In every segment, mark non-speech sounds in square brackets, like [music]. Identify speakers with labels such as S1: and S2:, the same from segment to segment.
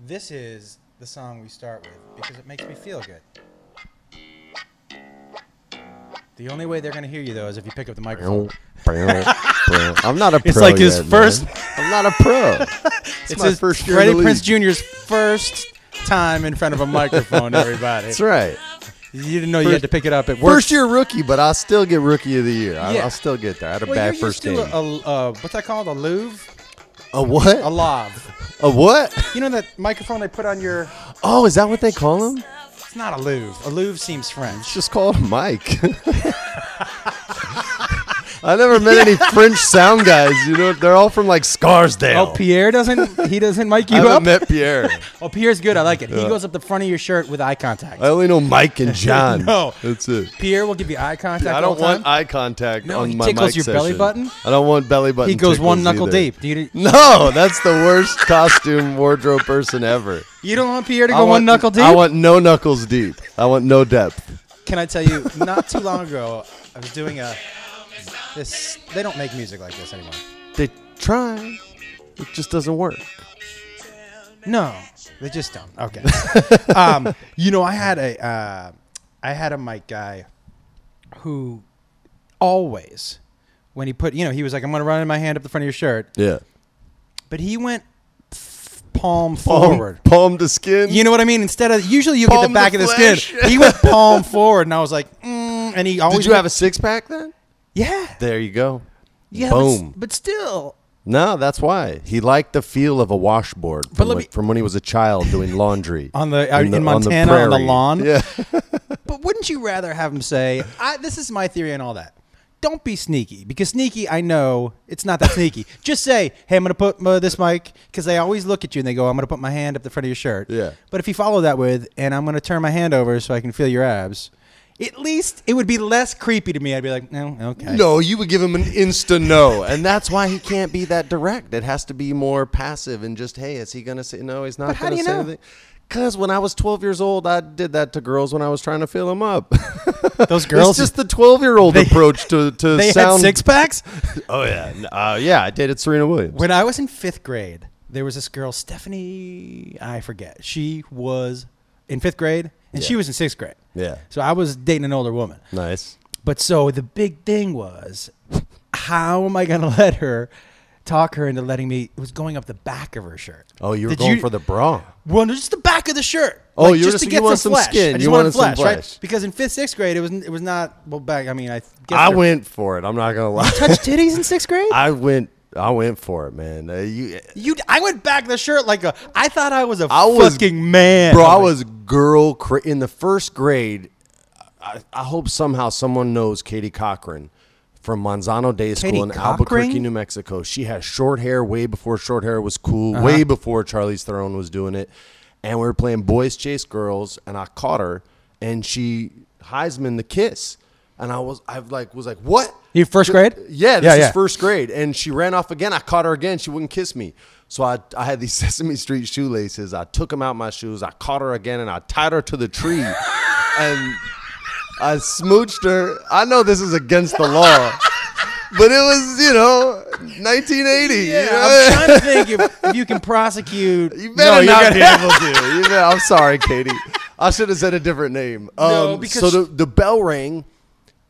S1: This is the song we start with because it makes me feel good. The only way they're going to hear you, though, is if you pick up the microphone.
S2: I'm not a [laughs] pro.
S1: It's like his
S2: yet, man.
S1: first-
S2: I'm not a pro. [laughs] It's,
S1: It's
S2: my
S1: his
S2: first year
S1: Freddie
S2: Prinze.
S1: Jr.'s first time in front of a microphone, [laughs] everybody.
S2: That's right.
S1: You didn't know you had to pick it up at work.
S2: First year rookie, but I'll still get rookie of the year. I'll,
S1: Yeah.
S2: I'll still get there. I had a
S1: well,
S2: bad
S1: you're
S2: first game.
S1: to a, a, uh, what's that called? A louvre?
S2: A what?
S1: A lave.
S2: A what?
S1: You know that microphone they put on your.
S2: Oh, is that what they call him?
S1: It's not a louvre. A louvre seems French.
S2: It's just called a mic. [laughs] I never met any [laughs] French sound guys. You know, they're all from like Scarsdale.
S1: Oh, Pierre doesn't. He doesn't mic
S2: I
S1: you
S2: haven't
S1: up.
S2: met Pierre. [laughs]
S1: Oh, Pierre's good. I like it. He
S2: Yeah.
S1: goes up the front of your shirt with eye contact.
S2: I only know Mike and [laughs] John.
S1: No.
S2: that's it.
S1: Pierre will give you eye contact.
S2: I
S1: all
S2: don't
S1: the
S2: want
S1: time.
S2: eye contact
S1: No,
S2: on
S1: he
S2: my
S1: tickles
S2: mic
S1: your belly
S2: session.
S1: button?
S2: I don't want belly button.
S1: He goes one
S2: tickles
S1: knuckle
S2: either.
S1: deep. Do you,
S2: No, that's the worst costume wardrobe person ever.
S1: you don't want Pierre to
S2: I
S1: go
S2: want,
S1: one knuckle deep?
S2: I want no knuckles deep. I want no depth.
S1: Can I tell you? Not too long ago, I was doing a. This they don't make music like this anymore.
S2: They try, it just doesn't work.
S1: No, they just don't. Okay. [laughs] um, you know, I had a uh, I had a mic guy who always when he put you know he was like I'm gonna run my hand up the front of your shirt,
S2: Yeah.
S1: but he went palm
S2: Palm,
S1: forward.
S2: palm to skin.
S1: You know what I mean? Instead of usually you get the back
S2: to
S1: of the
S2: flesh.
S1: skin, he went palm [laughs] forward, and I was like, mm, and he always
S2: Did you have a six pack then?
S1: Yeah
S2: There you go.
S1: yeah but s-
S2: Boom.
S1: but, still
S2: No, that's why he liked the feel of a washboard from,
S1: let me-
S2: from when he was a child doing laundry [laughs]
S1: on the uh, in, Montana on the,
S2: prairie.
S1: lawn.
S2: Yeah, [laughs]
S1: But wouldn't you rather have him say, I, "This is my theory and all that"? Don't be sneaky because sneaky, I know it's not that sneaky. [laughs] Just say, "Hey, I'm going to put uh, this mic," because they always look at you and they go, "I'm going to put my hand up the front of your shirt."
S2: Yeah.
S1: But if you follow that with, "And I'm going to turn my hand over so I can feel your abs," at least it would be less creepy to me. I'd be like, "No, okay."
S2: no, you would give him an insta no, and that's why he can't be that direct. It has to be more passive and just, hey, is he gonna say no? He's not
S1: But how
S2: gonna
S1: do you
S2: say
S1: know?
S2: anything. Because when I was 12 years old, I did that to girls when I was trying to fill them up.
S1: Those [laughs] girls,
S2: it's just the 12 year old approach to [laughs] to
S1: they
S2: sound.
S1: had six packs. [laughs]
S2: Oh yeah, uh, yeah. I dated Serena Williams.
S1: When I was in fifth grade, there was this girl, Stephanie, I forget. She was in fifth grade, and she was in sixth grade.
S2: yeah,
S1: So I was dating an older woman.
S2: nice.
S1: But so the big thing was, how am I going [laughs] to let her talk her into letting me? It was going up the back of her shirt.
S2: Oh, you were
S1: Did
S2: going
S1: you-
S2: for the bra.
S1: Well, no, just the back of the shirt.
S2: Oh,
S1: Like,
S2: you were
S1: just to get
S2: you
S1: some
S2: some
S1: flesh.
S2: skin.
S1: I just
S2: You
S1: wanted
S2: wanted some
S1: flesh, right? Because in fifth, sixth grade, it was it was not well back. I mean, I guess
S2: I went for it. I'm not gonna lie.
S1: touch titties in [laughs] sixth grade.
S2: I went. I went for it, man. Uh, you,
S1: You, I went back the shirt like a. I thought I was a
S2: I was-
S1: fucking man,
S2: bro, I was girl cra- in the first grade. I, I hope somehow someone knows Katie Cochran from Manzano Day School in
S1: Cochran?
S2: Albuquerque, New Mexico. She has short hair way before short hair was cool,
S1: Uh-huh.
S2: way before Charlize Theron was doing it. And we were playing boys chase girls, and I caught her, and she Heisman the kiss, and I was I like was like what?
S1: You first grade?
S2: Yeah, this
S1: Yeah,
S2: is
S1: yeah.
S2: first grade, and she ran off again. I caught her again. She wouldn't kiss me. So I, I had these [laughs] Sesame Street shoelaces. I took them out my shoes. I caught her again, and I tied her to the tree, [laughs] and I smooched her. I know this is against the law, but it was you know 1980. you
S1: Yeah,
S2: know?
S1: I'm trying to [laughs] think if, if you can prosecute.
S2: You better
S1: No,
S2: not be able to. You better- I'm sorry, Katie. I should have said a different name. Um,
S1: No, because
S2: so the, the bell rang,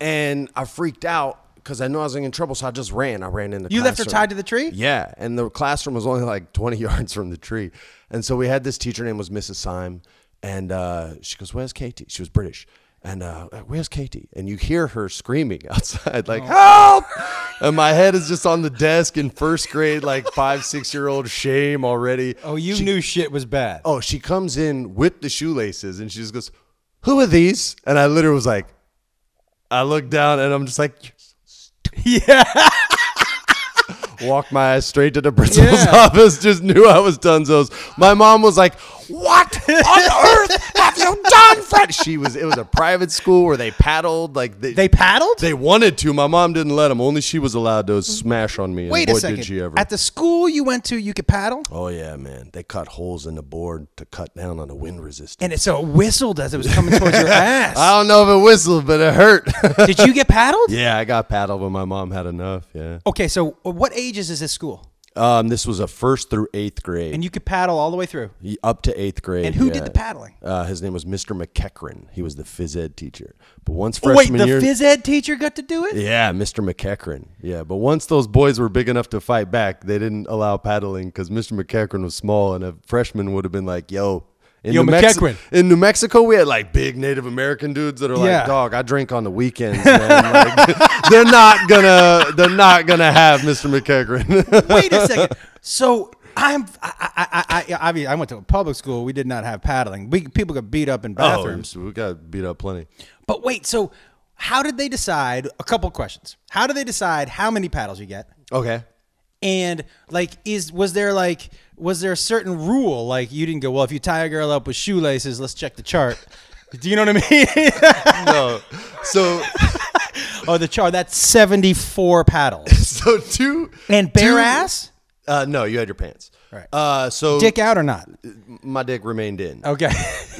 S2: and I freaked out because I knew I was in trouble. So I just ran. I ran in the.
S1: You left her tied to the tree?
S2: Yeah, and the classroom was only like [laughs] 20 yards from the tree, and so we had this teacher named was Mrs. Syme, and uh, she goes, "Where's Katie?" She was British. And uh, where's Katie? And you hear her screaming [laughs] outside, like
S1: Oh.
S2: "Help!" And my head is just on the desk in first grade, like five, six year old shame already.
S1: Oh, you
S2: She-
S1: knew shit was bad.
S2: Oh, she comes in with the shoelaces and she just goes, Who are these? And I literally was like, I look down and I'm just like, "You're so stupid." [laughs]
S1: Yeah. [laughs]
S2: Walk my ass straight to the principal's
S1: Yeah. [laughs]
S2: office, just knew I was donezo's. My mom was like, What on earth have you done, Fred? She was, it was a private school where they paddled. Like they,
S1: They paddled?
S2: they wanted to. My mom didn't let them. Only she was allowed to smash on me. and
S1: Wait
S2: boy,
S1: a second.
S2: Did she ever.
S1: At the school you went to, you could paddle?
S2: oh, yeah, man. They cut holes in the board to cut down on the wind resistance.
S1: And it so it whistled as it was coming towards your [laughs] ass.
S2: I don't know if it whistled, but it hurt. [laughs]
S1: Did you get paddled?
S2: yeah, I got paddled when my mom had enough. Yeah.
S1: Okay, so uh, what ages is this school?
S2: Um, this was a first through eighth grade,
S1: And you could paddle all the way through.
S2: Up to eighth grade.
S1: And who
S2: yeah.
S1: did the paddling?
S2: Uh, his name was Mr. McEachran. He was the phys ed teacher. But once
S1: Oh,
S2: freshman
S1: wait, the
S2: year,
S1: phys ed teacher got to do it?
S2: yeah, Mr. McEachran. Yeah, but once those boys were big enough to fight back, they didn't allow paddling because Mr. McEachran was small, and a freshman would have been like, "Yo." In
S1: Yo,
S2: New
S1: McEachran.
S2: in New Mexico, we had like big Native American dudes that are like,
S1: Yeah.
S2: "Dog, I drink on the weekends." [laughs] Man. Like, they're not gonna, they're not gonna have Mr. McEachran. [laughs]
S1: Wait a second. So I'm I I I, I, I, mean, I went to a public school. We did not have paddling. We people got beat up in oh, bathrooms.
S2: oh, we got beat up plenty.
S1: But wait, so how did they decide? A couple questions. How do they decide how many paddles you get?
S2: Okay.
S1: And like, is was there like was there a certain rule? Like, you didn't go well if you tie a girl up with shoelaces. Let's check the chart. Do you know what I mean? [laughs]
S2: No. So, [laughs]
S1: oh, the chart. That's seventy four paddles. [laughs]
S2: so two
S1: And bare
S2: two-
S1: ass,
S2: Uh, no, you had your pants.
S1: Right.
S2: Uh, so
S1: dick out or not?
S2: my dick remained in.
S1: Okay.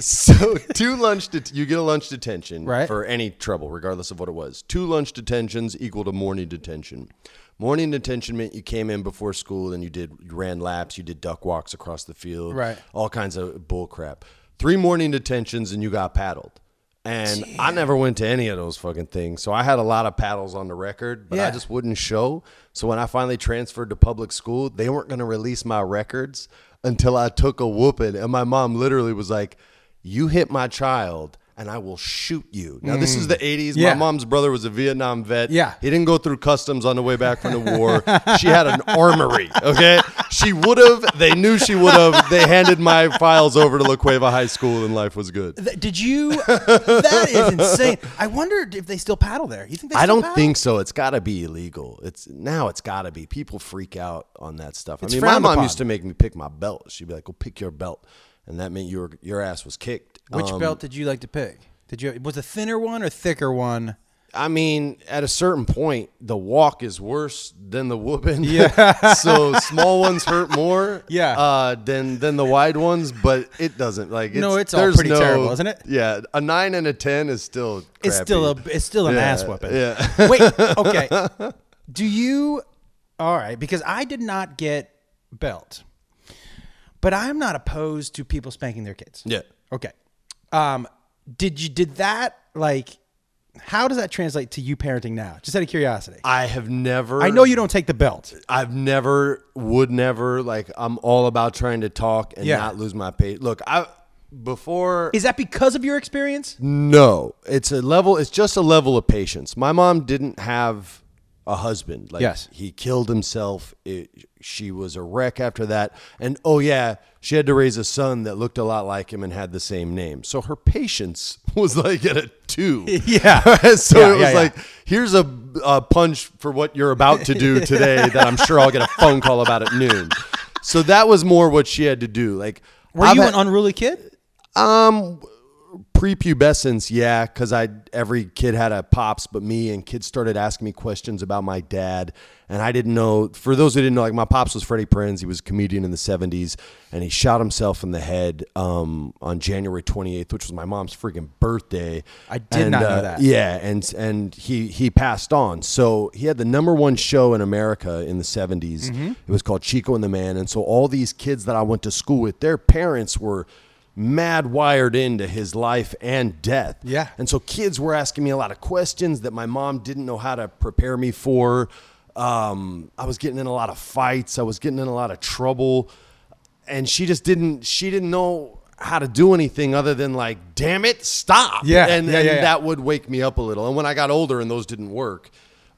S2: So two lunch det- you get a lunch detention
S1: Right.
S2: for any trouble, regardless of what it was. Two lunch detentions equal to morning detention. Morning detention meant you came in before school and you did you ran laps, you did duck walks across the field,
S1: Right.
S2: All kinds of bull crap. Three morning detentions and you got paddled. And I never went to any of those fucking things. So I had a lot of paddles on the record, but I just wouldn't show. So when I finally transferred to public school, they weren't going to release my records until I took a whooping. And my mom literally was like, You hit my child and I will shoot you. Now, this is the 80s.
S1: Mm. Yeah.
S2: My mom's brother was a Vietnam vet.
S1: Yeah.
S2: He didn't go through customs on the way back from the war. she had an armory, okay? She would have. They knew she would have. They handed my files over to La Cueva High School and life was good.
S1: Th- Did you? that is insane. I wonder if they still paddle there. You think they?
S2: I don't
S1: paddle?
S2: think so. It's got to be illegal. It's now. It's got to be. People freak out on that stuff.
S1: It's
S2: I mean, my mom
S1: upon.
S2: used to make me pick my belt. She'd be like, "Well, pick your belt," and that meant your your ass was kicked.
S1: Which
S2: Um,
S1: belt did you like to pick? Did you was a thinner one or thicker one?
S2: I mean, at a certain point, the walk is worse than the whooping. Yeah. [laughs] so small ones hurt more.
S1: Yeah.
S2: Uh, than than the wide ones, but it doesn't like. It's,
S1: No, it's all pretty
S2: no-
S1: terrible, isn't it?
S2: Yeah. A nine and a ten is still.
S1: It's still a it's still an
S2: Yeah,
S1: ass weapon.
S2: yeah. [laughs]
S1: Wait, okay. [laughs] Do you? All right, because I did not get belt, but I'm not opposed to people spanking their kids.
S2: Yeah.
S1: Okay. Um, did you did that like? How does that translate to you parenting now? Just out of curiosity.
S2: I have never.
S1: I know you don't take the belt.
S2: I've never, would never, like, I'm all about trying to talk and
S1: Yeah.
S2: not lose my pace. Look, I, before,
S1: Is that because of your experience?
S2: no, it's a level, it's just a level of patience. My mom didn't have a husband. Like,
S1: Yes.
S2: he killed himself. It, she was a wreck after that. And oh, yeah, she had to raise a son that looked a lot like him and had the same name. So her patience [laughs] was like at a two. [laughs]
S1: Yeah. [laughs]
S2: so
S1: Yeah,
S2: it was
S1: yeah, yeah.
S2: like, here's a, a punch for what you're about to do today that I'm sure I'll get a phone call about at noon. So that was more what she had to do. Like,
S1: Were
S2: I've
S1: you
S2: had-
S1: an unruly kid?
S2: um prepubescence, yeah, because I every kid had a pops but me, and kids started asking me questions about my dad, and I didn't know. For those who didn't know, like my pops was Freddie Prinze. He was a comedian in the '70s, and he shot himself in the head um, on January 28th, which was my mom's freaking birthday.
S1: I did
S2: And,
S1: not know
S2: uh,
S1: that.
S2: Yeah, and and he he passed on. So he had the number one show in America in the 70s.
S1: Mm-hmm.
S2: It was called Chico and the Man, and so all these kids that I went to school with, their parents were mad wired into his life and death.
S1: Yeah.
S2: And so kids were asking me a lot of questions that my mom didn't know how to prepare me for. Um, I was getting in a lot of fights. I was getting in a lot of trouble. And she just didn't she didn't know how to do anything other than like, damn it, stop.
S1: Yeah,
S2: And,
S1: yeah,
S2: and
S1: yeah, yeah.
S2: that would wake me up a little. And when I got older and those didn't work,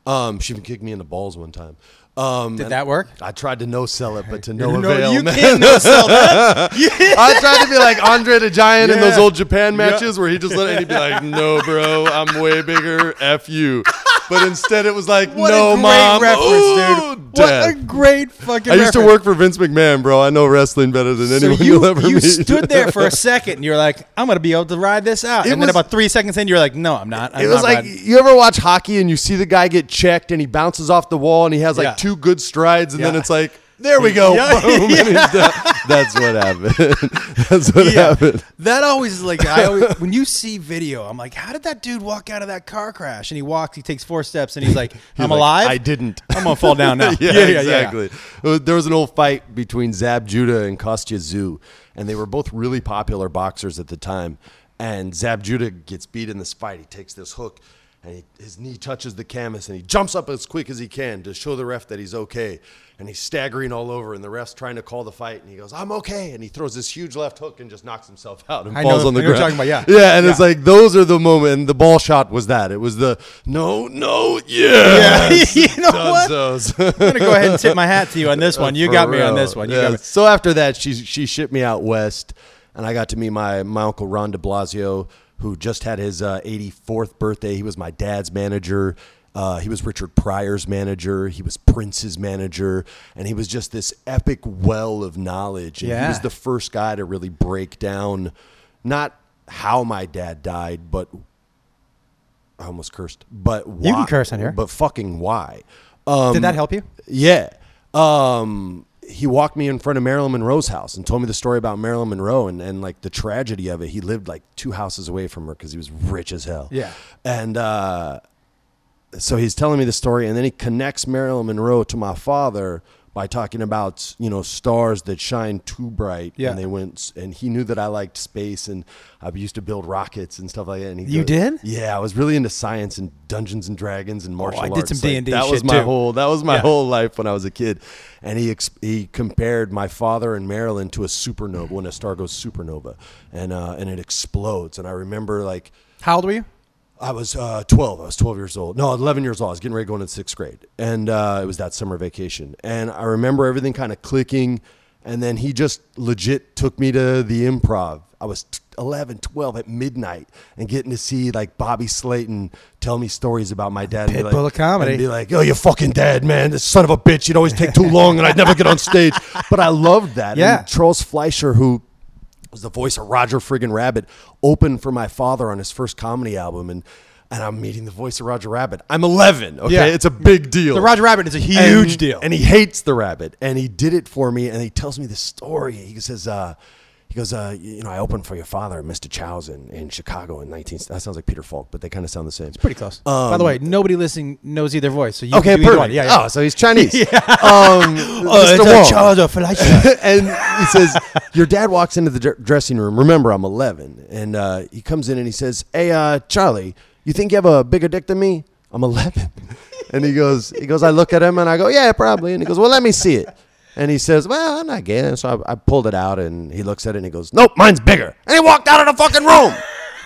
S2: um, she even kicked me in the balls one time. Um,
S1: Did that work?
S2: I tried to no sell it, but to [laughs] no
S1: No,
S2: avail.
S1: you
S2: man.
S1: can't [laughs] no sell that. [laughs]
S2: I tried to be like Andre the Giant in those old Japan matches where he just let it, he'd be like, "No, bro, I'm way bigger. F you." But instead, it was like,
S1: What
S2: "No,
S1: a great
S2: mom."
S1: reference,
S2: Ooh,
S1: dude.
S2: death.
S1: What a great fucking.
S2: I used to work for Vince McMahon, bro. I know wrestling better than
S1: So
S2: anyone
S1: you,
S2: you'll ever
S1: you
S2: meet.
S1: stood there for a second and you're like, I'm gonna be able to ride this out.
S2: It
S1: and then about three seconds in, you're like, No, I'm not. I'm
S2: It was
S1: not
S2: like
S1: riding.
S2: you ever watch hockey and you see the guy get checked and he bounces off the wall and he has like
S1: Yeah.
S2: Two good strides and then it's like There we go. [laughs]
S1: Yeah.
S2: Boom, [laughs] done. That's what happened. [laughs] That's what
S1: Yeah.
S2: happened.
S1: That always is like I always when you see video, I'm like, how did that dude walk out of that car crash? And he walks, he takes four steps, and he's like, I'm
S2: Like,
S1: alive.
S2: I didn't.
S1: I'm gonna fall down now.
S2: yeah, exactly. It was- There was an old fight between Zab Judah and Kostya Tszyu, and they were both really popular boxers at the time. And Zab Judah gets beat in this fight. He takes this hook, and he, his knee touches the canvas, and he jumps up as quick as he can to show the ref that he's okay. And he's staggering all over, and the ref's trying to call the fight, and he goes, "I'm okay," and he throws this huge left hook and just knocks himself out and
S1: I
S2: falls
S1: know-
S2: on the ground.
S1: you're talking about, yeah. [laughs]
S2: yeah, and it's like those are the moment. And the ball shot was that. It was the no, no, yeah.
S1: Yeah. [laughs] you know what? I'm gonna go ahead and tip my hat to you on this [laughs] one. You
S2: For
S1: got me on this one. You
S2: Yeah. So after that, she she shipped me out west, and I got to meet my my uncle Ron De Blasio, who just had his uh, 84th birthday. He was my dad's manager. Uh, he was Richard Pryor's manager. He was Prince's manager, and he was just this epic well of knowledge. And he was the first guy to really break down, not how my dad died, but I almost cursed. But why,
S1: You can curse on here.
S2: But fucking why? Um,
S1: Did that help you?
S2: yeah. Um, he walked me in front of Marilyn Monroe's house and told me the story about Marilyn Monroe and, and like the tragedy of it. He lived like two houses away from her because he was rich as hell.
S1: Yeah.
S2: And uh, so he's telling me the story, and then he connects Marilyn Monroe to my father by talking about you know stars that shine too bright.
S1: Yeah.
S2: And they went, and he knew that I liked space, and I used to build rockets and stuff like that. And he
S1: You did?
S2: Yeah, I was really into science and Dungeons and Dragons and martial arts.
S1: I
S2: arts.
S1: did some D&D
S2: That was my
S1: too.
S2: whole. That was my
S1: Yeah.
S2: whole life when I was a kid. And he ex- he compared my father and Marilyn to a supernova when a star goes supernova, and uh, and it explodes. And I remember like.
S1: How old were you?
S2: I was uh, 12. I was 12 years old. No, 11 years old. I was getting ready to go into sixth grade. And uh, it was that summer vacation. And I remember everything kind of clicking. And then he just legit took me to the improv. I was t- 11, 12 at midnight and getting to see like Bobby Slayton tell me stories about my dad.
S1: Pitbull
S2: like,
S1: of comedy.
S2: And be like, oh, you're fucking dad, man. This son of a bitch. You'd always take too long and I'd never get on stage. But I loved that.
S1: Yeah.
S2: And Charles Fleischer, who was the voice of Roger friggin' Rabbit, open for my father on his first comedy album, and and I'm meeting the voice of Roger Rabbit. I'm 11. Okay,
S1: Yeah.
S2: it's a big deal.
S1: The Roger Rabbit is a huge
S2: And-
S1: deal.
S2: and he hates the rabbit, and he did it for me, and he tells me the story. He says. uh he goes, uh, you know, I opened for your father, Mr. Chow's in, in Chicago in 19. That sounds like Peter Falk, but they kind of sound the same.
S1: It's pretty close. By the way, nobody listening knows either voice, so you
S2: Okay,
S1: can do either
S2: perfect.
S1: one. Yeah, yeah.
S2: Oh, so he's Chinese. [laughs] [laughs] Um,
S1: Oh,
S2: Mr.
S1: it's a
S2: Wong.
S1: Charles of [laughs]
S2: and he says, Your dad walks into the dr- dressing room. Remember, I'm 11. And uh, he comes in and he says, Hey, uh, Charlie, you think you have a bigger dick than me? I'm 11. And he goes, he goes, I look at him and I go, Yeah, probably. And he goes, Well, let me see it. And he says, Well, I'm not gay. And so I, I pulled it out and he looks at it and he goes, Nope, mine's bigger. And he walked out of the fucking room.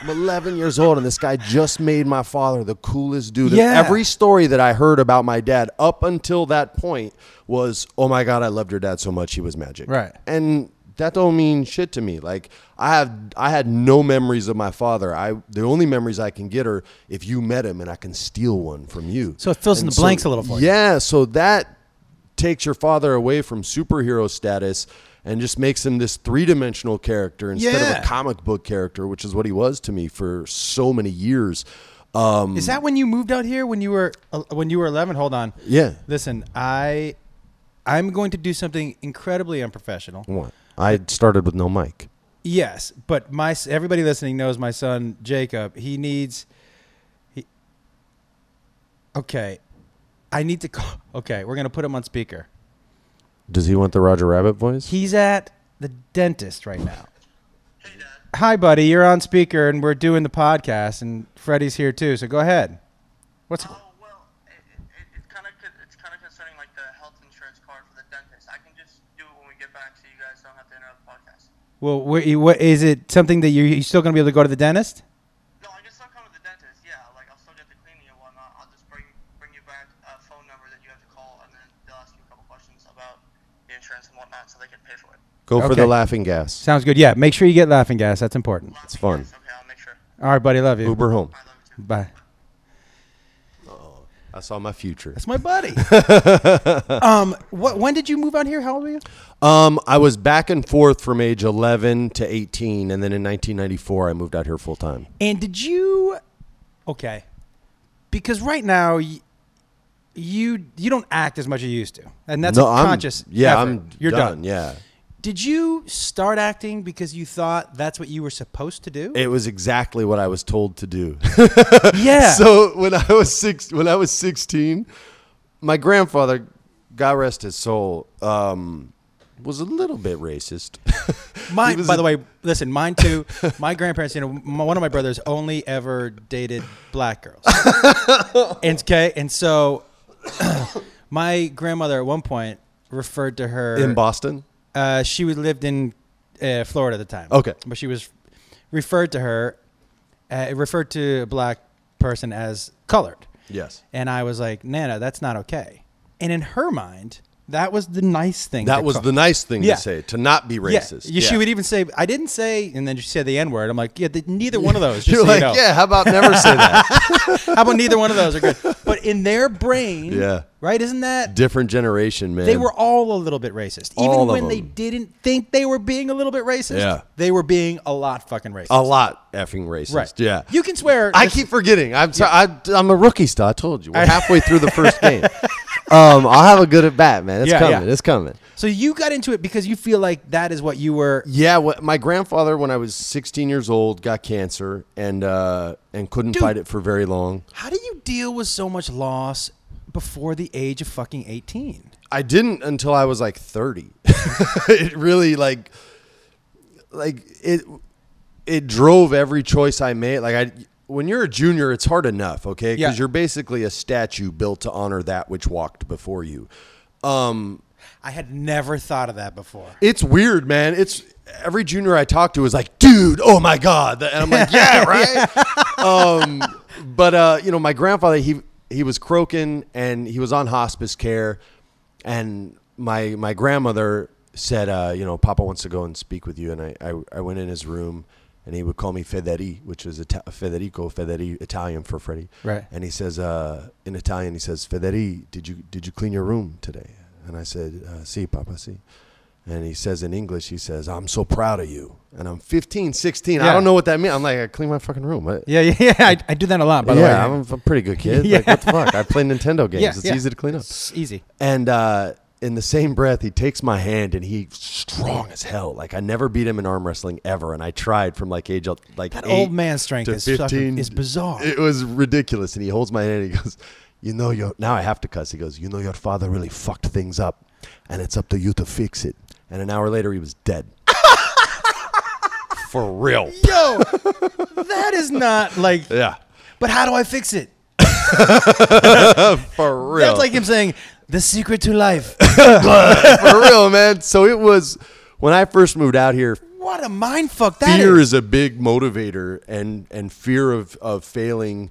S2: I'm 11 years old and this guy just made my father the coolest dude.
S1: Yeah.
S2: Every story that I heard about my dad up until that point was, oh my god, I loved your dad so much, he was magic.
S1: Right.
S2: And that don't mean shit to me. Like I have, I had no memories of my father. I the only memories I can get are if you met him and I can steal one from you.
S1: So it fills in
S2: And
S1: the blanks a little for you.
S2: Yeah. So that takes your father away from superhero status. And just makes him this three-dimensional character instead of a comic book character, which is what he was to me for so many years. Um,
S1: Is that when you moved out here? When you were uh, when you were 11? Hold on.
S2: yeah.
S1: Listen, I I'm going to do something incredibly unprofessional.
S2: What? I started with no mic.
S1: Yes, but my everybody listening knows my son Jacob. He needs. He, okay, I need to call. [laughs] Okay, we're gonna put him on speaker.
S2: Does he want the Roger Rabbit voice?
S1: He's at the dentist right now. Hi, buddy. You're on speaker, and we're doing the podcast, and Freddie's here too. So go ahead. What's
S3: Oh well, it, it, it's kind of it's kind of concerning like the health insurance card for the dentist. I can just do it when we get back, so you guys don't have to interrupt the podcast.
S1: well? Where, what is it? Something that you're, you're still gonna be able to go to the dentist?
S3: No, I can still come to the dentist. Yeah, like I'll still get the cleaning and whatnot. I'll just bring bring you back a phone number that you have to call, and then they'll ask you a couple questions about the insurance and whatnot, so they can pay for it.
S2: Go for
S1: Okay.
S2: the laughing gas.
S1: Sounds good. Yeah, make sure you get laughing gas. That's important.
S2: It's fun.
S3: Yes, okay, I'll make sure.
S1: All right, buddy. Love you.
S2: Uber home.
S3: I love you too.
S1: Bye.
S2: I saw my future.
S1: That's my buddy. [laughs] [laughs] um, what? When did you move out here? How old were you?
S2: Um, I was back and forth from age 11 to 18, and then in 1994 I moved out here full time.
S1: And did you? Okay, because right now, y- you you don't act as much as you used to, and that's
S2: no,
S1: a
S2: I'm,
S1: conscious.
S2: Yeah,
S1: effort.
S2: I'm
S1: You're
S2: done.
S1: done.
S2: Yeah.
S1: Did you start acting because you thought that's what you were supposed to do?
S2: It was exactly what I was told to do. [laughs]
S1: yeah.
S2: So when I was six, when I was sixteen, my grandfather, God rest his soul, um, was a little bit racist. [laughs]
S1: My, by
S2: a-
S1: the way, listen, mine too. my grandparents, you know, m one of my brothers only ever dated black girls. [laughs] and okay, and so [coughs] my grandmother at one point referred to her
S2: in Boston.
S1: Uh, she was lived in uh, Florida at the time.
S2: Okay.
S1: but she was referred to her, uh, referred to a black person as colored,
S2: Yes.
S1: and I was like, Nana, that's not okay. And in her mind, that was the nice thing.
S2: That was
S1: call-
S2: the nice thing
S1: Yeah.
S2: to say, to not be racist.
S1: Yeah. She would even say, I didn't say, and then she said the N word. I'm like, yeah, the, neither one of those. Just [laughs]
S2: You're
S1: so
S2: like,
S1: you know.
S2: yeah, how about never say that? [laughs]
S1: How about neither one of those are good? But in their brain,
S2: Yeah.
S1: right? Isn't that
S2: Different generation, man.
S1: they were all a little bit racist, even
S2: All of
S1: when they didn't think they were being a little bit racist.
S2: Yeah.
S1: they were being a lot fucking racist.
S2: a lot effing racist.
S1: right?
S2: Yeah.
S1: you can swear.
S2: I keep forgetting. I'm sorry. I, I'm a rookie still. I told you. We're [laughs] halfway through the first game. Um, I'll have a good at bat, man. It's
S1: Yeah,
S2: coming.
S1: yeah.
S2: It's coming.
S1: So you got into it because you feel like that is what you were.
S2: Yeah, what, my grandfather, when I was 16 years old, got cancer and uh, and couldn't
S1: Dude.
S2: fight it for very long.
S1: How do you deal with so much loss before the age of fucking 18?
S2: I didn't until I was like 30. [laughs] it really like like it it drove every choice I made. Like I when you're a junior, it's hard enough, okay? Because
S1: Yeah.
S2: you're basically a statue built to honor that which walked before you. Um,
S1: I had never thought of that before.
S2: it's weird, man. It's every junior I talk to is like, dude, oh my god, and I'm like, [laughs] yeah, right. um, but uh, you know, my grandfather, he he was croaking and he was on hospice care, and my my grandmother said, uh, you know, Papa wants to go and speak with you, and I I, I went in his room. And he would call me Federi, which is Ita- Federico, Federi, Italian for Freddie.
S1: Right.
S2: And he says, uh, in Italian, he says, Federi, did you did you clean your room today? And I said, uh, Si, Papa, si. And he says in English, he says, I'm so proud of you. And I'm 15, 16. I don't know what that means. I'm like, I clean my fucking room.
S1: Yeah, yeah, [laughs] yeah. I, I do that a lot, by the way.
S2: yeah, I'm a pretty good kid.
S1: Yeah. [laughs]
S2: Like, what the fuck? I play Nintendo games.
S1: Yeah,
S2: it's
S1: yeah.
S2: easy to clean up.
S1: It's easy.
S2: And uh, in the same breath, he takes my hand and he's strong as hell. Like I never beat him in arm wrestling ever, and I tried from like age like
S1: That old man strength is fucking-
S2: 15.
S1: is bizarre.
S2: It was ridiculous. And he holds my hand and he goes, "You know your now I have to cuss." He goes, "You know your father really fucked things up, and it's up to you to fix it." And an hour later, he was dead. For real. [laughs]
S1: Yo, that is not like.
S2: Yeah.
S1: But how do I fix it? [laughs]
S2: For real.
S1: That's like him saying, "The secret to life." [laughs]
S2: for real, man. So it was when I first moved out here.
S1: what a mind fuck that
S2: fear
S1: is.
S2: is a big motivator and and fear of of failing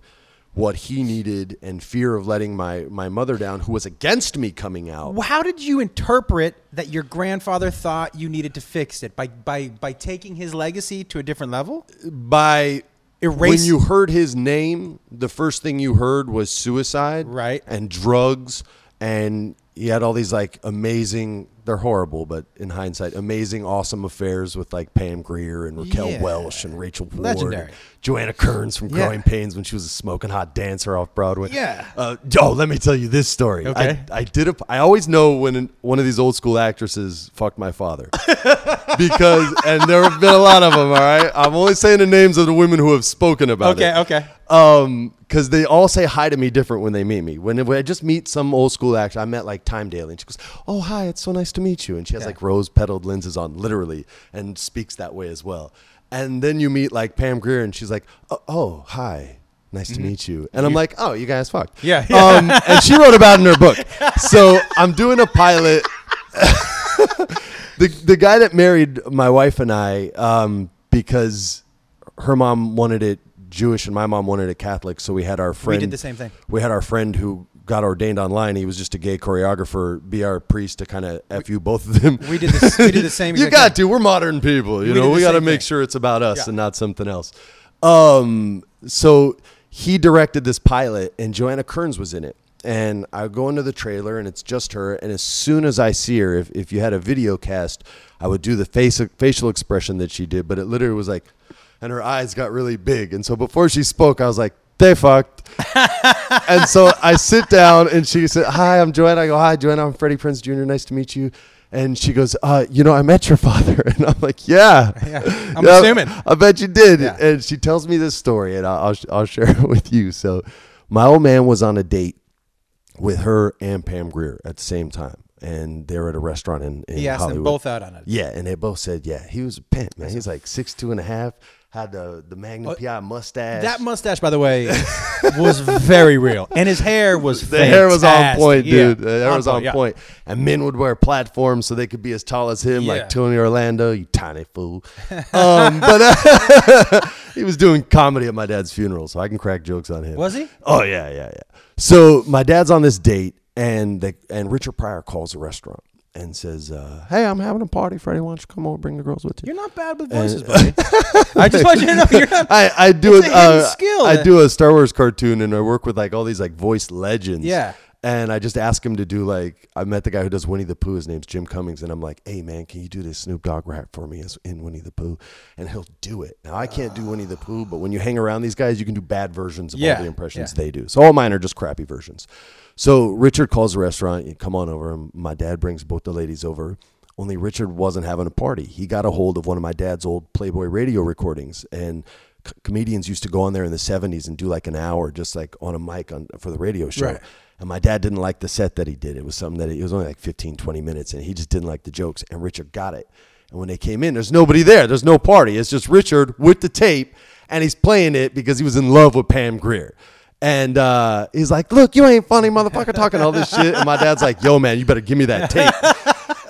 S2: what he needed and fear of letting my my mother down who was against me coming out
S1: How did you interpret that your grandfather thought you needed to fix it by by by taking his legacy to a different level?
S2: by
S1: Erase-
S2: when you heard his name the first thing you heard was suicide
S1: Right.
S2: and drugs and he had all these like amazing they're horrible but in hindsight amazing awesome affairs with like Pam Grier and Raquel
S1: Yeah.
S2: Welch and Rachel Ward
S1: Legendary.
S2: Joanna Kerns from
S1: Yeah.
S2: Growing Pains when she was a smoking hot dancer off Broadway
S1: Yeah.
S2: uh, oh let me tell you this story
S1: Okay.
S2: I, I did a I always know when an- one of these old school actresses fucked my father [laughs] because and there have been a lot of them all right I'm only saying the names of the women who have spoken about it
S1: Okay, okay.
S2: um, because they all say hi to me different when they meet me. When, when I just meet some old school actor, I met like Tyne Daly, and she goes, "Oh, hi, it's so nice to meet you." And she has
S1: Yeah.
S2: like rose-petaled lenses on, literally, and speaks that way as well. And then you meet like Pam Grier, and she's like, "Oh, oh hi." Nice to meet you. And I'm like, oh, you guys fucked.
S1: Mm-hmm. Yeah,
S2: Um, and she wrote about it in her book. So I'm doing a pilot [laughs] the the guy that married my wife and I, um, because her mom wanted it Jewish and my mom wanted it Catholic, so we had our friend.
S1: We did the same thing.
S2: We had our friend who got ordained online. He was just a gay choreographer, be our priest to kind of f you both of them.
S1: We did this- we did the [laughs] same
S2: you got
S1: thing.
S2: to. We're modern people. You
S1: We
S2: know, we got to make
S1: thing.
S2: sure it's about us
S1: Yeah.
S2: and not something else. Um, so he directed this pilot, and Joanna Kerns was in it. And I go into the trailer, and it's just her. And as soon as I see her, if, if you had a video cast, I would do the face facial expression that she did. But it literally was like, and her eyes got really big. And so before she spoke, I was like, "They fucked." [laughs] and so I sit down and she said, Hi, I'm Joanna. I go, Hi, Joanna. I'm Freddie Prinze Jr. Nice to meet you. And she goes, uh, You know, I met your [laughs] father. [laughs] And I'm like, Yeah.
S1: Yeah, I'm assuming.
S2: I bet you did.
S1: Yeah.
S2: And she tells me this story, and I'll, I'll, share it with you. So, my old man was on a date with her and Pam Grier at the same time. And they were at a restaurant in, in
S1: He asked
S2: Hollywood.
S1: them both out on it.
S2: Yeah, and they both said, yeah, he was a pimp, man. He was like six two and a half, had the the Magnum PI mustache.
S1: That mustache, by the way, was very real, and his hair was [laughs]
S2: the hair was on
S1: fantastic.
S2: point,
S1: Yeah,
S2: dude. The hair was on
S1: yeah.
S2: point. And men would wear platforms so they could be as tall as him,
S1: Yeah.
S2: like Tony Orlando, you tiny fool. [laughs] um, but uh, [laughs] he was doing comedy at my dad's funeral, so I can crack jokes on him.
S1: Was he?
S2: Oh yeah, yeah, yeah. So my dad's on this date, and they, and Richard Pryor calls the restaurant and says, uh, "Hey, I'm having a party. Freddie, why don't you come over, bring the girls with you?"
S1: You're not bad with voices, [laughs] buddy. I just want you to know you're not.
S2: I, I do
S1: It's
S2: a,
S1: a hidden
S2: uh,
S1: skill.
S2: I do a Star Wars cartoon and I work with like all these like voice legends.
S1: Yeah.
S2: And I just ask him to do like I met the guy who does Winnie the Pooh. His name's Jim Cummings, and I'm like, "Hey man, can you do this Snoop Dogg rap for me as in Winnie the Pooh?" And he'll do it. Now I can't do Winnie the Pooh, but when you hang around these guys, you can do bad versions of
S1: Yeah,
S2: all the impressions
S1: yeah.
S2: they do. So all mine are just crappy versions. So Richard calls the restaurant. You come on over. And my dad brings both the ladies over. Only Richard wasn't having a party. He got a hold of one of my dad's old Playboy radio recordings, and c- comedians used to go on there in the '70s and do like an hour, just like on a mic on for the radio show.
S1: Right.
S2: And my dad didn't like the set that he did. It was something that he, it was only like 15, 20 minutes, and he just didn't like the jokes. And Richard got it. And when they came in, there's nobody there. There's no party. It's just Richard with the tape, and he's playing it because he was in love with Pam Grier. And uh, he's like, "Look, you ain't funny, motherfucker, talking all this shit." And my dad's like, "Yo, man, you better give me that [laughs] tape."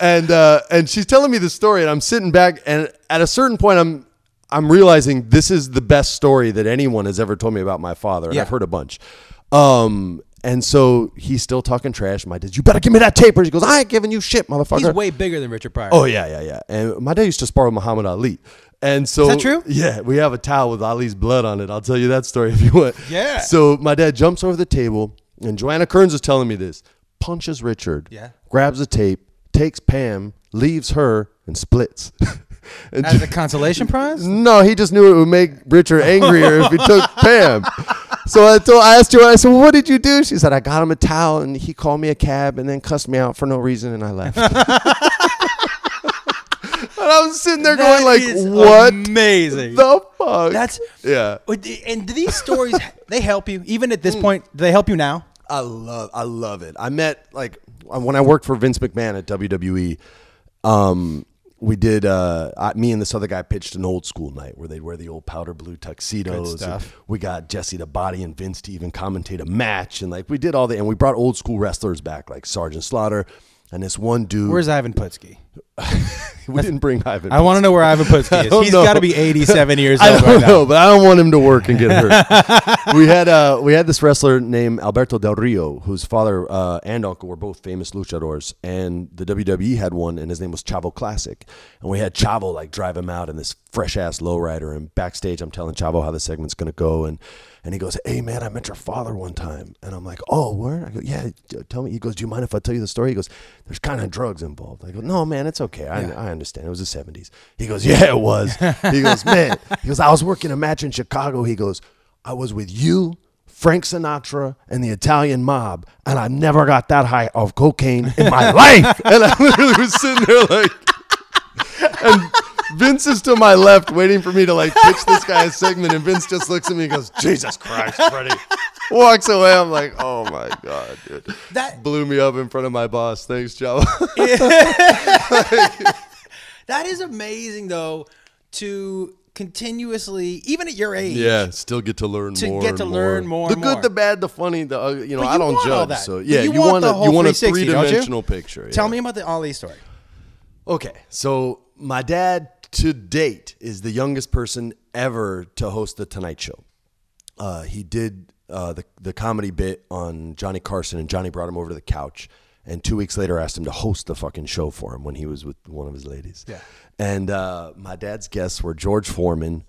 S2: and uh, and she's telling me the story, and I'm sitting back, and at a certain point, I'm I'm realizing this is the best story that anyone has ever told me about my father, and
S1: Yeah.
S2: I've heard a bunch. Um, and so he's still talking trash. My dad, you better give me that tape. Or he goes, I ain't giving you shit, motherfucker.
S1: He's way bigger than Richard Pryor.
S2: Oh yeah, yeah, yeah. And my dad used to spar with Muhammad Ali. And so
S1: Is that true? [laughs]
S2: Yeah, we have a towel with Ali's blood on it. I'll tell you that story [laughs] if you want.
S1: Yeah.
S2: So my dad jumps over the table, and Joanna Kerns is telling me this. Punches Richard.
S1: Yeah.
S2: Grabs the tape, takes Pam, leaves her, and splits. [laughs] and
S1: As a consolation prize?
S2: no, he just knew it would make Richard angrier if he took Pam. So I told, I asked her, I said, well, "What did you do?" She said, "I got him a towel, and he called me a cab, and then cussed me out for no reason, and I left." I was sitting there
S1: That
S2: going, "Like, what
S1: Amazing.
S2: the fuck?"
S1: That's
S2: yeah.
S1: And do these stories [laughs] they help you even at
S2: Mm.
S1: this point? Do they help you now?
S2: I love I love it. I met like when I worked for Vince McMahon at WWE. Um, we did uh, I, me and this other guy pitched an old school night where they'd wear the old powder blue tuxedos. We got Jesse the Body and Vince to even commentate a match, and like we did all the and we brought old school wrestlers back like Sergeant Slaughter and this one dude.
S1: Where's Ivan Putski? [laughs]
S2: we didn't bring Ivan.
S1: I want to know where Ivan Putski [laughs] is. He's got to be 87 [laughs] years
S2: I
S1: old
S2: don't
S1: right now.
S2: but I don't want him to work and get hurt. we had uh, we had this wrestler named Alberto Del Rio, whose father uh, and uncle were both famous luchadors, and the WWE had one, and his name was Chavo Classic, and we had Chavo like drive him out in this fresh ass lowrider, and backstage I'm telling Chavo how the segment's gonna go, and and he goes, "Hey man, I met your father one time," and I'm like, "Oh, where?" I go, "Yeah, tell me." He goes, "Do you mind if I tell you the story?" He goes, "There's kind of drugs involved." I go, "No, man, it's okay. I, I understand. It was the '70s." He goes, "Yeah, it was." He goes, [laughs] "Man," he goes, "I was working a match in Chicago." He goes, "I was with you." Frank Sinatra and the Italian mob, and I never got that high of cocaine in my [laughs] life. And I literally was sitting there like, and Vince is to my left, waiting for me to like pitch this guy a segment, and Vince just looks at me and goes, "Jesus Christ, Freddie!" Walks away. I'm like, "Oh my god, dude!"
S1: That-
S2: blew me up in front of my boss. Thanks, Joe. [laughs]
S1: That is amazing, though, to continuously, even at your age,
S2: yeah, still get to learn
S1: To
S2: more.
S1: get to learn more
S2: The
S1: and
S2: good,
S1: more.
S2: the bad, the funny. The you know,
S1: But
S2: I don't judge. So yeah,
S1: you
S2: you,
S1: want
S2: want
S1: the
S2: a, you want a three dimensional picture.
S1: Tell me about the Ali story.
S2: Okay, so my dad to date is the youngest person ever to host the Tonight Show. Uh, he did uh, the the comedy bit on Johnny Carson, and Johnny brought him over to the couch. And two weeks later, asked him to host the fucking show for him when he was with one of his ladies.
S1: Yeah.
S2: And uh, my dad's guests were George Foreman,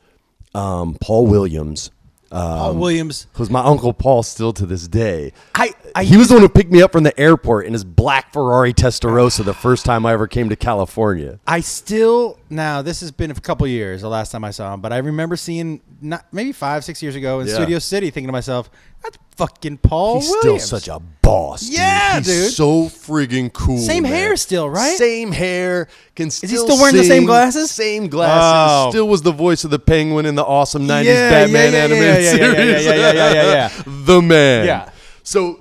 S2: um, Paul Williams, uh,
S1: Paul Williams.
S2: who's my uncle Paul still to this day.
S1: I I
S2: he was the one who picked me up from the airport in his black Ferrari Testarossa the first time I ever came to California.
S1: I still now this has been a couple years the last time I saw him, but I remember seeing not maybe five six years ago in
S2: Yeah.
S1: Studio City, thinking to myself, "That's fucking Paul
S2: He's
S1: Williams."
S2: still such a boss. dude.
S1: Yeah,
S2: He's
S1: dude.
S2: So friggin' cool.
S1: Same
S2: man.
S1: hair still, right?
S2: Same hair. Can still
S1: he still wearing the same glasses?
S2: Same glasses.
S1: Oh.
S2: Still was the voice of the Penguin in the awesome '90s
S1: Yeah,
S2: Batman
S1: yeah, yeah,
S2: animated
S1: yeah, yeah, yeah,
S2: series.
S1: yeah, yeah, yeah, yeah, yeah. [laughs]
S2: the man.
S1: Yeah.
S2: So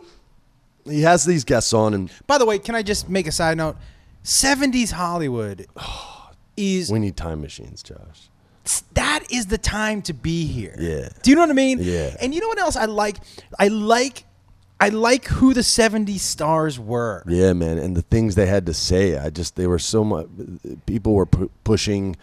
S2: he has these guests on, and
S1: By the way, can I just make a side note? '70s Hollywood [sighs] is
S2: we need time machines, Josh.
S1: That is the time to be here.
S2: Yeah.
S1: Do you know what I mean?
S2: Yeah.
S1: And you know what else I like? I like I like who the '70s stars were.
S2: Yeah, man, and the things they had to say, I just they were so much. People were pu- pushing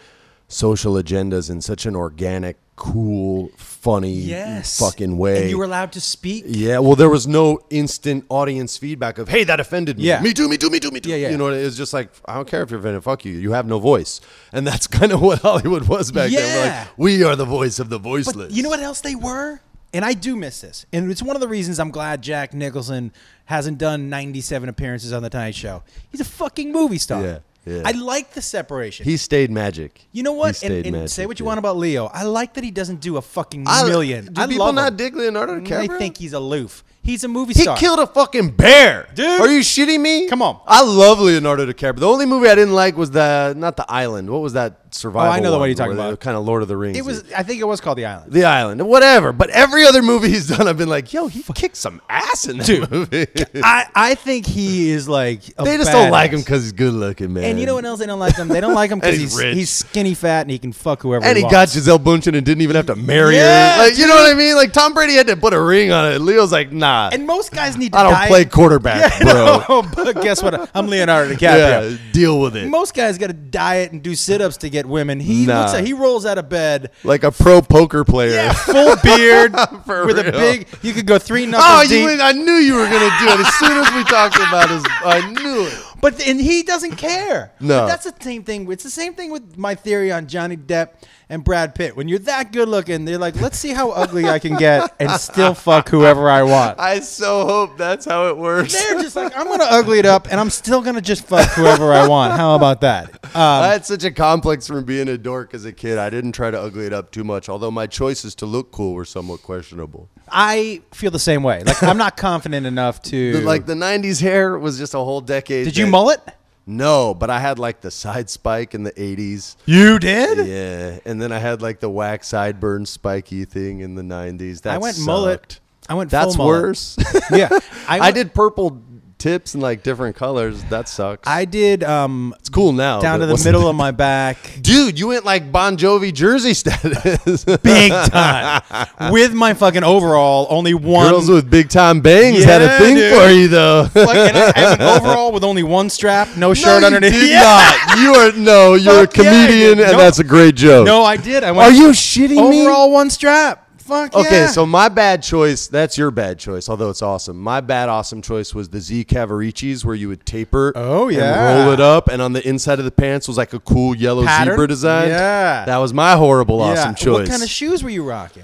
S2: social agendas in such an organic, cool, funny,
S1: Yes.
S2: fucking way.
S1: And you were allowed to speak.
S2: yeah, well, there was no instant audience feedback of "Hey, that offended me."
S1: Yeah.
S2: me too, me too, me too, me too.
S1: Yeah, yeah.
S2: You know, it was just like I don't care if you're offended. Fuck you. You have no voice, and that's [laughs] kind of what Hollywood was back then. We're
S1: Yeah.
S2: like, we are the voice of the voiceless.
S1: But you know what else they were? And I do miss this. And it's one of the reasons I'm glad Jack Nicholson hasn't done 97 appearances on The Tonight Show. He's a fucking movie star.
S2: Yeah, yeah.
S1: I like the separation.
S2: He stayed magic.
S1: you know what? And, and
S2: magic,
S1: say what you
S2: yeah.
S1: want about Leo. I like that he doesn't do a fucking
S2: I-
S1: million.
S2: Do
S1: I
S2: people
S1: love
S2: not
S1: him.
S2: dig Leonardo DiCaprio?
S1: I think he's aloof. He's a movie star.
S2: He
S1: star.
S2: killed a fucking bear,
S1: Dude.
S2: Are you shitting me?
S1: Come on.
S2: I love Leonardo DiCaprio. The only movie I didn't like was the not the Island. What was that survival?
S1: Oh, I know the one you're talking about.
S2: Kind of Lord of the Rings.
S1: It was. I think it was called The Island.
S2: the Island, whatever. But every other movie he's done, I've been like, yo, he kicked some ass in that movie. [laughs]
S1: I, I think he is like. A
S2: they just don't like
S1: badass.
S2: him because he's good looking, man.
S1: And you know what else they don't like him? They don't like him because [laughs]
S2: And he's
S1: he's
S2: rich.
S1: he's skinny fat and he can fuck whoever.
S2: And he got
S1: wants.
S2: Gisele Bündchen and didn't even have to marry
S1: Yeah,
S2: her. Like, you know what I mean? Like Tom Brady had to put a ring on it. Leo's like, nah.
S1: And most guys need to.
S2: I don't
S1: diet-
S2: play quarterback, [laughs]
S1: Yeah,
S2: bro.
S1: no, but guess what? I'm Leonardo [laughs] DiCaprio.
S2: Yeah, deal with it.
S1: Most guys got to diet and do sit-ups to get women. He
S2: Nah.
S1: looks like he rolls out of bed.
S2: Like a pro poker player.
S1: Yeah, full beard [laughs]
S2: For
S1: with a big. You could go three knuckles
S2: Oh,
S1: deep.
S2: you! I knew you were gonna do it as soon as we talked about his. I knew it.
S1: But and he doesn't care. [laughs]
S2: No.
S1: But that's the same thing. It's the same thing with my theory on Johnny Depp and Brad Pitt. When you're that good looking, they're like, let's see how ugly I can get and still [laughs] fuck whoever I want.
S2: I so hope that's how it works.
S1: They're just like, I'm gonna ugly it up and I'm still gonna just fuck whoever I want. How about that?
S2: I
S1: Um,
S2: had such a complex from being a dork as a kid. I didn't try to ugly it up too much, although my choices to look cool were somewhat questionable.
S1: I feel the same way. Like I'm not [laughs] confident enough to
S2: The- like the '90s hair was just a whole decade.
S1: Did you
S2: that-
S1: mullet?
S2: No, but I had like the side spike in the '80s.
S1: You did?
S2: Yeah, and then I had like the wax sideburn spiky thing in the '90s. That
S1: I went
S2: sucked.
S1: mullet. I went
S2: That's
S1: mullet.
S2: worse.
S1: Yeah. [laughs]
S2: I,
S1: went-
S2: did purple tips in like different colors. That sucks.
S1: I did um
S2: it's cool now.
S1: down to the middle [laughs] of my back.
S2: Dude, you went like Bon Jovi jersey status. [laughs]
S1: Big time. [laughs] With my fucking overall, only one
S2: Girls with big time bangs had a thing
S1: dude.
S2: for you though.
S1: And I have an overall with only one strap, no shirt
S2: no,
S1: underneath.
S2: You did
S1: Yeah.
S2: not. You are no. You're
S1: Fuck
S2: a comedian,
S1: did.
S2: and
S1: No.
S2: that's a great joke.
S1: No, I did. I went
S2: Are you shitting me?
S1: overall one strap. Fuck
S2: Okay,
S1: yeah.
S2: so my bad choice, that's your bad choice, although it's awesome. My bad awesome choice was the Z Cavariccis where you would taper
S1: Oh,
S2: and
S1: yeah.
S2: roll it up and on the inside of the pants was like a cool yellow
S1: Pattern?
S2: zebra design.
S1: Yeah.
S2: That was my horrible awesome choice.
S1: What kind of shoes were you rocking?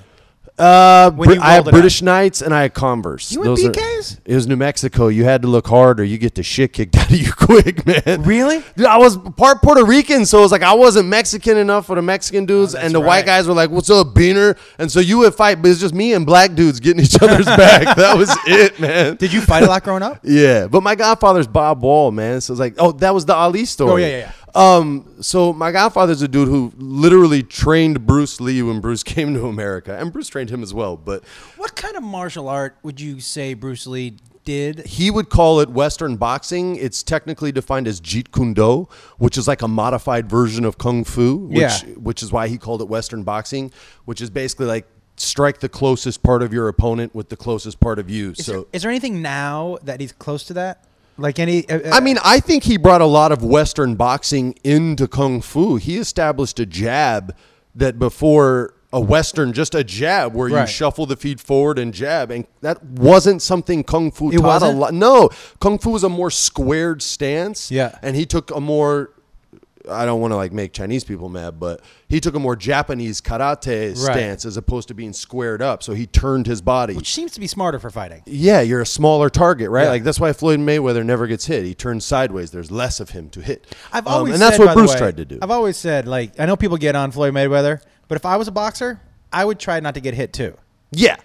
S2: Uh, I
S1: it
S2: British Knights and I had Converse.
S1: You went
S2: are-
S1: BKs?
S2: it was New Mexico. You had to look hard or you get the shit kicked [laughs] out of you quick, man.
S1: Really?
S2: Dude, I was part Puerto Rican, so it was like I wasn't Mexican enough for the Mexican dudes,
S1: Oh,
S2: and the
S1: right.
S2: white guys were like, "What's up, Beaner?" And so you would fight, but it's just me and black dudes getting each other's back. [laughs] That was it, man.
S1: Did you fight a lot growing up? [laughs]
S2: Yeah, but my godfather's Bob Wall, man. So it's like, oh, that was the Ali story.
S1: Oh, yeah, yeah,
S2: Um, so my godfather's a dude who literally trained Bruce Lee when Bruce [laughs] came to America, and Bruce trained him as well. But
S1: What kind of martial art would you say Bruce Lee did?
S2: he would call it Western boxing. It's technically defined as Jeet Kune Do, which is like a modified version of Kung Fu, which,
S1: Yeah.
S2: which is why he called it Western boxing, which is basically like strike the closest part of your opponent with the closest part of you.
S1: Is,
S2: so
S1: there, is there anything now that he's close to that? Like any? Uh,
S2: I mean, I think he brought a lot of Western boxing into Kung Fu. He established a jab that before a Western, just a jab where you shuffle the feet forward and jab, and that wasn't something Kung Fu
S1: It
S2: taught a
S1: wasn't?
S2: lot. No, Kung Fu was a more squared stance.
S1: Yeah.
S2: and he took a more I don't want to like make Chinese people mad, but he took a more Japanese karate stance as opposed to being squared up. So he turned his body.
S1: Which seems to be smarter for fighting.
S2: yeah, you're a smaller target, right?
S1: Yeah.
S2: Like that's why Floyd Mayweather never gets hit. He turns sideways. There's less of him to hit.
S1: I've
S2: Um,
S1: always
S2: and that's
S1: said,
S2: what Bruce
S1: way,
S2: tried to do.
S1: I've always said, like, I know people get on Floyd Mayweather, but if I was a boxer, I would try not to get hit too.
S2: yeah.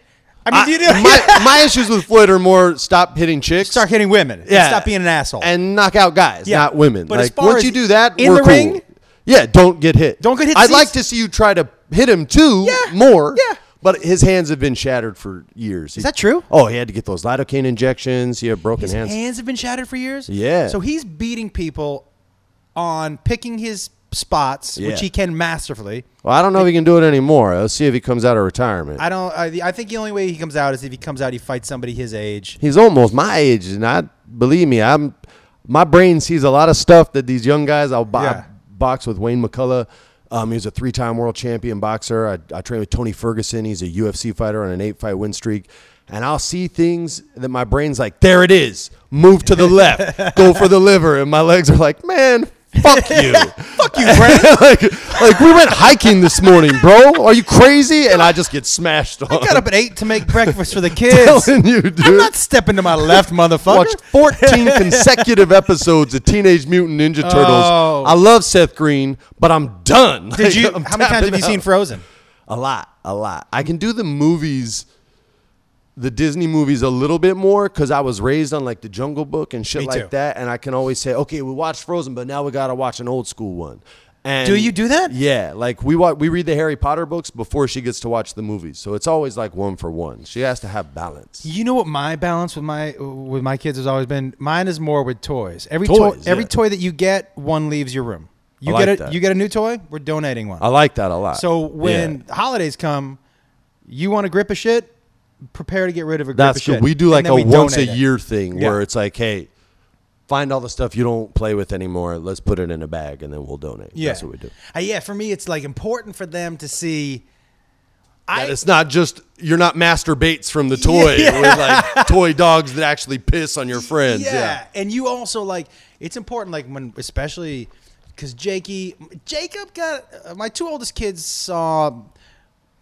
S1: I mean, do you know-
S2: my, my issues with Floyd are more stop hitting chicks.
S1: Start hitting women.
S2: Yeah.
S1: stop being an asshole.
S2: and knock out guys,
S1: Yeah.
S2: not women.
S1: But as
S2: like
S1: far
S2: once
S1: as
S2: you do that,
S1: in
S2: we're
S1: the
S2: cool.
S1: ring-
S2: yeah, don't get hit.
S1: Don't get hit.
S2: I'd like to see you try to hit him too
S1: Yeah.
S2: more.
S1: Yeah.
S2: But his hands have been shattered for years.
S1: Is that true?
S2: Oh, he had to get those lidocaine injections. He had broken hands.
S1: his
S2: hands.
S1: hands have been shattered for years.
S2: Yeah.
S1: So he's beating people on picking his spots,
S2: Yeah.
S1: which he can masterfully.
S2: Well, I don't know if he can do it anymore. Let's see if he comes out of retirement.
S1: I don't. I, I think the only way he comes out is if he comes out, he fights somebody his age.
S2: He's almost my age, and I believe me, I'm my brain sees a lot of stuff that these young guys. I'll bo-
S1: Yeah.
S2: box with Wayne McCullough. Um, he was a three-time world champion boxer. I, I trained with Tony Ferguson. He's a UFC fighter on an eight-fight win streak. And I'll see things that my brain's like, there it is. Move to the left. [laughs] Go for the liver. And my legs are like, man, fuck [laughs] you.
S1: Fuck you, brain. [laughs]
S2: like, like we went hiking this morning, bro. Are you crazy? And I just get smashed on.
S1: I got up at eight to make breakfast for the [laughs] kids.
S2: telling you, dude.
S1: I'm not stepping to my left, motherfucker.
S2: Watched 14 consecutive episodes of Teenage Mutant Ninja Turtles.
S1: Oh.
S2: I love Seth Green, but I'm done.
S1: Did
S2: Like,
S1: you?
S2: I'm
S1: How many times have you seen. Frozen?
S2: A lot, a lot. I can do the movies, the Disney movies, a little bit more because I was raised on like the Jungle Book and shit
S1: Me
S2: like
S1: too.
S2: that, and I can always say, okay, we watched Frozen, but now we gotta watch an old school one. And
S1: Do you do that?
S2: Yeah, like we wa- we read the Harry Potter books before she gets to watch the movies, so it's always like one for one. She has to have balance.
S1: You know what my balance with my with my kids has always been. Mine is more with toys. Every
S2: Toys,
S1: toy, every
S2: yeah.
S1: toy that you get, one leaves your room. You
S2: like
S1: get a
S2: that.
S1: you get a new toy, we're donating one.
S2: I like that a lot.
S1: So when
S2: Yeah.
S1: holidays come, you want to grip a shit, prepare to get rid of a
S2: That's
S1: of shit.
S2: We do like a once a
S1: donate it.
S2: year thing
S1: Yeah.
S2: where it's like, hey, find all the stuff you don't play with anymore. Let's put it in a bag and then we'll donate.
S1: Yeah,
S2: That's what we do.
S1: Uh, yeah, for me, it's like important for them to see.
S2: That
S1: I
S2: it's not just you're not masturbates from the toy
S1: Yeah.
S2: with like toy dogs that actually piss on your [laughs] friends.
S1: Yeah.
S2: Yeah.
S1: and you also like it's important like when especially because Jakey Jacob got uh, my two oldest kids saw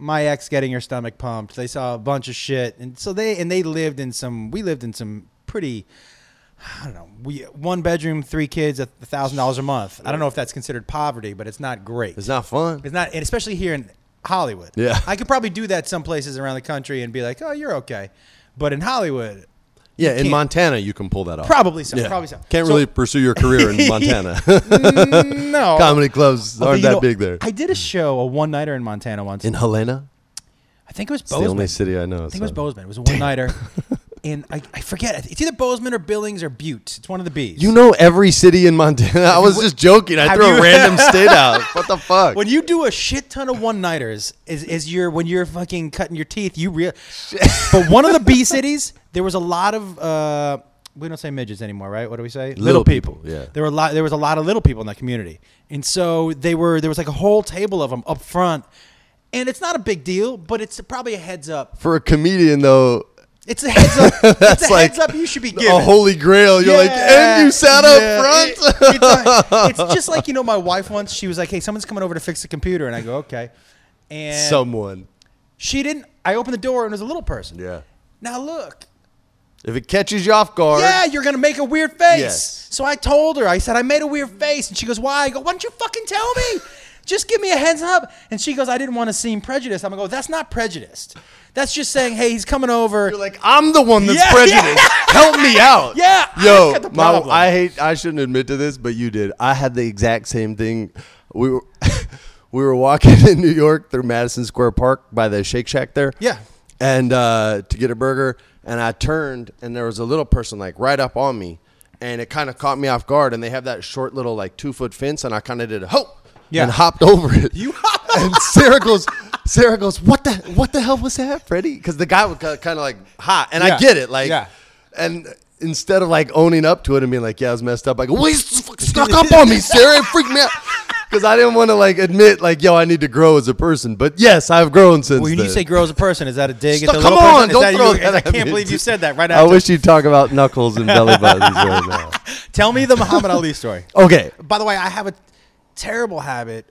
S1: my ex getting her stomach pumped. They saw a bunch of shit, and so they and they lived in some. We lived in some pretty. I don't know. We one bedroom, three kids, a thousand dollars a month. I don't know if that's considered poverty, but it's not great.
S2: It's not fun.
S1: It's not, and especially here in Hollywood.
S2: Yeah.
S1: I could probably do that some places around the country and be like, "Oh, you're okay," but in Hollywood,
S2: Yeah, in
S1: can't-
S2: Montana you can pull that off.
S1: probably so.
S2: Yeah.
S1: Probably so.
S2: Can't
S1: So-
S2: really pursue your career in [laughs] Montana.
S1: Mm, no [laughs]
S2: Comedy clubs
S1: Although,
S2: aren't that
S1: know,
S2: big there.
S1: I did a show, a one nighter in Montana once.
S2: in Helena,
S1: I think it was Bozeman.
S2: it's the only city I know.
S1: I think it was. Bozeman. It was a one nighter, [laughs] and I, I forget. It's either Bozeman or Billings or Butte. It's one of the B's.
S2: You know every city in Montana. [laughs] I was just joking. I
S1: have
S2: threw a
S1: you-
S2: random state out. [laughs] What the fuck?
S1: when you do a shit ton of one nighters, is is you're when you're fucking cutting your teeth, you real. [laughs] but one of the B cities, there was a lot of. uh we don't say midgets anymore, right? What do we say?
S2: Little people, yeah.
S1: There were a lot. There was a lot of little people in that community, and so they were. There was like a whole table of them up front, and it's not a big deal, but it's probably a heads up.
S2: For a comedian, though,
S1: It's a heads up. [laughs] it's a
S2: like
S1: heads up you should be given.
S2: a holy grail. You're like, and you sat up front.
S1: It- it's, like- [laughs] it's just like you know, my wife once she was like, "Hey, someone's coming over to fix the computer," and I go, "Okay," and
S2: Someone.
S1: she didn't. I opened the door and it was a little person.
S2: Yeah.
S1: Now look.
S2: If it catches you off guard,
S1: Yeah, you're gonna make a weird face.
S2: Yes.
S1: So I told her. I said I made a weird face, and she goes, "Why?" I go, "Why don't you fucking tell me? Just give me a heads up." And she goes, "I didn't want to seem prejudiced." I'm gonna go, "That's not prejudiced. That's just saying, hey, he's coming over."
S2: you're like, I'm the one that's
S1: Yeah,
S2: prejudiced. Help me out. [laughs]
S1: Yeah, I
S2: Yo,
S1: got the
S2: my,
S1: problem.
S2: I hate. I shouldn't admit to this, but you did. I had the exact same thing. We were [laughs] we were walking [laughs] in New York through Madison Square Park by the Shake Shack there.
S1: Yeah.
S2: And uh, to get a burger, and I turned, and there was a little person like right up on me, and it kind of caught me off guard. And they have that short little like two foot fence, and I kind of did a ho,
S1: Yeah.
S2: and hopped over it.
S1: You- [laughs]
S2: and Sarah goes, Sarah goes, what the what the hell was that, Freddie? Because the guy was kind of like hot, and
S1: Yeah.
S2: I get it, like,
S1: Yeah.
S2: and instead of like owning up to it and being like, yeah, I was messed up, I go, well, he's fucking [laughs] snuck up on me, Sarah, it freaked me out. Because I didn't want to like admit like, yo, I need to grow as a person. But yes, I've grown since.
S1: when you say grow as a person, is that a dig
S2: Stop-
S1: at the
S2: come on,
S1: person? Is
S2: don't
S1: that
S2: throw
S1: you-
S2: that
S1: I can't
S2: me.
S1: believe you said that right after.
S2: I wish you'd talk about knuckles and belly buttons right now. [laughs]
S1: Tell me the Muhammad Ali story.
S2: Okay,
S1: By the way, I have a terrible habit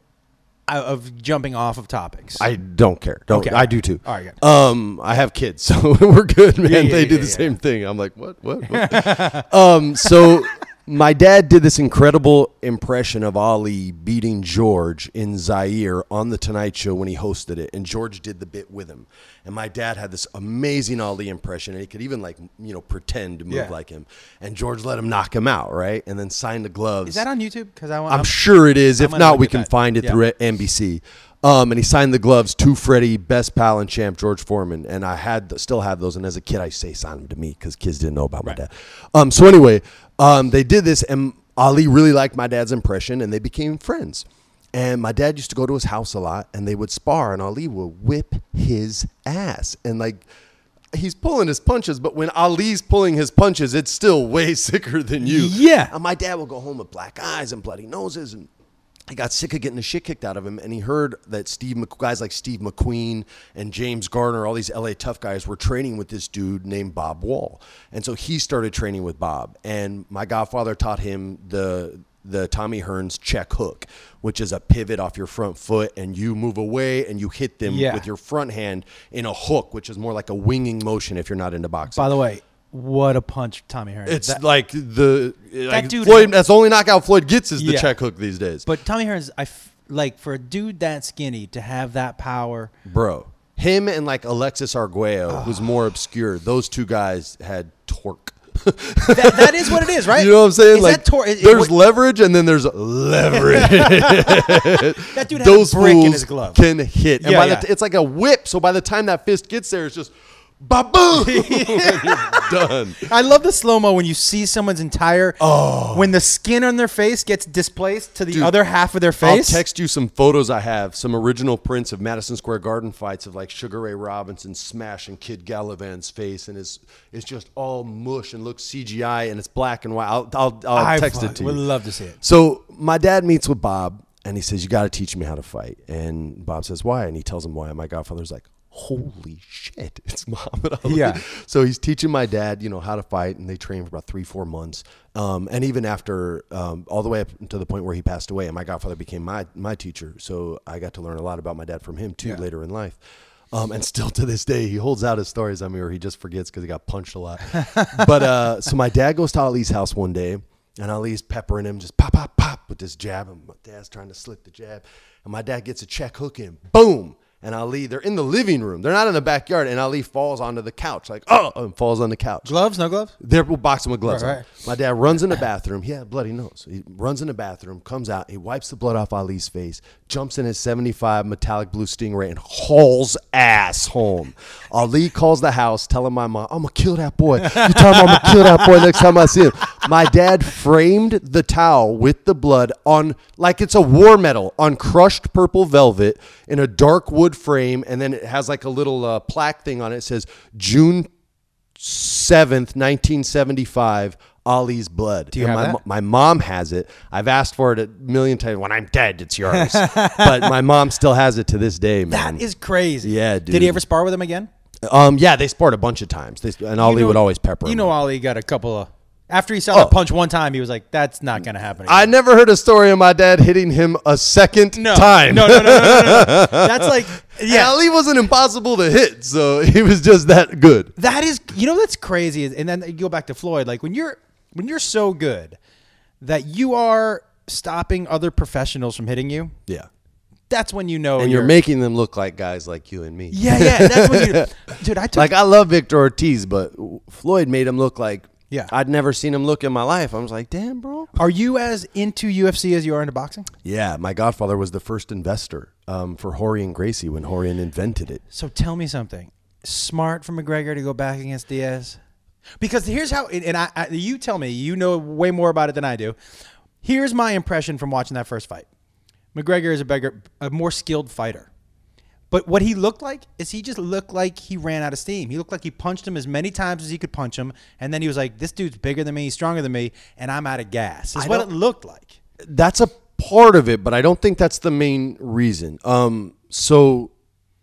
S1: of- jumping off of topics.
S2: I don't care. Don't.
S1: Okay.
S2: I do too.
S1: All right, good.
S2: Um, I have kids, [laughs] so [laughs] we're good, man.
S1: Yeah, yeah,
S2: they do
S1: yeah,
S2: the
S1: yeah,
S2: same thing. I'm like, what, what? what? [laughs] um, so my dad did this incredible impression of Ali beating George in Zaire on the Tonight Show when he hosted it, and George did the bit with him. And my dad had this amazing Ali impression, and he could even like you know pretend to move
S1: Yeah.
S2: like him. And George let him knock him out, right? And then signed the gloves.
S1: Is that on YouTube? Because I want.
S2: I'm sure it is. If
S1: gonna
S2: not,
S1: look
S2: we
S1: at
S2: can
S1: that.
S2: find it
S1: Yeah.
S2: through NBC. Um, and he signed the gloves to Freddie, best pal and champ George Foreman. And I had still have those. And as a kid, I say sign them to me because kids didn't know about my dad. Um, so anyway, um, they did this, and Ali really liked my dad's impression, and they became friends. And my dad used to go to his house a lot, and they would spar, and Ali would whip his ass, and like. He's pulling his punches, but when Ali's pulling his punches, it's still way [laughs] sicker than you.
S1: Yeah.
S2: And my dad would go home with black eyes and bloody noses, and he got sick of getting the shit kicked out of him. And he heard that Steve guys like Steve McQueen and James Garner, all these LA tough guys, were training with this dude named Bob Wall. And so he started training with Bob. And my godfather taught him the the Tommy Hearns check hook, which is a pivot off your front foot, and you move away and you hit them
S1: Yeah.
S2: with your front hand in a hook, which is more like a winging motion if you're not into boxing.
S1: By the way, what a punch Tommy Hearns.
S2: It's
S1: That-
S2: like the like
S1: dude
S2: Floyd. that's the only knockout Floyd gets is the
S1: Yeah.
S2: check hook these days.
S1: but Tommy Hearns, I f- like for a dude that skinny to have that power.
S2: bro, him and like Alexis Arguello, who's more obscure. Those two guys had torque.
S1: That, that is what it is, [laughs] right?
S2: You know what I'm saying?
S1: Is
S2: like
S1: that tor- is-
S2: there's
S1: what-
S2: leverage and then there's leverage. [laughs]
S1: that [laughs] dude had
S2: Those
S1: a brick in his glove.
S2: can hit. And
S1: Yeah,
S2: by
S1: yeah.
S2: the it's like a whip. So by the time that fist gets there, it's just ba-boom. [laughs] Done.
S1: I love the slow mo when you see someone's entire oh. when the skin on their face gets displaced to the
S2: Oh. Dude,
S1: other half of their face.
S2: I'll text you some photos I have, some original prints of Madison Square Garden fights of like Sugar Ray Robinson smashing Kid Gavilan's face, and it's it's just all mush and looks CGI and it's black and white. I'll I'll, I'll
S1: I
S2: text
S1: fuck-
S2: it to
S1: would
S2: you.
S1: Would love to see it.
S2: So my dad meets with Bob and he says, "You got to teach me how to fight." And Bob says, "Why?" And he tells him why. And my godfather's like, "Holy shit, [laughs] it's Muhammad Ali."
S1: Yeah.
S2: So he's teaching my dad, you know, how to fight, and they train for about three, four months. Um, and even after, um, all the way up to the point where he passed away, and my godfather became my my teacher. So I got to learn a lot about my dad from him too
S1: Yeah.
S2: later in life. Um, and still to this day, he holds out his stories on me, or he just forgets because he got punched a lot. [laughs] but uh, so my dad goes to Ali's house one day, and Ali's peppering him, just pop, pop, pop with this jab, and my dad's trying to slip the jab, and my dad gets a check hook in, boom. And Ali, they're in the living room. They're not in the backyard. And Ali falls onto the couch, like, oh, and falls on the couch.
S1: Gloves, no gloves.
S2: They're boxing with gloves
S1: Right, right.
S2: My dad runs in the bathroom. He had a bloody nose. He runs in the bathroom, comes out, he wipes the blood off Ali's face, jumps in his 75 metallic blue Stingray, and hauls ass home. Ali calls the house, telling my mom, I'm going to kill that boy. You tell him I'm going to kill that boy next time I see him. My dad framed the towel with the blood on, like it's a war medal, on crushed purple velvet in a dark wood frame. And then it has like a little uh, plaque thing on it. It says, June 7th, 1975, Ali's blood.
S1: Do you
S2: And
S1: have
S2: my,
S1: that?
S2: my mom has it. I've asked for it a million times. When I'm dead, it's yours. [laughs] but my mom still has it to this day, man.
S1: That is crazy.
S2: Yeah, dude.
S1: Did he ever spar with him again?
S2: um, yeah, they sparred a bunch of times. They, and Ali
S1: You know-
S2: would always pepper
S1: You
S2: him.
S1: know, Ali got a couple of. After he saw
S2: Oh.
S1: that punch one time, he was like, "That's not going to happen." Again.
S2: I never heard a story of my dad hitting him a second
S1: no,
S2: time.
S1: No, no, no, no, no, no. [laughs] That's like,
S2: And
S1: yeah,
S2: Ali wasn't impossible to hit, so [laughs] he was just that good.
S1: that is. You know, that's crazy. And then you go back to Floyd. Like when you're when you're so good that you are stopping other professionals from hitting you.
S2: Yeah.
S1: That's when you know.
S2: And you're making them look like guys like you and me.
S1: Yeah, yeah. That's when you. [laughs] Dude, I took.
S2: like I love Victor Ortiz, but Floyd made him look like
S1: Yeah.
S2: I'd never seen him look in my life. I was like, damn, bro.
S1: are you as into UFC as you are into boxing?
S2: Yeah, my godfather was the first investor um, for Rorion Gracie when Rorion invented it.
S1: So tell me something. Smart for McGregor to go back against Diaz? Because here's how, and I, I, you tell me, you know way more about it than I do. Here's my impression from watching that first fight. McGregor is a bigger, a more skilled fighter. But what he looked like is he just looked like he ran out of steam. He looked like he punched him as many times as he could punch him, and then he was like, "This dude's bigger than me, he's stronger than me, and I'm out of gas." Is
S2: I
S1: what it looked like.
S2: That's a part of it, but I don't think that's the main reason. Um, so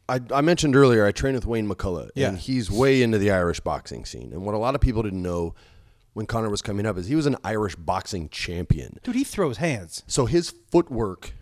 S2: I, I mentioned earlier I trained with Wayne McCullough,
S1: Yeah.
S2: and he's way into the Irish boxing scene. And what a lot of people didn't know, when Conor was coming up is he was an Irish boxing champion.
S1: Dude, he throws hands.
S2: So his footwork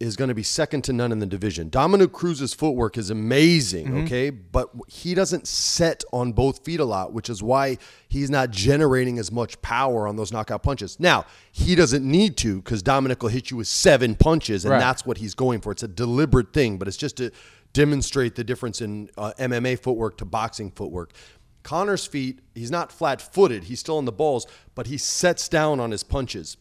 S2: is going to be second to none in the division. Dominick Cruz's footwork is amazing,
S1: Mm-hmm.
S2: okay? But he doesn't set on both feet a lot, which is why he's not generating as much power on those knockout punches. Now, he doesn't need to because Dominic will hit you with seven punches, and
S1: Right.
S2: that's what he's going for. It's a deliberate thing, but it's just to demonstrate the difference in uh, MMA footwork to boxing footwork. Conor's feet, he's not flat footed, he's still on the balls, but he sets down on his punches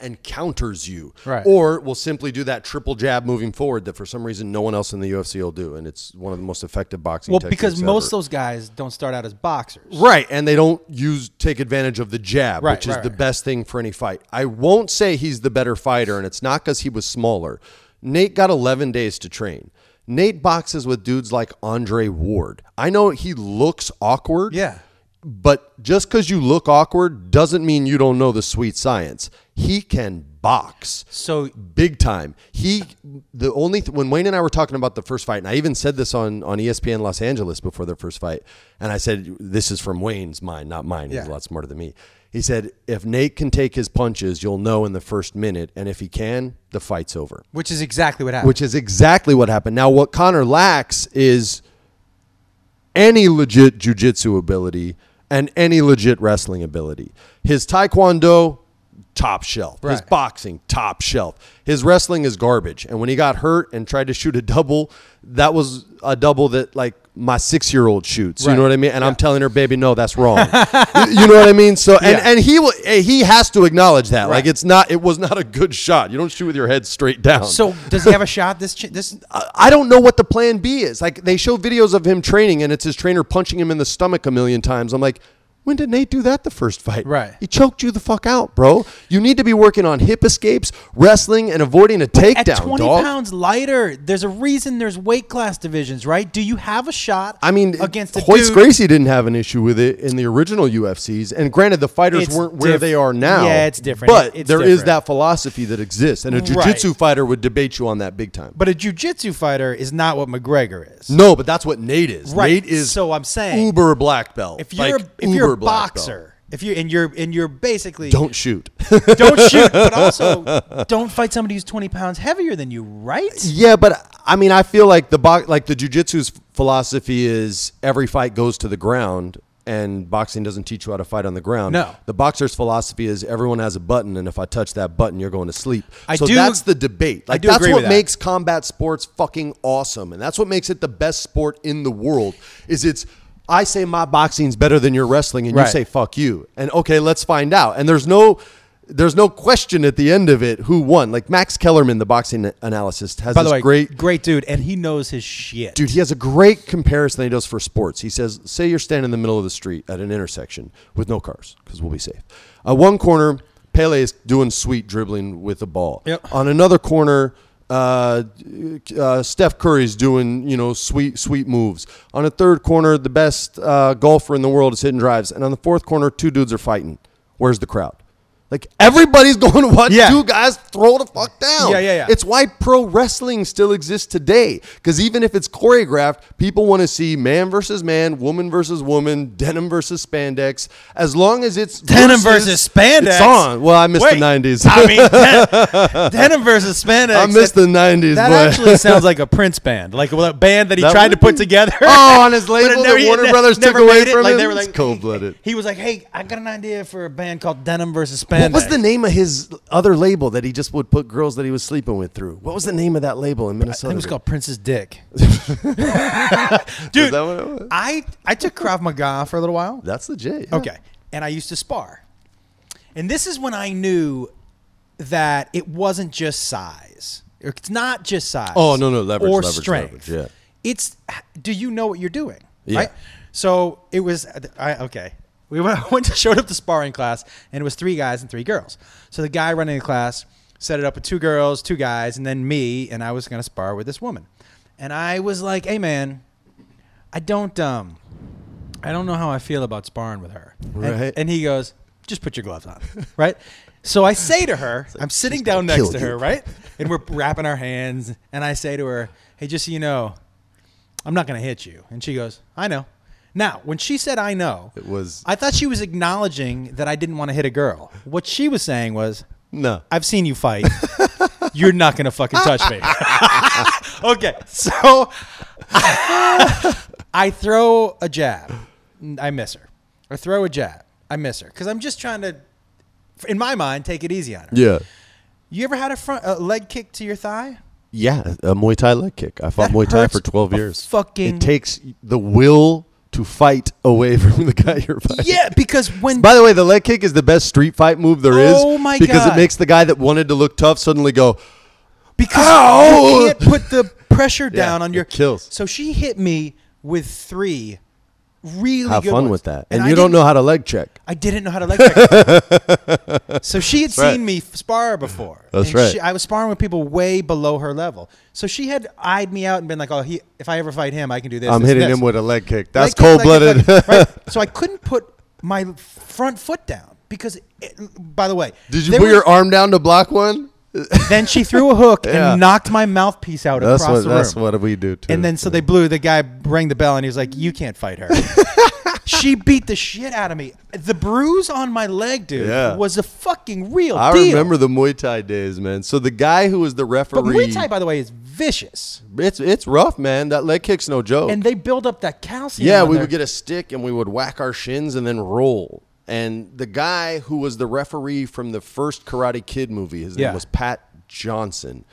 S2: and counters you.
S1: Right.
S2: Or will simply do that triple jab moving forward that for some reason no one else in the UFC will do. And it's one of the most effective boxing
S1: Well, because most of those guys don't start out as boxers.
S2: Right, and they don't use take advantage of the jab,
S1: Right,
S2: which is
S1: right,
S2: the
S1: right.
S2: best thing for any fight. I won't say he's the better fighter, and it's not because he was smaller. Nate got 11 days to train. Nate boxes with dudes like Andre Ward. I know he looks awkward.
S1: Yeah.
S2: But just because you look awkward doesn't mean you don't know the sweet science. He can box
S1: So
S2: big time. He the only th- when Wayne and I were talking about the first fight, and I even said this on on ESPN Los Angeles before their first fight, and I said this is from Wayne's mind, not mine. He's a lot smarter than me. He said if Nate can take his punches, you'll know in the first minute, and if he can, the fight's over.
S1: which is exactly what happened.
S2: Which is exactly what happened. Now, what Conor lacks is any legit jujitsu ability and any legit wrestling ability. His taekwondo, top shelf. His boxing, top shelf. His wrestling is garbage. And when he got hurt and tried to shoot a double, that was a double that like my six year old shoots. You know what I mean? And I'm telling her, baby, no, that's wrong. [laughs] you know what I mean? So and,
S1: Yeah.
S2: and he will eh, he has to acknowledge that. Like it's not it was not a good shot. You don't shoot with your head straight down.
S1: so does he have a shot? This ch- this [laughs]
S2: I don't know what the plan B is. Like they show videos of him training, and it's his trainer punching him in the stomach a million times. I'm like, when did Nate do that the first fight?
S1: Right.
S2: He choked you the fuck out, bro. You need to be working on hip escapes, wrestling, and avoiding a takedown,
S1: at 20
S2: dog.
S1: pounds lighter, there's a reason there's weight class divisions, right? Do you have a shot?
S2: I mean,
S1: against
S2: Royce
S1: dude?
S2: Gracie didn't have an issue with it in the original UFCs, and granted, the fighters
S1: It's
S2: weren't where
S1: diff-
S2: they are now.
S1: Yeah, it's different.
S2: But
S1: It's
S2: there is
S1: different.
S2: that philosophy that exists, and a jiu-jitsu
S1: Right.
S2: fighter would debate you on that big time.
S1: But a jujitsu fighter is not what McGregor is.
S2: no, but that's what Nate is.
S1: Right.
S2: Nate is
S1: So I'm saying-
S2: uber black belt.
S1: If you're
S2: like,
S1: a, if you're
S2: uber
S1: a
S2: black belt.
S1: boxer, if you and you're and you're basically
S2: don't shoot. [laughs]
S1: don't shoot, but also [laughs] don't fight somebody who's 20 pounds heavier than you, right?
S2: yeah, but I mean, I feel like the bo- like the jujitsu's philosophy is every fight goes to the ground, and boxing doesn't teach you how to fight on the ground.
S1: No.
S2: the boxer's philosophy is everyone has a button, and if I touch that button, you're going to sleep.
S1: I
S2: so
S1: do-
S2: that's the debate. Like
S1: do
S2: that's
S1: agree
S2: what
S1: with that.
S2: makes combat sports fucking awesome, and that's what makes it the best sport in the world. Is it's I say my boxing's better than your wrestling, and
S1: Right.
S2: you say fuck you, and okay, let's find out. And there's no. There's no question at the end of it who won. Like Max Kellerman, the boxing analyst, has
S1: By
S2: this
S1: the way,
S2: great
S1: great dude, and he knows his shit.
S2: Dude, he has a great comparison he does for sports. He says, say you're standing in the middle of the street at an intersection with no cars, because we'll be safe. Uh, one corner, Pele is doing sweet dribbling with the ball.
S1: Yep.
S2: On another corner, uh, uh, Steph Curry's doing you know sweet sweet moves. On a third corner, the best uh, golfer in the world is hitting drives, and on the fourth corner, two dudes are fighting. Where's the crowd? Like everybody's [laughs] going to watch
S1: Yeah.
S2: two guys throw the fuck down.
S1: Yeah, yeah, yeah.
S2: It's why pro wrestling still exists today. Because even if it's choreographed, people want to see man versus man, woman versus woman, denim versus spandex. As long as it's
S1: Denim versus spandex?
S2: it's on. Well, I missed
S1: Wait,
S2: the '90s.
S1: I mean, [laughs] den- denim versus spandex.
S2: I missed the '90s.
S1: That
S2: but
S1: actually [laughs] sounds like a Prince band, like a band that he
S2: That
S1: tried to put together.
S2: Oh, on his label
S1: never-
S2: that Warner
S1: ne-
S2: Brothers took away
S1: it.
S2: from
S1: like,
S2: him?
S1: They were
S2: It's
S1: like,
S2: cold-blooded.
S1: He was like, "Hey, I got an idea for a band called Denim versus Spandex."
S2: What was the name of his other label that he just would put girls that he was sleeping with through? What was the name of that label in
S1: I
S2: Minnesota?
S1: think it was called Prince's Dick. [laughs]
S2: Is
S1: Dude,
S2: that what it was?
S1: I I took Krav Maga for a little while.
S2: That's legit. yeah.
S1: Okay. And I used to spar. And this is when I knew that it wasn't just size. It's not just size.
S2: Oh, no, no, leverage,
S1: or
S2: leverage,
S1: strength.
S2: leverage, yeah.
S1: It's do you know what you're doing?
S2: Yeah.
S1: Right? So it was I okay. We [laughs] went, to showed up to sparring class and it was three guys and three girls. So the guy running the class set it up with two girls, two guys, and then me, and I was gonna spar with this woman. And I was like, hey man, I don't um I don't know how I feel about sparring with her. And-
S2: Right.
S1: And, he goes, just put your gloves on. [laughs] right? So I say to her, [laughs] I'm sitting down next to her,
S2: you.
S1: right? And we're wrapping our hands. And I say to her, hey, just so you know, I'm not going to hit you. And she goes, I know. Now, when she said I know,
S2: It was
S1: I thought she was acknowledging that I didn't want to hit a girl. What she was saying was,
S2: no.
S1: I've seen you fight. You're not going to fucking touch me. [laughs] okay, so [laughs] I throw a jab. I miss her. I throw a jab. I miss her because I'm just trying to, in my mind, take it easy on her.
S2: Yeah.
S1: You ever had a front a leg kick to your thigh?
S2: Yeah, a Muay Thai leg kick. I fought
S1: That
S2: Muay Thai for 12 years.
S1: fucking-
S2: It takes the will to fight away [laughs] from the guy you're fighting.
S1: Yeah, because when
S2: By the way, the leg kick is the best street fight move there is.
S1: Oh my
S2: because
S1: God.
S2: it makes the guy that wanted to look tough suddenly go,
S1: because
S2: Ow!
S1: you can't put the pressure [laughs]
S2: Yeah,
S1: down on
S2: it
S1: your
S2: kills.
S1: So she hit me with three really
S2: have
S1: good
S2: fun
S1: ones.
S2: with that. And,
S1: I
S2: you don't know how to leg check.
S1: I didn't know how to leg check. [laughs] so she had
S2: right.
S1: seen me spar before.
S2: That's
S1: and
S2: right.
S1: She, I was sparring with people way below her level. So she had eyed me out and been like, "Oh, he, if I ever fight him, I can do this."
S2: I'm
S1: this,
S2: hitting
S1: this.
S2: him with a leg kick. That's cold blooded.
S1: kick, leg kick, right? [laughs] So I couldn't put my front foot down because, it, by the way,
S2: Did you put
S1: was-
S2: your arm down to block one?
S1: Then she threw a hook
S2: Yeah.
S1: and knocked my mouthpiece out
S2: That's
S1: across
S2: what
S1: the
S2: that's
S1: room.
S2: what we do too.
S1: And then so they blew. The guy rang the bell and he was like, "You can't fight her." [laughs] she beat the shit out of me. The bruise on my leg, dude,
S2: Yeah.
S1: was a fucking real
S2: I
S1: deal.
S2: remember the Muay Thai days, man. So the guy who was the referee,
S1: But Muay Thai, by the way, is vicious,
S2: it's it's rough, man. That leg kick's no joke.
S1: and they build up that calcium.
S2: Yeah, we
S1: there.
S2: would get a stick and we would whack our shins and then roll. And the guy who was the referee from the first Karate Kid movie, his
S1: Yeah.
S2: name was Pat Johnson.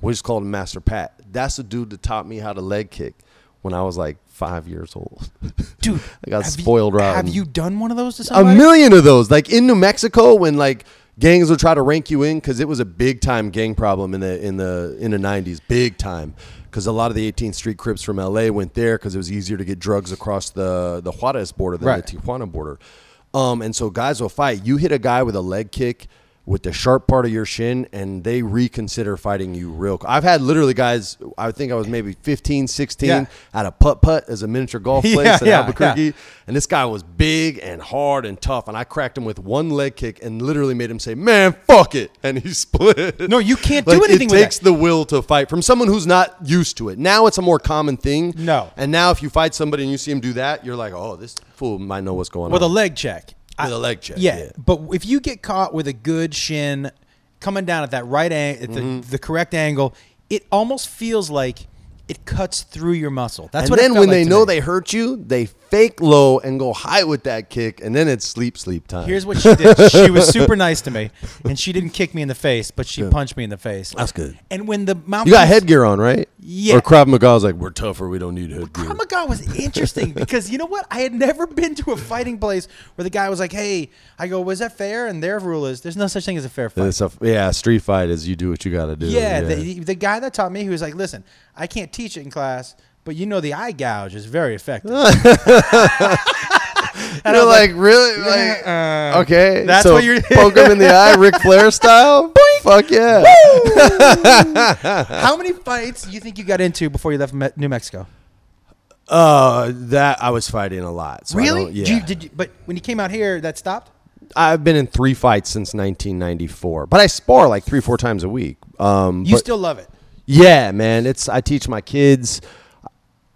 S2: We just called him Master Pat. That's the dude that taught me how to leg kick when I was like five years old. [laughs]
S1: dude.
S2: I got
S1: have you-
S2: spoiled rotten.
S1: Have you done one of those to
S2: a million of those. Like in New Mexico, when like gangs would try to rank you in, because it was a big time gang problem in the in the in the nineties, big time. Because a lot of the 18th Street Crips from LA went there because it was easier to get drugs across the the Juarez border than
S1: Right.
S2: the Tijuana border. Um, and so guys will fight. You hit a guy with a leg kick with the sharp part of your shin and they reconsider fighting you real I've had literally guys I think I was maybe 15 16
S1: Yeah.
S2: at a putt putt as a miniature golf [laughs]
S1: Yeah,
S2: place in
S1: yeah,
S2: Albuquerque
S1: yeah.
S2: and this guy was big and hard and tough. And I cracked him with one leg kick and literally made him say, "Man, fuck it," [laughs] and he split.
S1: No, you can't
S2: Like,
S1: do anything with
S2: It
S1: with
S2: takes the will to fight from someone who's not used to it. Now it's a more common thing.
S1: No.
S2: And now if you fight somebody and you see him do that, you're like, "Oh, this fool might know what's going on.
S1: with a leg check.
S2: With a leg check,
S1: Yeah,
S2: yeah.
S1: but if you get caught with a good shin coming down at that right angle, at the,
S2: Mm-hmm.
S1: the correct angle, it almost feels like it cuts through your muscle. That's
S2: and
S1: what.
S2: then when
S1: like
S2: they know
S1: me.
S2: they hurt you, they fake low and go high with that kick, and then it's sleep, sleep time.
S1: Here's what she did. [laughs] She was super nice to me, and she didn't kick me in the face, but she punched me in the face.
S2: That's good.
S1: And when the mouth
S2: you got headgear on, right?
S1: Yeah.
S2: Or Krav Maga's like, we're tougher, we don't need headgear.
S1: Krav Maga was interesting [laughs] because you know what? I had never been to a fighting place where the guy was like, "Hey," I go, "Was that fair?" And their rule is, "There's no such thing as a fair fight."
S2: A, yeah, street fight is you do what you got to do.
S1: Yeah, The, the guy that taught me, he was like, "Listen, I can't teach it in class, but you know the eye gouge is very effective." [laughs]
S2: and
S1: I
S2: you're
S1: was
S2: like, really? Like,
S1: uh,
S2: okay,
S1: that's
S2: so
S1: what you're- doing. [laughs]
S2: poke him in the eye, Ric Flair style. [laughs] Fuck yeah!
S1: How many fights do you think you got into before you left Me- New Mexico?
S2: Uh, that I was fighting a lot. So
S1: really?
S2: yeah.
S1: Did you, did you, but when you came out here, that stopped.
S2: I've been in three fights since 1994, but I spar like three, four times a week. Um,
S1: You
S2: but-
S1: still love it.
S2: Yeah, man. It's I teach my kids.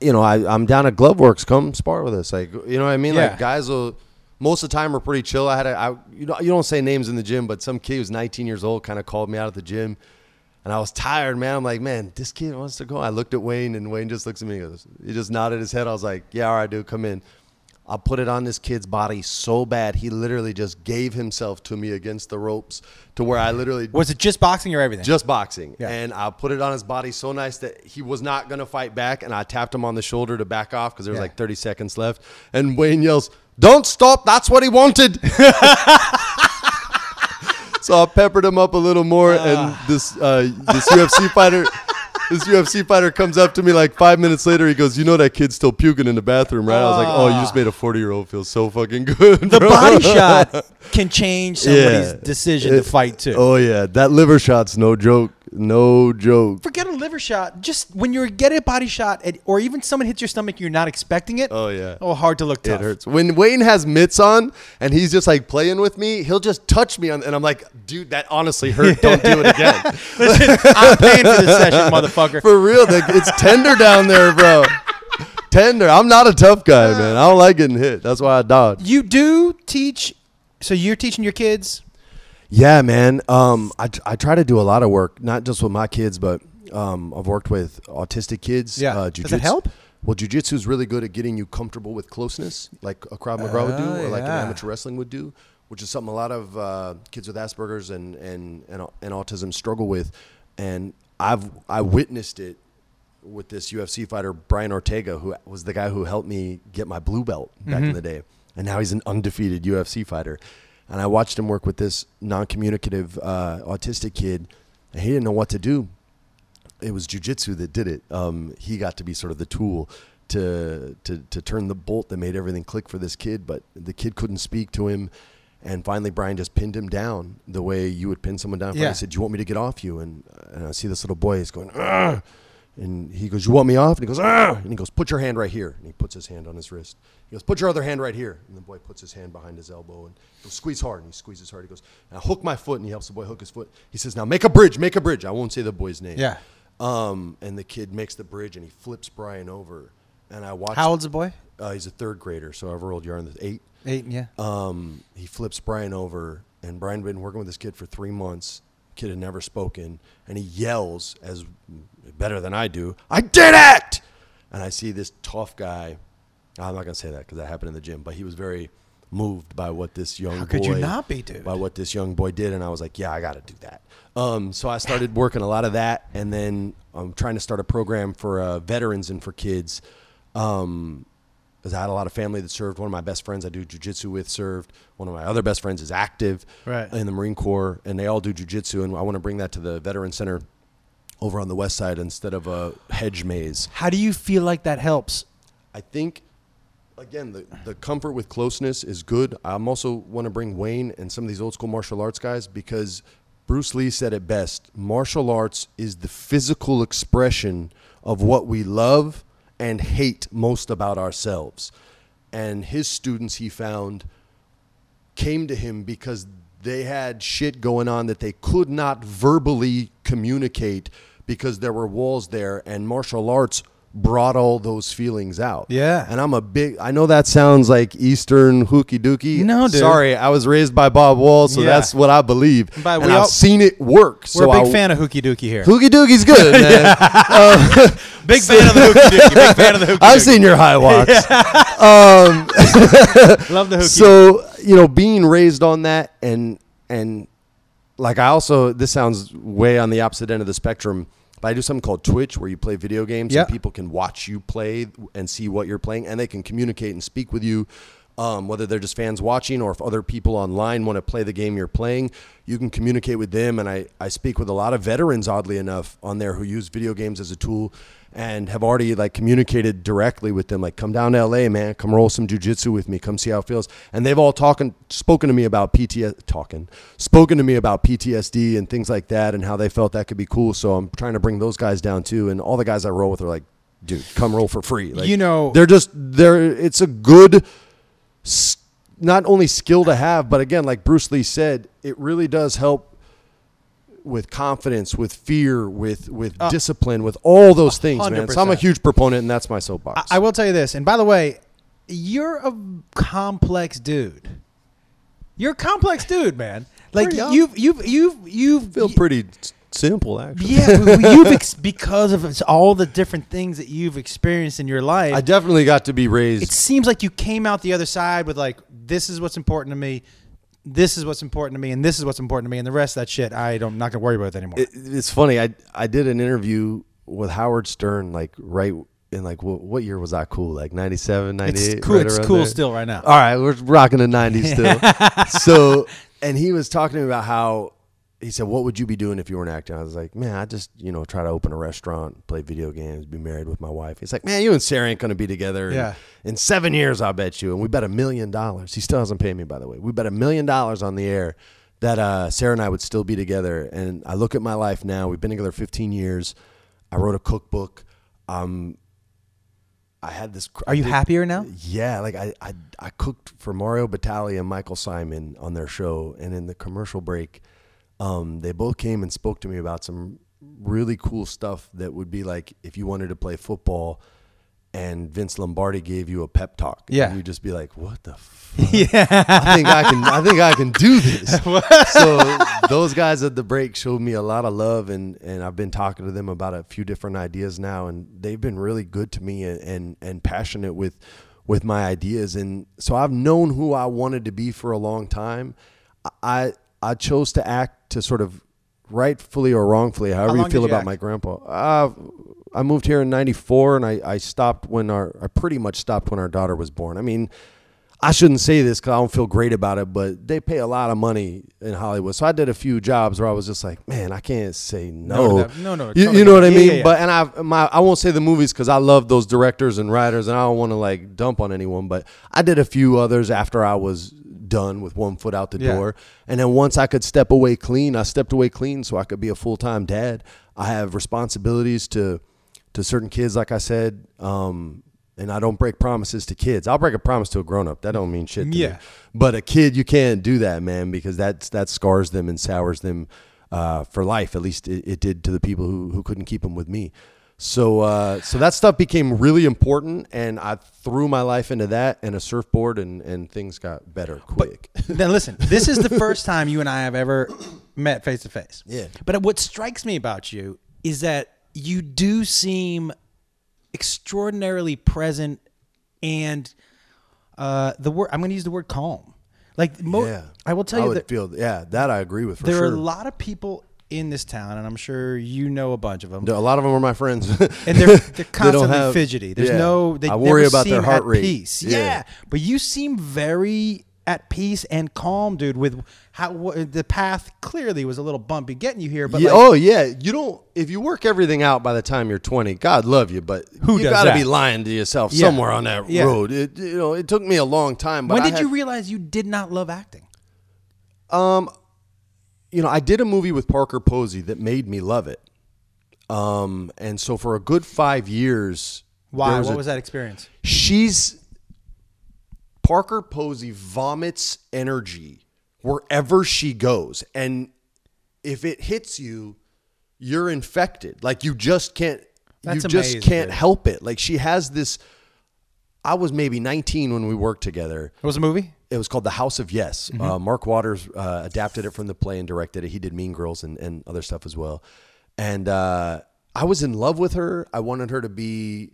S2: You know, I, I'm down at Gloveworks. Come spar with us. Like, you know what I mean?
S1: Yeah.
S2: Like, guys will most of the time are pretty chill. I had a, I, you know, you don't say names in the gym, but some kid who's 19 years old kind of called me out at the gym, and I was tired, man. I'm like, man, this kid wants to go. I looked at Wayne, and Wayne just looks at me. and goes, he just nodded his head. I was like, yeah, all right, dude, come in. I'll put it on this kid's body so bad he literally just gave himself to me against the ropes to where I literally
S1: Was it just boxing or everything?
S2: just boxing.
S1: Yeah.
S2: And I put it on his body so nice that he was not going to fight back. And I tapped him on the shoulder to back off because there was
S1: Yeah.
S2: like 30 seconds left. And Wayne yells, Don't stop. That's what he wanted. [laughs] so I peppered him up a little more. and this, uh, this UFC fighter. This UFC fighter comes up to me like five minutes later. He goes, "You know that kid's still puking in the bathroom, right?" I was like, "Oh, you just ah. made a forty-year-old feel so fucking good."
S1: the
S2: bro."
S1: body [laughs] shot can change somebody's
S2: Yeah.
S1: decision
S2: It-
S1: to fight too.
S2: Oh yeah, that liver shot's no joke. No joke.
S1: Forget a liver shot. Just when you get a body shot, at, or even someone hits your stomach, you're not expecting it.
S2: Oh yeah.
S1: Oh, hard to look tough.
S2: It hurts. When Wayne has mitts on and he's just like playing with me, he'll just touch me on, and I'm like, dude, that honestly hurt. Don't do it again. [laughs]
S1: Listen, I'm paying for this session, motherfucker.
S2: For real, like, it's tender down there, bro. tender. I'm not a tough guy, man. I don't like getting hit. That's why I dodge.
S1: You do teach. So you're teaching your kids.
S2: Yeah, man. Um, I, I try to do a lot of work, not just with my kids, but um, I've worked with autistic kids.
S1: Yeah.
S2: Uh,
S1: Does it help?
S2: Well, jujitsu is really good at getting you comfortable with closeness, like a Krav Maga would do,
S1: Oh,
S2: or like an amateur wrestling would do, which is something a lot of uh, kids with Asperger's and, and, and, and autism struggle with. And I've I witnessed it with this UFC fighter Brian Ortega, who was the guy who helped me get my blue belt back in the day, and now he's an undefeated UFC fighter. And I watched him work with this non-communicative uh, autistic kid, and he didn't know what to do. It was jujitsu that did it. Um, he got to be sort of the tool to, to to turn the bolt that made everything click for this kid, but the kid couldn't speak to him. And finally, Brian just pinned him down the way you would pin someone down.
S1: Yeah.
S2: He said, "Do you want me to get off you?" And, and I see this little boy. is going, Ugh! And he goes, "You want me off?" And he goes, "Ah!" And he goes, "Put your hand right here." And he puts his hand on his wrist. He goes, "Put your other hand right here." And the boy puts his hand behind his elbow and he goes, "Squeeze hard." And he squeezes hard. He goes, "Now hook my foot." And he helps the boy hook his foot. He says, "Now make a bridge. Make a bridge." I won't say the boy's name.
S1: Yeah.
S2: Um, and the kid makes the bridge and he flips Brian over. And I watched.
S1: How old's the boy?
S2: Uh, he's a third grader, so however old you are in the eight.
S1: Eight. Yeah.
S2: Um, he flips Brian over, and Brian had been working with this kid for three months. Kid had never spoken, and he yells as better than I do. I did it! And I see this tough guy. I'm not gonna say that because that happened in the gym, but he was very moved by what this young
S1: How
S2: boy
S1: could you not be, dude?
S2: by what this young boy did, and I was like, yeah, I got to do that. Um, so I started working a lot of that, and then I'm trying to start a program for uh, veterans and for kids. Um, because I had a lot of family that served. One of my best friends I do jujitsu with served. One of my other best friends is active
S1: Right.
S2: in the Marine Corps, and they all do jujitsu. And I want to bring that to the Veteran Center over on the west side instead of a hedge maze.
S1: How do you feel like that helps?
S2: I think again the, the comfort with closeness is good. I'm also want to bring Wayne and some of these old school martial arts guys because Bruce Lee said it best. Martial arts is the physical expression of what we love and hate most about ourselves. And his students he found came to him because they had shit going on that they could not verbally communicate because there were walls there and martial arts brought all those feelings out.
S1: Yeah.
S2: And I'm a big I know that sounds like Eastern hooky dookie.
S1: No, dude.
S2: Sorry, I was raised by Bob Wall, so
S1: Yeah.
S2: that's what I believe.
S1: By
S2: and
S1: we
S2: I've
S1: all-
S2: seen it work.
S1: We're
S2: so
S1: a big
S2: I,
S1: fan of Hooky Dookie here.
S2: Hooky dookie's good, [laughs] man.
S1: Uh, big fan of the Hooky Dookie. Big fan of the Hooky [laughs]
S2: I've
S1: Dookie.
S2: seen your high [laughs] walks.
S1: Um, Love the Hooky.
S2: so you know being raised on that and and like i also this sounds way on the opposite end of the spectrum but i do something called twitch where you play video games
S1: Yeah.
S2: and people can watch you play and see what you're playing and they can communicate and speak with you um, whether they're just fans watching or if other people online want to play the game you're playing you can communicate with them. And I, I speak with a lot of veterans oddly enough on there who use video games as a tool and have already like communicated directly with them like come down to la man. Come roll some jujitsu with me. Come see how it feels. And they've all talking spoken to me about pts talking spoken to me about ptsd and things like that and how they felt that could be cool. So i'm trying to bring those guys down too. And all the guys i roll with are like dude come roll for free. Like
S1: You know-
S2: they're just they're it's a good not only skill to have but again like bruce lee said it really does help with confidence, with fear, with with uh, discipline, with all those things, man. So I'm a huge proponent, and that's my soapbox.
S1: I, I will tell you this, and by the way, you're a complex dude. You're a complex dude, man. Like
S2: Pretty
S1: you've you've you've you've
S2: feel pretty s- simple, actually.
S1: Yeah, but you've [laughs] ex- because of all the different things that you've experienced in your life.
S2: I definitely got to be raised.
S1: it seems like you came out the other side with like, this is what's important to me, this is what's important to me, and this is what's important to me, and the rest of that shit I don't I'm not gonna worry about it anymore.
S2: it, it's funny. I I did an interview with Howard Stern, like right in like what, what year was I cool? Like 97, 98?
S1: it's cool.
S2: right
S1: it's cool
S2: there?
S1: still right now.
S2: All right, we're rocking the 90s [laughs] still. so, and he was talking to me about how he said, "What would you be doing if you weren't acting?" I was like, "Man, I just you know try to open a restaurant, play video games, be married with my wife." He's like, "Man, you and Sarah ain't gonna be together. in-
S1: Yeah.
S2: In seven years, I bet you." And we bet a million dollars. He still hasn't paid me, by the way. We bet a million dollars on the air that uh, Sarah and I would still be together. And I look at my life now. We've been together 15 years. I wrote a cookbook. Um, I had this.
S1: Are you
S2: did-
S1: happier now?
S2: yeah, like I, I I cooked for Mario Batali and Michael Symon on their show, and in the commercial break, um, they both came and spoke to me about some really cool stuff that would be like if you wanted to play football and Vince Lombardi gave you a pep talk.
S1: Yeah.
S2: And you'd just be like, what the [laughs] fuck?
S1: Yeah.
S2: I think I can I think I can do this. [laughs] so those guys at the break showed me a lot of love and and I've been talking to them about a few different ideas now and they've been really good to me and and, and passionate with with my ideas and so I've known who I wanted to be for a long time. I I chose to act to sort of rightfully or wrongfully, however you feel
S1: you
S2: about
S1: act?
S2: my grandpa. Uh, I moved here in '94, and I, I stopped when our I pretty much stopped when our daughter was born. I mean, I shouldn't say this because I don't feel great about it, but they pay a lot of money in Hollywood. So I did a few jobs where I was just like, man, I can't say no.
S1: No that. No, no,
S2: You,
S1: totally
S2: you know what I mean?
S1: Yeah, yeah.
S2: But and I my I won't say the movies because I love those directors and writers, and I don't want to like dump on anyone. But I did a few others after I was done with one foot out the
S1: Yeah.
S2: door. And then once I could step away clean, I stepped away clean so I could be a full time dad. I have responsibilities to to certain kids, like I said, um, and I don't break promises to kids. I'll break a promise to a grown up. That don't mean shit. To
S1: Yeah.
S2: Me. But a kid, you can't do that, man, because that's that scars them and sours them uh, for life. At least it, it did to the people who who couldn't keep them with me. So uh, so that stuff became really important, and I threw my life into that and a surfboard, and and things got better quick. [laughs]
S1: then listen, this is the first time you and I have ever [coughs] met face to face.
S2: Yeah.
S1: But what strikes me about you is that you do seem extraordinarily present and uh, the word I'm going to use the word calm. Like mo-
S2: yeah,
S1: I will tell
S2: I
S1: you
S2: would
S1: that
S2: feel yeah that I agree with for
S1: there
S2: sure.
S1: are a lot of people in this town, and I'm sure you know a bunch of them.
S2: a lot of them are my friends,
S1: and they're [laughs] they're
S2: They
S1: constantly
S2: have-
S1: fidgety. There's
S2: yeah.
S1: no. They
S2: I worry about their heart rate.
S1: Peace.
S2: Yeah.
S1: Yeah. but you seem very at peace and calm, dude. With how wh- the path clearly was a little bumpy getting you here, but
S2: Yeah,
S1: like,
S2: oh yeah, you don't. If you work everything out by the time you're 20, God love you, but
S1: Who
S2: you gotta be lying to yourself
S1: Yeah.
S2: somewhere on that
S1: Yeah.
S2: road. It, you know, it took me a long time. But
S1: when did
S2: had-
S1: you realize you did not love acting?
S2: Um, you know, I did a movie with Parker Posey that made me love it. Um, and so for a good five years,
S1: Why?
S2: there
S1: What
S2: a-
S1: was that experience?
S2: she's Parker Posey vomits energy wherever she goes. And if it hits you, you're infected. Like you just can't
S1: That's
S2: you just
S1: amazing,
S2: can't help it. Like she has this I was maybe 19 when we worked together.
S1: What was a movie?
S2: It was called The House of Yes.
S1: Mm-hmm.
S2: Uh, Mark Waters uh, adapted it from the play and directed it. He did Mean Girls and, and other stuff as well. And uh, I was in love with her. I wanted her to be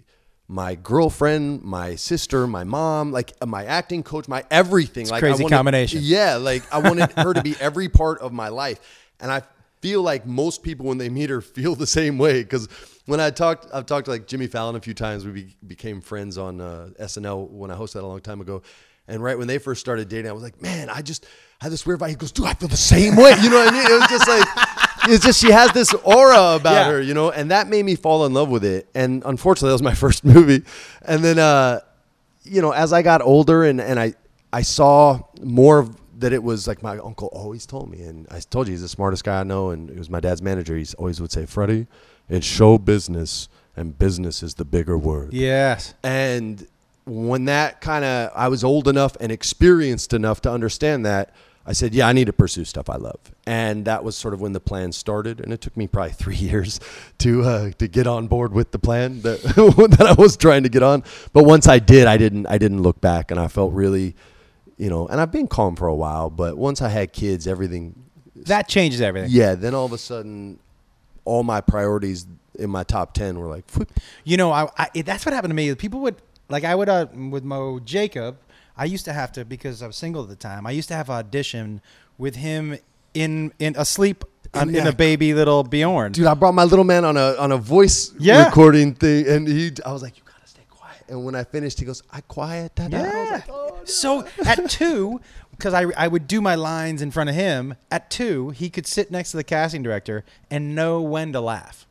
S2: my girlfriend, my sister, my mom, like uh, my acting coach, my everything. like I
S1: crazy
S2: wanted-
S1: combination.
S2: Yeah, like I wanted her to be [laughs] every part of my life. And I feel like most people when they meet her feel the same way because when I talked, I've talked to like Jimmy Fallon a few times. We be, became friends on uh, SNL when I hosted that a long time ago. And right when they first started dating, I was like, man, I just had this weird vibe. He goes, dude, I feel the same way. You know what I mean? It was just like, [laughs] it's just she has this aura about
S1: Yeah.
S2: her, you know, and that made me fall in love with it. And unfortunately, that was my [laughs] first movie. And then, uh, you know, as I got older and, and I, I saw more of that it was like my uncle always told me, and I told you he's the smartest guy I know, and he was my dad's manager. He always would say, Freddie, it's show business, and business is the bigger word.
S1: Yes.
S2: And when that kind of, I was old enough and experienced enough to understand that, I said, yeah, I need to pursue stuff I love. And that was sort of when the plan started. And it took me probably [laughs] three years to uh, to get on board with the plan that, [laughs] that I was trying to get on. But once I did, I didn't I didn't look back, and I felt really, you know, and I've been calm for a while. But once I had kids, everything,
S1: That changes everything.
S2: yeah. Then all of a sudden, all my priorities in my top ten were like, whoop.
S1: You know, I, I that's what happened to me. People would like I would uh, with Mo Jacob. I used to have to because I was single at the time. I used to have audition with him in in asleep on, in a baby little Bjorn.
S2: dude, I brought my little man on a on a voice
S1: Yeah.
S2: recording thing, and he, I was like, you gotta stay quiet. And when I finished, he goes, I quiet that. down."
S1: Yeah.
S2: like, oh,
S1: So at two, because I, I would do my lines in front of him, at two, he could sit next to the casting director and know when to laugh.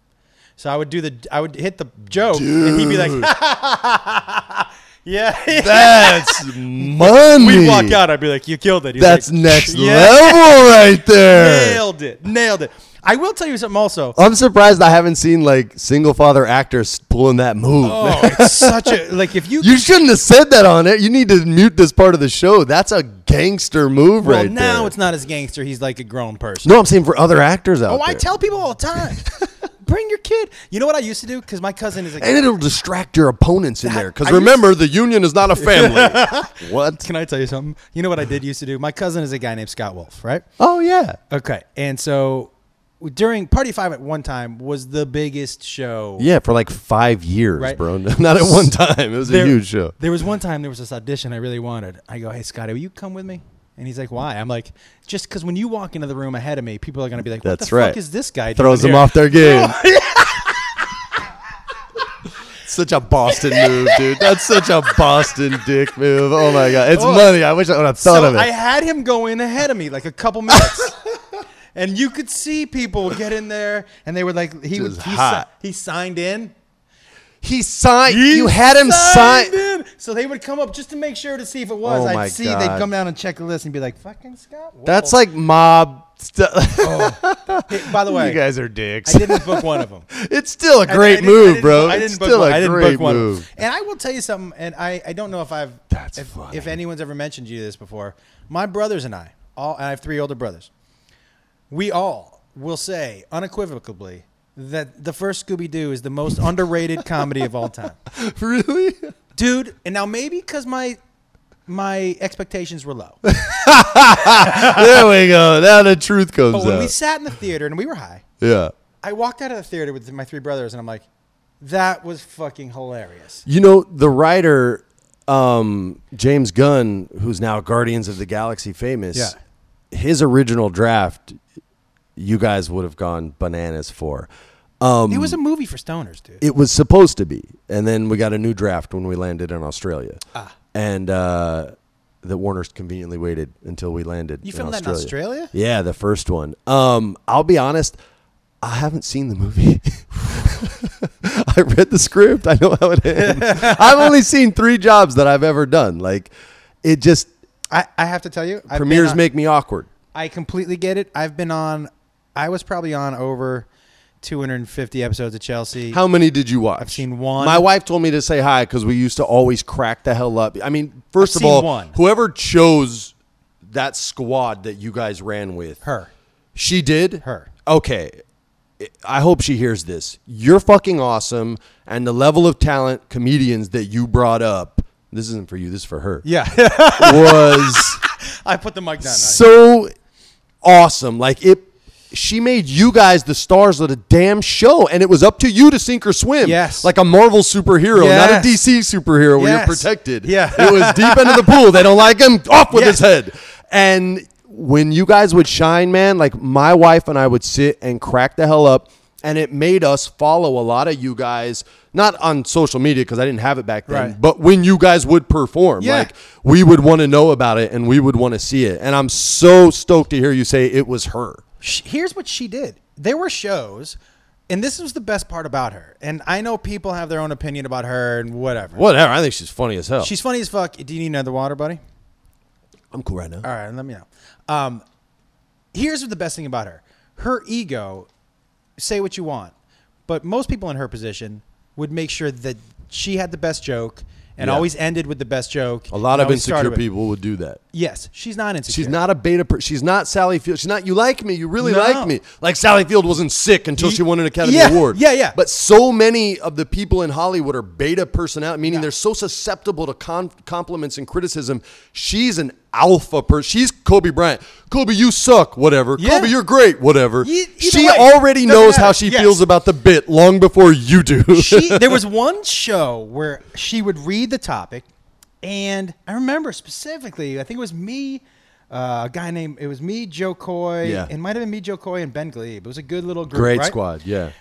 S1: So I would do the, I would hit the joke, and he'd be like, [laughs] "Yeah."
S2: that's [laughs] money.
S1: We'd walk out. I'd be like, "You killed it." He's
S2: That's
S1: like,
S2: next
S1: "Yeah,
S2: level right there.
S1: Nailed it. Nailed it. I will tell you something also.
S2: I'm surprised I haven't seen like single father actors pulling that move.
S1: Oh, it's [laughs] such a like if you,
S2: You shouldn't have said that on it. You need to mute this part of the show. That's a gangster move
S1: well
S2: right
S1: now
S2: there.
S1: it's not as gangster. He's like a grown person.
S2: no, I'm saying for other actors out
S1: oh,
S2: there.
S1: I tell people all the time. [laughs] Bring your kid. You know what I used to do? Because my cousin is like.
S2: and it'll distract your opponents in
S1: That-
S2: there. Because remember, the union is not a [laughs] family. what?
S1: Can I tell you something? You know what I did used to do? My cousin is a guy named Scott Wolf, right?
S2: Oh yeah.
S1: Okay, and so during Party Five at one time was the biggest show.
S2: Yeah, for like five years,
S1: Right.
S2: bro. [laughs] Not at one time. It was
S1: There-
S2: a huge show.
S1: There was one time there was this audition I really wanted. I go, "Hey Scotty, will you come with me?" And he's like, "Why?" I'm like, "Just because when you walk into the room ahead of me, people are gonna be like, what
S2: That's
S1: the
S2: right.
S1: fuck is this guy?"
S2: Throws them
S1: here?"
S2: off their game. [laughs] Such a Boston move, dude. That's such a Boston dick move. Oh my god, it's
S1: Oh.
S2: money. I wish I would have thought
S1: so
S2: of it.
S1: I had him go in ahead of me like a couple minutes. [laughs] and you could see people get in there and they were like he would
S2: Just
S1: he,
S2: hot.
S1: he signed in.
S2: he signed.
S1: He
S2: you had him sign.
S1: in. So they would come up just to make sure to see if it was.
S2: Oh my
S1: I'd see
S2: God.
S1: they'd come down and check the list and be like, "Fucking Scott." Wolf."
S2: That's like mob stuff. [laughs] Oh.
S1: Hey, by the way,
S2: you guys are dicks.
S1: I didn't book one of them. [laughs]
S2: it's still a great
S1: didn't- I
S2: move, bro.
S1: I
S2: it's
S1: didn't book
S2: still
S1: one.
S2: a
S1: I didn't
S2: great
S1: book one.
S2: move.
S1: And I will tell you something, and I, I don't know if I've
S2: That's
S1: if, if anyone's ever mentioned you this before. My brothers and I, all and I have three older brothers. We all will say unequivocally that the first Scooby Doo is the most underrated comedy of all time, [laughs]
S2: really?
S1: dude. And now maybe because my my expectations were low, [laughs]
S2: there we go. Now the truth comes
S1: but when we sat in the theater and we were high,
S2: yeah.
S1: I walked out of the theater with my three brothers, and I'm like, that was fucking hilarious.
S2: You know, the writer um, James Gunn, who's now Guardians of the Galaxy famous,
S1: Yeah.
S2: his original draft, you guys would have gone bananas for. Um,
S1: It was a movie for stoners, dude.
S2: it was supposed to be, and then we got a new draft when we landed in Australia,
S1: Ah.
S2: and uh, the Warner's conveniently waited until we landed.
S1: You filmed that in Australia?
S2: Yeah, the first one. Um, I'll be honest, I haven't seen the movie. [laughs] I read the script. I know how it ends. [laughs] I've only seen three jobs that I've ever done. Like, it just
S1: I, I have to tell you,
S2: premieres
S1: on-
S2: make me awkward.
S1: I completely get it. I've been on. I was probably on over 250 episodes of Chelsea.
S2: How many did you watch?
S1: I've seen one.
S2: My wife told me to say hi because we used to always crack the hell up. I mean, 1st
S1: I've
S2: of all,
S1: one.
S2: whoever chose that squad that you guys ran with,
S1: her?
S2: she did.
S1: Her.
S2: Okay. I hope she hears this. You're fucking awesome, and the level of talent comedians that you brought up. This isn't for you. This is for her.
S1: Yeah,
S2: Was [laughs]
S1: I put the mic down.
S2: so awesome. Like it. She made you guys the stars of the damn show, and it was up to you to sink or swim.
S1: Yes.
S2: like a Marvel superhero, not a DC superhero where
S1: Yes.
S2: you're protected.
S1: Yeah.
S2: it was deep into the [laughs] pool. They don't like him. Off with
S1: Yes.
S2: his head. And when you guys would shine, man, like my wife and I would sit and crack the hell up, and it made us follow a lot of you guys. Not on social media because I didn't have it back then,
S1: Right.
S2: but when you guys would perform,
S1: Yeah.
S2: like we would want to know about it and we would want to see it. And I'm so stoked to hear you say it was her.
S1: Sh- Here's what she did. There were shows, and this was the best part about her. And I know people have their own opinion about her and whatever.
S2: Whatever. I think she's funny as hell.
S1: She's funny as fuck. Do you need another water, buddy?
S2: I'm cool right now.
S1: All right, let me know. Um, here's the best thing about her: her ego. Say what you want, but most people in her position would make sure that she had the best joke and
S2: Yeah.
S1: always ended with the best joke.
S2: A lot of insecure people would do that.
S1: Yes, she's not insecure.
S2: She's not a beta. Per- she's not Sally Field. She's not. You like me. You really
S1: No.
S2: like me. Like Sally Field wasn't sick until she won an Academy
S1: yeah,
S2: Award.
S1: yeah, yeah.
S2: But so many of the people in Hollywood are beta personality, meaning they're so susceptible to con- compliments and criticism. She's an alpha person. She's Kobe Bryant. Kobe, you suck. Whatever.
S1: Yeah.
S2: Kobe, you're great. Whatever.
S1: Either
S2: she
S1: way,
S2: already
S1: doesn't
S2: knows how she
S1: Yes.
S2: feels about the bit long before you do.
S1: she there [laughs] was one show where she would read the topic and i remember specifically i think it was me uh, a guy named it was me jo koy
S2: Yeah.
S1: it might have been me jo koy and ben gleib it was a good little group
S2: Great
S1: right?
S2: squad. Yeah.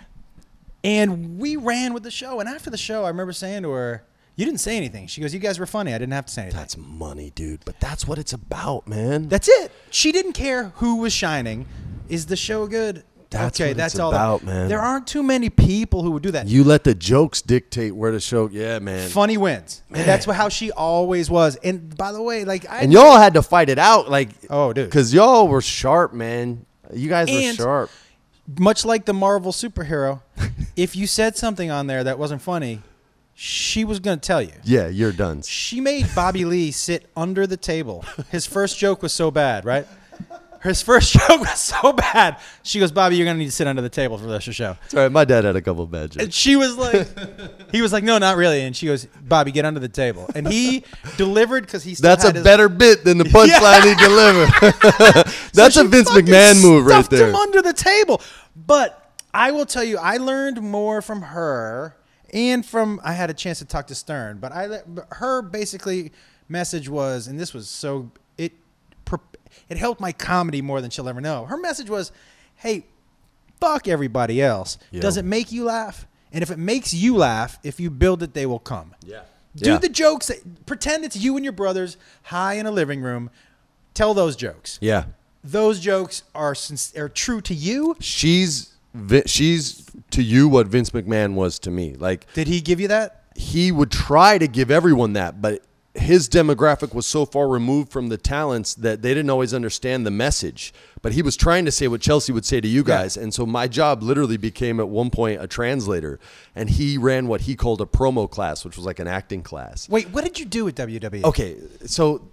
S1: and we ran with the show and after the show i remember saying to her you didn't say anything she goes you guys were funny i didn't have to say anything
S2: That's money, dude. But that's what it's about, man.
S1: that's it she didn't care who was shining is the show good
S2: That's
S1: okay
S2: what
S1: that's
S2: it's
S1: all
S2: about,
S1: that.
S2: man.
S1: there aren't too many people who would do that
S2: you let the jokes dictate where the show. Yeah, man.
S1: funny wins. And that's how she always was. And by the way, like I
S2: And y'all had to fight it out, like
S1: Oh, dude.
S2: because y'all were sharp, man. You guys were sharp.
S1: much like the Marvel superhero, [laughs] if you said something on there that wasn't funny, she was going to tell you.
S2: Yeah, you're done.
S1: She made Bobby Lee sit under the table. His first joke was so bad, right? His first [laughs] joke was so bad. She goes, Bobby, you're going to need to sit under the table for the rest of the show.
S2: It's all right. My dad had a couple of bad jokes.
S1: And she was like, [laughs] he was like, no, not really. And she goes, Bobby, get under the table. And he [laughs] delivered because he still
S2: That's a
S1: his-
S2: better bit than the punchline he delivered.
S1: So
S2: That's a
S1: she
S2: Vince
S1: fucking
S2: McMahon move right there.
S1: stuffed
S2: there.
S1: him under the table. But I will tell you, I learned more from her and from I had a chance to talk to Stern. But I her basically message was, and this was so it helped my comedy more than she'll ever know. Her message was, "Hey, fuck everybody else. Does it make you laugh? And if it makes you laugh, if you build it, they will come."
S2: Yeah.
S1: Do
S2: Yeah.
S1: the jokes. That, pretend it's you and your brothers high in a living room. Tell those jokes
S2: Yeah.
S1: those jokes are are true to you.
S2: She's she's to you what Vince McMahon was to me. Like
S1: Did he give you that?
S2: he would try to give everyone that, but his demographic was so far removed from the talents that they didn't always understand the message. But he was trying to say what Chelsea would say to you guys. And so my job literally became at one point a translator. And he ran what he called a promo class, which was like an acting class.
S1: Wait, what did you do at WWE?
S2: Okay, so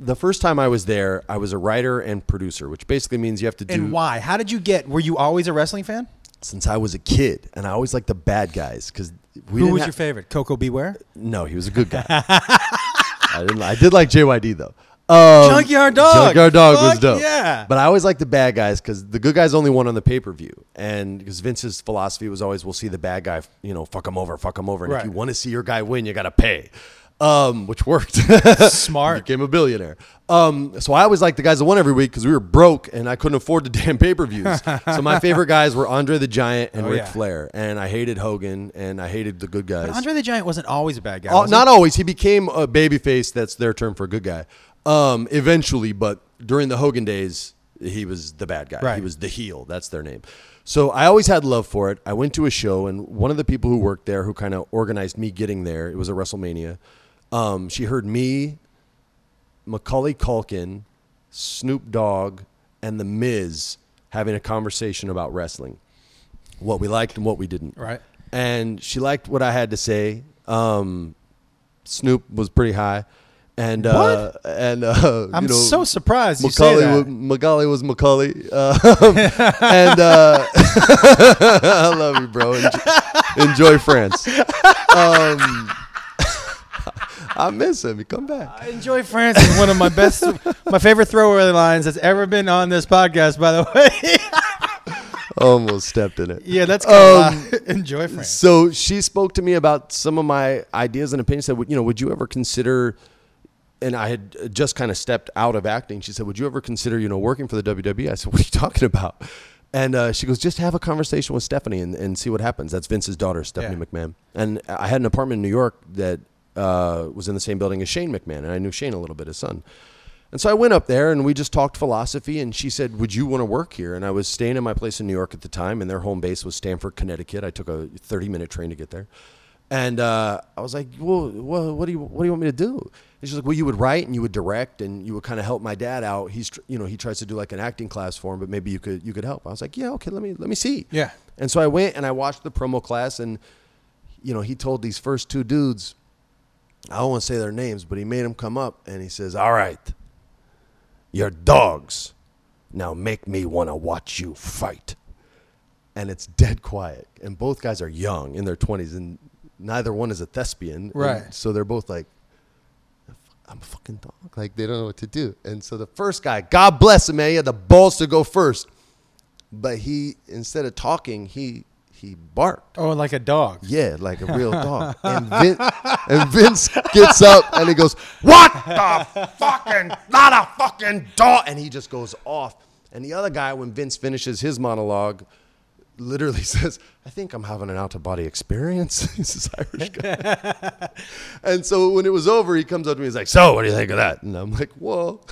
S2: the first time I was there, I was a writer and producer, which basically means you have to do
S1: And why? How did you get? Were you always a wrestling fan?
S2: since I was a kid, and I always liked the bad guys because we
S1: Who was
S2: ha-
S1: your favorite? Koko B. Ware.
S2: No, he was a good guy. [laughs] I didn't. I did like JYD though. Um,
S1: Junkyard Dog.
S2: Junkyard Dog was dope.
S1: yeah.
S2: But I always liked the bad guys because the good guys only won on the pay per view, and because Vince's philosophy was always, we'll see the bad guy, you know, fuck him over, fuck him over, and
S1: Right.
S2: if you want to see your guy win, you got to pay. Um, which worked.
S1: Smart. [laughs]
S2: Became a billionaire. Um, so I always liked the guys that won every week because we were broke and I couldn't afford the [laughs] damn pay per views. so my favorite guys were Andre the Giant and
S1: Oh,
S2: Ric
S1: yeah.
S2: Flair, and I hated Hogan and I hated the good guys.
S1: Andre the Giant wasn't always a bad guy. Was he?
S2: not always. He became a babyface. That's their term for a good guy. Um, eventually, but during the Hogan days, he was the bad guy.
S1: Right.
S2: He was the heel. That's their name. So I always had love for it. I went to a show, and one of the people who worked there, who kind of organized me getting there, it was a WrestleMania. Um, she heard me, Macaulay Culkin, Snoop Dogg, and The Miz having a conversation about wrestling, what we liked and what we didn't
S1: Right.
S2: and she liked what I had to say. Um, Snoop was pretty high, and uh, and uh, [laughs]
S1: I'm
S2: you know,
S1: so surprised you say
S2: Macaulay
S1: that.
S2: was, Macaulay was Macaulay, [laughs] um, [laughs] and uh, I love you, bro. Enjoy, enjoy France. Um, [laughs] I miss him. He come back.
S1: I enjoy France is one of my best, [laughs] my favorite throwaway lines that's ever been on this podcast. By the way, [laughs]
S2: Almost stepped in it.
S1: yeah, that's
S2: Um,
S1: enjoy France.
S2: So she spoke to me about some of my ideas and opinions. Said, you know, would you ever consider? And I had just kind of stepped out of acting. She said, "Would you ever consider, you know, working for the WWE?" I said, "What are you talking about?" And uh, she goes, "Just have a conversation with Stephanie and, and see what happens." That's Vince's daughter, Stephanie
S1: Yeah.
S2: McMahon. And I had an apartment in New York that uh, was in the same building as Shane McMahon, and I knew Shane a little bit, his son. And so I went up there and we just talked philosophy. And she said, Would you want to work here? And I was staying in my place in New York at the time, and their home base was Stamford, Connecticut. I took a 30 minute train to get there. And uh, I was like, well, well, what do you what do you want me to do? And she's like, well, you would write and you would direct and you would kind of help my dad out. He's you know he tries to do like an acting class for him, but maybe you could you could help. I was like, yeah, okay, let me let me see.
S1: Yeah.
S2: And so I went and I watched the promo class, and you know he told these first two dudes, I don't want to say their names, but he made them come up and he says, all right, you're dogs. Now make me want to watch you fight and it's dead quiet. And both guys are young in their 20s, and neither one is a thespian. And
S1: Right.
S2: so they're both like, I'm a fucking dog. Like, they don't know what to do. And so the first guy, God bless him, man, he had the balls to go first. But he, instead of talking, he he barked.
S1: Oh, like a dog.
S2: Yeah, like a real dog. [laughs] And, Vin, and Vince gets up and he goes, What the fucking, not a fucking dog. And he just goes off. And the other guy, when Vince finishes his monologue, literally [laughs] says, I think I'm having an out of body experience. [laughs] He's this Irish guy. and so when it was over, he comes up to me, and he's like, So what do you think of that? And I'm like, Well,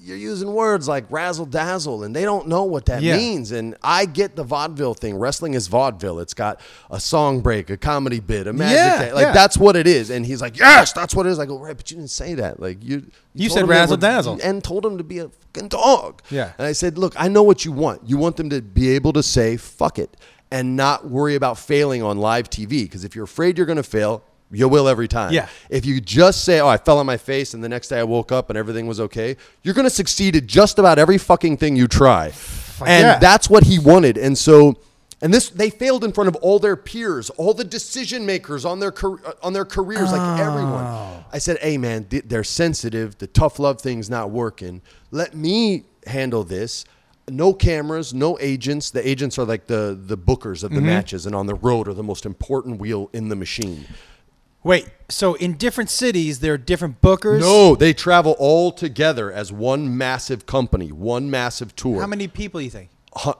S2: you're using words like razzle dazzle, and they don't know what that
S1: Yeah.
S2: means. And I get the vaudeville thing. Wrestling is vaudeville. It's got a song break, a comedy bit, a magic
S1: Yeah.
S2: Like
S1: yeah.
S2: that's what it is. And he's like, yes, that's what it is. I go, right, but you didn't say that. Like you,
S1: You
S2: told
S1: said razzle dazzle
S2: and told him to be a fucking dog.
S1: Yeah.
S2: And I said, look, I know what you want. You want them to be able to say fuck it and not worry about failing on live TV. Because if you're afraid you're going to fail, you will every time.
S1: Yeah.
S2: If you just say, "Oh, I fell on my face," and the next day I woke up and everything was okay, you're going to succeed at just about every fucking thing you try. and
S1: yeah.
S2: that's what he wanted. And so, and this they failed in front of all their peers, all the decision makers on their uh, on their careers, like everyone.
S1: Oh.
S2: I said, "Hey, man, they're sensitive. The tough love thing's not working. Let me handle this." No cameras, no agents. The agents are like the the bookers of the
S1: Mm-hmm.
S2: matches, and on the road are the most important wheel in the machine.
S1: Wait, so in different cities there are different bookers?
S2: No, they travel all together as one massive company, one massive tour.
S1: How many people you think?
S2: Hu-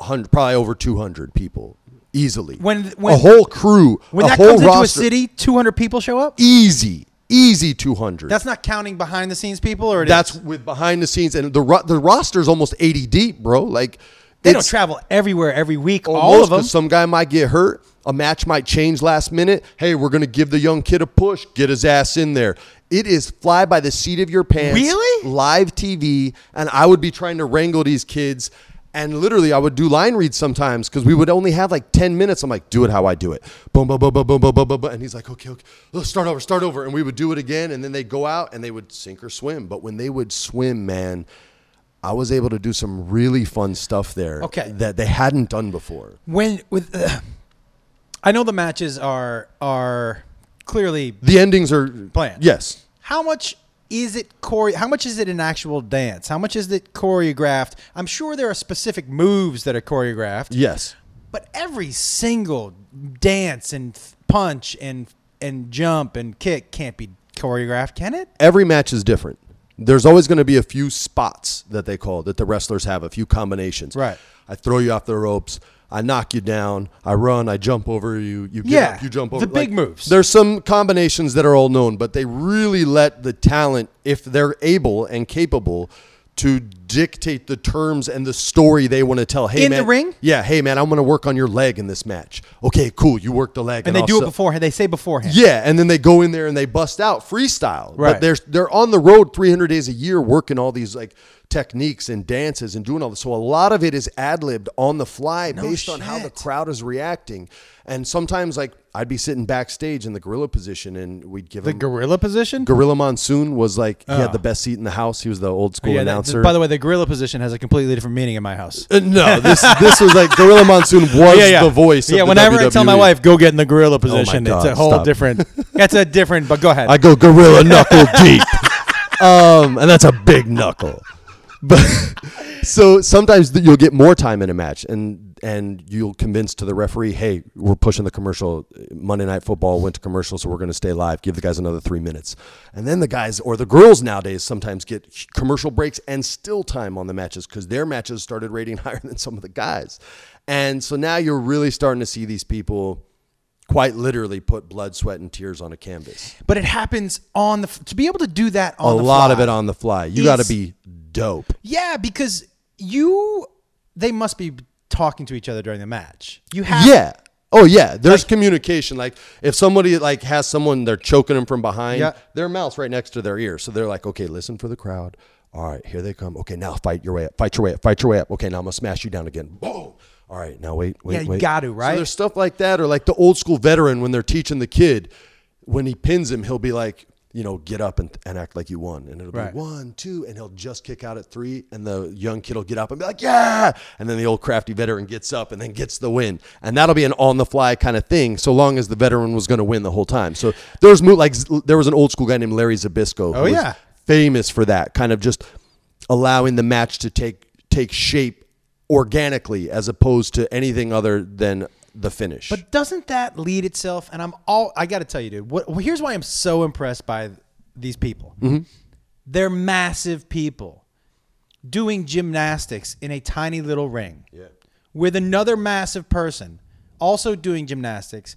S2: hun- probably over 200 people, easily.
S1: When- when-
S2: a whole crew,
S1: When
S2: a
S1: that
S2: whole
S1: comes into a city, 200 people show up?
S2: easy, easy 200.
S1: That's not counting behind the scenes people or it
S2: That's
S1: is?
S2: with behind the scenes, and the ro- the roster's almost 80 deep, bro. Like
S1: They don't travel everywhere every week all of them.
S2: Some guy might get hurt. A match might change last minute. Hey, we're gonna give the young kid a push. Get his ass in there. It is fly by the seat of your pants.
S1: Really?
S2: Live TV, and I would be trying to wrangle these kids. And literally, I would do line reads sometimes because we would only have like 10 minutes. I'm like, do it how I do it. Boom, boom, boom, boom, boom, boom, boom, boom. boom. And he's like, okay, okay, let's start over, start over. And we would do it again. And then they'd go out and they would sink or swim. But when they would swim, man, I was able to do some really fun stuff there
S1: Okay.
S2: that they hadn't done before.
S1: when with uh, [clears throat] I know the matches are are clearly
S2: The endings are
S1: Planned.
S2: Yes.
S1: how much is it chore- how much is it an actual dance? How much is it choreographed? I'm sure there are specific moves that are choreographed.
S2: Yes.
S1: But every single dance and punch and and jump and kick can't be choreographed, can it?
S2: Every match is different. There's always going to be a few spots that they call that the wrestlers have, a few combinations.
S1: Right.
S2: I throw you off the ropes. I knock you down. I run. I jump over you. You get
S1: Yeah,
S2: up. You jump
S1: the
S2: over.
S1: big moves.
S2: There's some combinations that are all known, but they really let the talent, if they're able and capable, to dictate the terms and the story they want to tell. Hey,
S1: In the
S2: man,
S1: ring?
S2: Yeah. Hey, man, I'm going to work on your leg in this match. Okay, cool. You work the leg,
S1: And they
S2: I'll
S1: do it beforehand. They say beforehand.
S2: yeah, and then they go in there and they bust out freestyle.
S1: Right.
S2: But they're they're on the road 300 days a year working all these like techniques and dances and doing all this. So a lot of it is ad libbed on the fly based on how the crowd is reacting. And sometimes like I'd be sitting backstage in the gorilla position and we'd give
S1: The
S2: him
S1: gorilla position?
S2: Gorilla Monsoon was like he
S1: Oh.
S2: had the best seat in the house. He was the old school
S1: Yeah, that-
S2: announcer.
S1: by the way, the gorilla position has a completely different meaning in my house.
S2: Uh, no, this this was like Gorilla Monsoon [laughs] was the voice. Of
S1: yeah, whenever I tell my wife, go get in the gorilla position, it's
S2: God,
S1: a whole
S2: stop.
S1: different. That's a different. But go ahead. [laughs]
S2: I go gorilla [laughs] knuckle deep. Um, and that's a big knuckle. But [laughs] so sometimes you'll get more time in a match, and and you'll convince to the referee, hey, we're pushing the commercial. Monday Night Football went to commercial, so we're going to stay live. Give the guys another three minutes, and then the guys or the girls nowadays sometimes get commercial breaks and still time on the matches because their matches started rating [laughs] higher than some of the guys, and so now you're really starting to see these people. Quite literally, put blood, sweat, and tears on a canvas
S1: but it happens on the to be able to do that on
S2: a lot of it on the fly. You got to be dope.
S1: Yeah, because you they must be talking to each other during the match. You have
S2: Yeah. Oh yeah. There's communication. Like if somebody like has someone they're choking them from behind,
S1: Yeah.
S2: their mouth's right next to their ear, so they're like, okay, listen for the crowd. All right, here they come. Okay, now fight your way up. Fight your way up. Fight your way up. Okay, now I'm gonna smash you down again. Boom. All right, now wait, wait,
S1: Yeah, you
S2: wait.
S1: got to, right.
S2: So there's stuff like that, or like the old school veteran when they're teaching the kid, when he pins him, he'll be like, you know, get up and, and act like you won, and it'll
S1: Right.
S2: be one, two, and he'll just kick out at three, and the young kid will get up and be like, yeah, and then the old crafty veteran gets up and then gets the win, and that'll be an on the fly kind of thing, so long as the veteran was going to win the whole time. So there's mo- like there was an old school guy named Larry Zbyszko, oh, who
S1: Oh,
S2: was
S1: yeah.
S2: famous for that kind of just allowing the match to take take shape organically as opposed to anything other than the finish.
S1: But doesn't that lead itself? And I'm all I got to tell you, dude. What, well, here's why I'm so impressed by these people.
S2: Mm-hmm.
S1: They're massive people doing gymnastics in a tiny little ring
S2: Yeah.
S1: with another massive person also doing gymnastics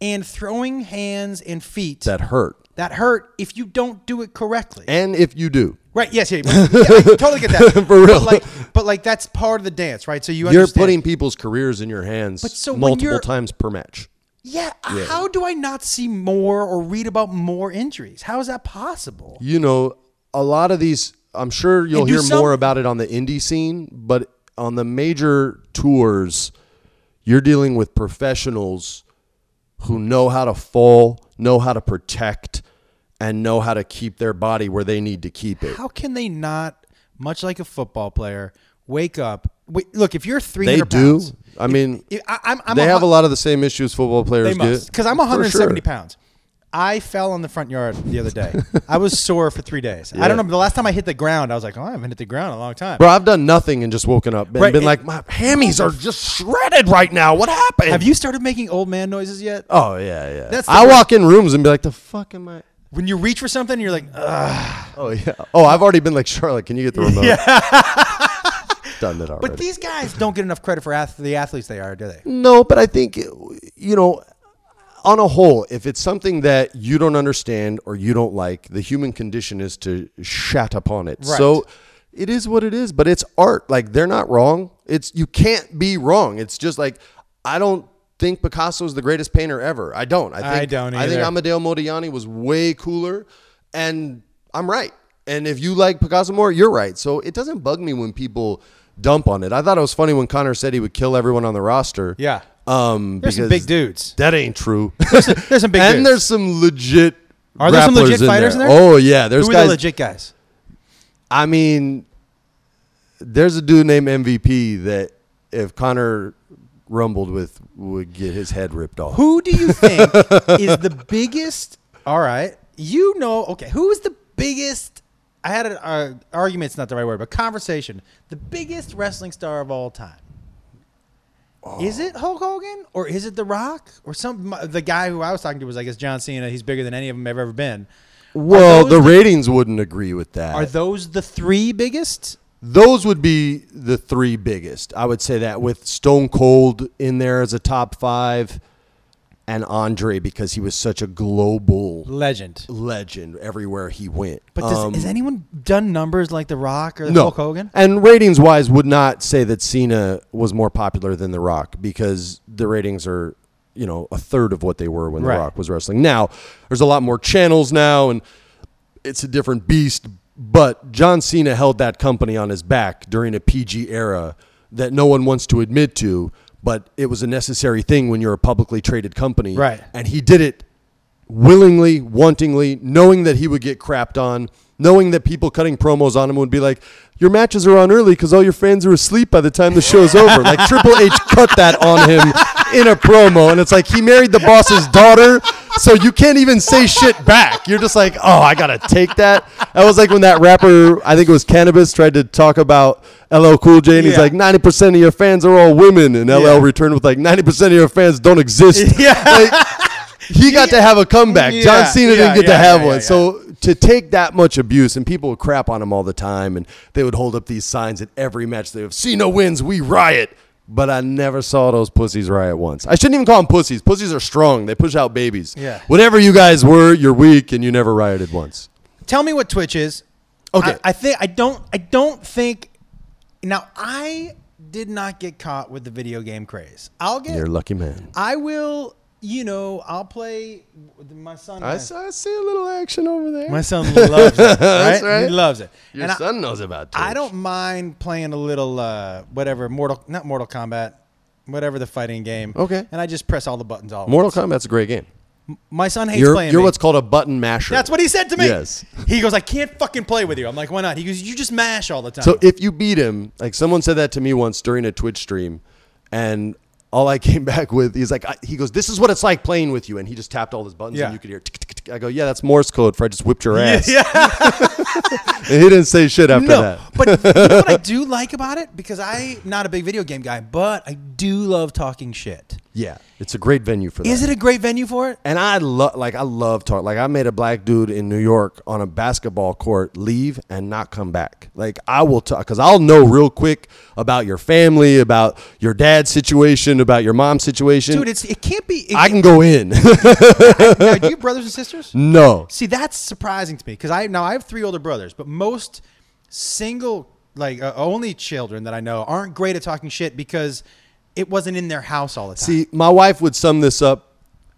S1: and throwing hands and feet
S2: that hurt.
S1: that hurt if you don't do it correctly.
S2: And if you do,
S1: Right. Yes. Yeah. yeah, I [laughs] totally get that.
S2: For real.
S1: But like, but like that's part of the dance, right? So you
S2: You're
S1: understand.
S2: putting people's careers in your hands
S1: But so when
S2: multiple
S1: you're-
S2: times per match.
S1: Yeah, How do I not see more or read about more injuries? How is that possible?
S2: You know, a lot of these, I'm sure you'll
S1: And do
S2: hear
S1: some-
S2: more about it on the indie scene, but on the major tours, you're dealing with professionals who know how to fall, know how to protect, and know how to keep their body where they need to keep it.
S1: How can they not, much like a football player, wake up? Wait, look, if you're three
S2: They
S1: hundred
S2: do.
S1: pounds,
S2: I mean,
S1: if- I, I'm, I'm
S2: they have a lot of the same issues football players get.
S1: because I'm 170
S2: sure.
S1: pounds. I fell on the front yard the other day. I was sore for three days. I don't know. The last time I hit the ground, I was like, "Oh, I haven't hit the ground in a long time."
S2: Bro, I've done nothing and just woken up and
S1: Right,
S2: been
S1: and-
S2: like, my hammies are just shredded right now. What happened?
S1: Have you started making old man noises yet?
S2: Oh yeah, yeah.
S1: That's
S2: I
S1: worst.
S2: walk in rooms and be like, the fuck am I?
S1: When you reach for something, you're like, Ugh.
S2: Oh yeah. Oh, I've already been like, Charlotte, can you get the remote? Yeah. [laughs] Done it already.
S1: but these guys don't get enough credit for ath- the athletes they are, do they?
S2: no, but I think you know, on a whole, if it's something that you don't understand or you don't like, the human condition is to shat upon it.
S1: Right.
S2: So it is what it is. But it's art. Like they're not wrong. It's you can't be wrong. It's just like I don't think Picasso is the greatest painter ever. I don't. I think
S1: I don't
S2: I think. Amedeo Modigliani was way cooler, and I'm right. And if you like Picasso more, you're right. So it doesn't bug me when people dump on it. I thought it was funny when Conor said he would kill everyone on the roster.
S1: Yeah.
S2: Um,
S1: There's some big dudes.
S2: That ain't true. [laughs]
S1: There's some big [laughs]
S2: and
S1: dudes.
S2: there's some legit.
S1: Are there some legit fighters in there?
S2: Oh yeah, there's
S1: Who are
S2: guys.
S1: the legit guys?
S2: I mean, there's a dude named MVP that if Conor rumbled with would get his head ripped off.
S1: Who do you think [laughs] is the biggest? All right, you know. Okay, who is the biggest? I had an uh, argument's not the right word, but conversation. The biggest wrestling star of all time. Is it Hulk Hogan or is it The Rock or some the guy who I was talking to was like it's John Cena. He's bigger than any of them have ever been.
S2: Well, the
S1: the-
S2: ratings wouldn't agree with that.
S1: Are those the three biggest?
S2: Those would be the three biggest. I would say that with Stone Cold in there as a top five, and Andre because he was such a global
S1: Legend.
S2: legend everywhere he went.
S1: But does,
S2: Um,
S1: has anyone done numbers like The Rock or
S2: no.
S1: Hulk Hogan?
S2: And ratings wise, would not say that Cena was more popular than The Rock because the ratings are, you know, a third of what they were when
S1: Right.
S2: The Rock was wrestling. Now, there's a lot more channels now, and it's a different beast. But John Cena held that company on his back during a PG era that no one wants to admit to, but it was a necessary thing when you're a publicly traded company.
S1: Right.
S2: And he did it willingly, wantingly, knowing that he would get crapped on, knowing that people cutting promos on him would be like, "Your matches are on early because all your fans are asleep by the time the show's over." Like Triple H cut that on him in a promo, and it's like he married the boss's daughter, so you can't even say shit back. You're just like, "Oh, I gotta take that." That was like when that rapper, I think it was Canibus, tried to talk about LL Cool J, and he's
S1: Yeah.
S2: like, "90 percent of your fans are all women," and LL
S1: Yeah.
S2: returned with like, "90 percent of your fans don't exist." [laughs]
S1: Yeah.
S2: Like, he got to have a comeback. John Cena didn't get to have one. So to take that much abuse, and people would crap on him all the time, and they would hold up these signs at every match. They would, Cena wins, we riot. But I never saw those pussies riot once. I shouldn't even call them pussies. Pussies are strong. They push out babies.
S1: Yeah.
S2: Whatever you guys were, you're weak, and you never rioted once.
S1: Tell me what Twitch is.
S2: Okay.
S1: I, I think I don't. I don't think. Now I did not get caught with the video game craze. I'll get.
S2: You're a lucky man.
S1: I will. You know, I'll play. with My son.
S2: I,
S1: has-
S2: saw, I see a little action over there.
S1: my son [laughs] loves it. [laughs] Right?
S2: right.
S1: He loves it.
S2: Your
S1: And I-
S2: son knows about Twitch.
S1: I don't mind playing a little uh, whatever Mortal, not Mortal Kombat, whatever the fighting game.
S2: Okay.
S1: And I just press all the buttons all.
S2: Mortal
S1: once.
S2: Kombat's a great game.
S1: My son hates
S2: You're,
S1: playing.
S2: you're
S1: me.
S2: what's called a button masher.
S1: That's what he said to me.
S2: Yes.
S1: He goes, I can't fucking play with you. I'm like, why not? He goes, you just mash all the time.
S2: So if you beat him, like someone said that to me once during a Twitch stream, and all I came [laughs] back with, he's like, I, he goes, "This is what it's like playing with you," and he just tapped all his buttons,
S1: Yeah.
S2: and you could hear. Tick, tick, tick. I go, "Yeah, that's Morse code for I just whipped your [laughs] ass."
S1: yeah. [laughs]
S2: And he didn't say shit after
S1: no,
S2: that.
S1: but you know what I do like about it? Because I'm not a big video game guy, but I do love talking shit.
S2: Yeah, it's a great venue for that.
S1: Is it a great venue for it?
S2: And I love, like, I love talk. Like, I made a black dude in New York on a basketball court leave and not come back. Like, I will talk because I'll know real quick about your family, about your dad's situation, about your mom's situation.
S1: Dude, it's it can't be. It,
S2: I can go in. [laughs]
S1: now, do you have brothers and sisters?
S2: no.
S1: See, that's surprising to me because I now I have three older brothers, but most single like uh, only children that I know aren't great at talking shit because it wasn't in their house all the time.
S2: See, my wife would sum this up,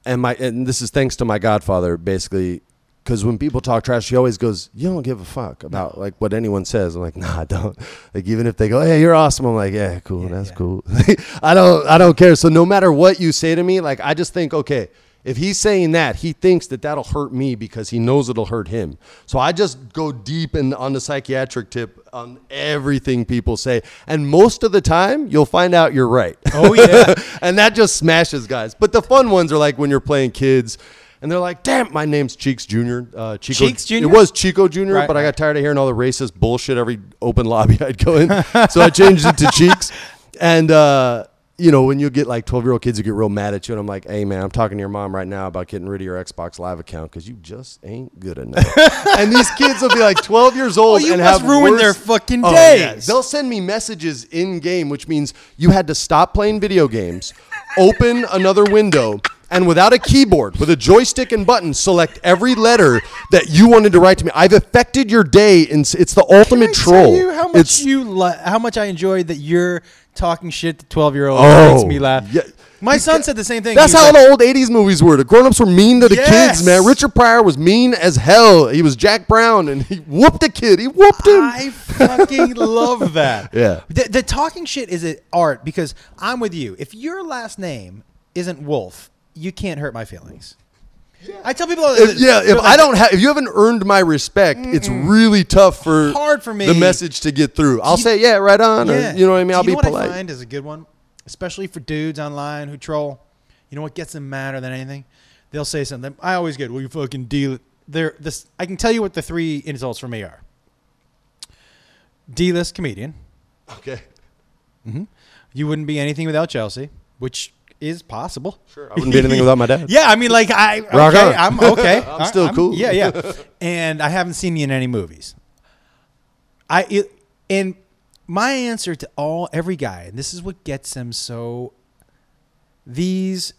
S2: and my and this is thanks to my godfather, basically. Because when people talk trash, she always goes, "You don't give a fuck about like what anyone says." I'm like, "Nah, I don't." Like even if they go, "Hey, you're awesome," I'm like, "Yeah, cool, that's
S1: yeah.
S2: cool." [laughs] I don't, I don't care. So no matter what you say to me, like I just think, okay, if he's saying that, he thinks that that'll hurt me because he knows it'll hurt him. So I just go deep in on the psychiatric tip on everything people say, and most of the time, you'll find out you're right.
S1: Oh, yeah. [laughs]
S2: and that just smashes guys. But the fun ones are like when you're playing kids. And they're like, "Damn, my name's Cheeks Jr." Uh, Chico,
S1: Cheeks Jr.?
S2: It was Chico Jr.,
S1: Right,
S2: but I got tired of hearing all the racist bullshit every open lobby [laughs] I'd go in, so I changed it to [laughs] Cheeks. And uh, you know, when you get like 12 year old kids who get real mad at you, and I'm like, hey, man, I'm talking to your mom right now about getting rid of your Xbox Live account because you just ain't good enough. [laughs] and these kids will be like 12 years old
S1: Oh, you
S2: and have
S1: ruin
S2: worse-
S1: their fucking
S2: Oh, yeah.
S1: days.
S2: They'll send me messages in game, which means you had to stop playing video games, open another window. And without a keyboard, with a joystick and button, select every letter that you wanted to write to me. I've affected your day, and it's the ultimate
S1: Can I
S2: troll.
S1: how much
S2: it's,
S1: you li- how much I enjoyed that you're talking shit to twelve year olds
S2: Oh,
S1: makes me oh, laugh.
S2: yeah.
S1: My son said the same thing.
S2: That's how
S1: like,
S2: the old '80s movies were. The grown-ups were mean to the
S1: Yes.
S2: kids, man. Richard Pryor was mean as hell. He was Jack Brown, and he whooped a kid. He whooped him.
S1: I fucking [laughs] love that.
S2: Yeah.
S1: The, the talking shit is an art because I'm with you. If your last name isn't Wolf, you can't hurt my feelings. I tell people,
S2: If- yeah, if I don't have, if you haven't earned my respect, it's really tough for
S1: Hard for me.
S2: the message to get through. I'll
S1: You-
S2: say, yeah, right on,
S1: Yeah.
S2: or you know what I mean. I'll be
S1: know
S2: polite.
S1: What I find is a good one, especially for dudes online who troll. You know what gets them madder than anything? They'll say something. I always get, "Well, you fucking deal it." They're this. I can tell you what the three insults for me are. D-list comedian.
S2: Okay, Hmm.
S1: You wouldn't be anything without Chelsea, which is possible.
S2: sure. I wouldn't be anything without my dad. [laughs]
S1: Yeah, I mean, like I,
S2: Rock
S1: okay,
S2: on.
S1: I'm okay. [laughs]
S2: I'm still cool.
S1: Yeah, yeah. [laughs] And I haven't seen you in any movies. I it, and my answer to all every guy, and this is what gets them so. These,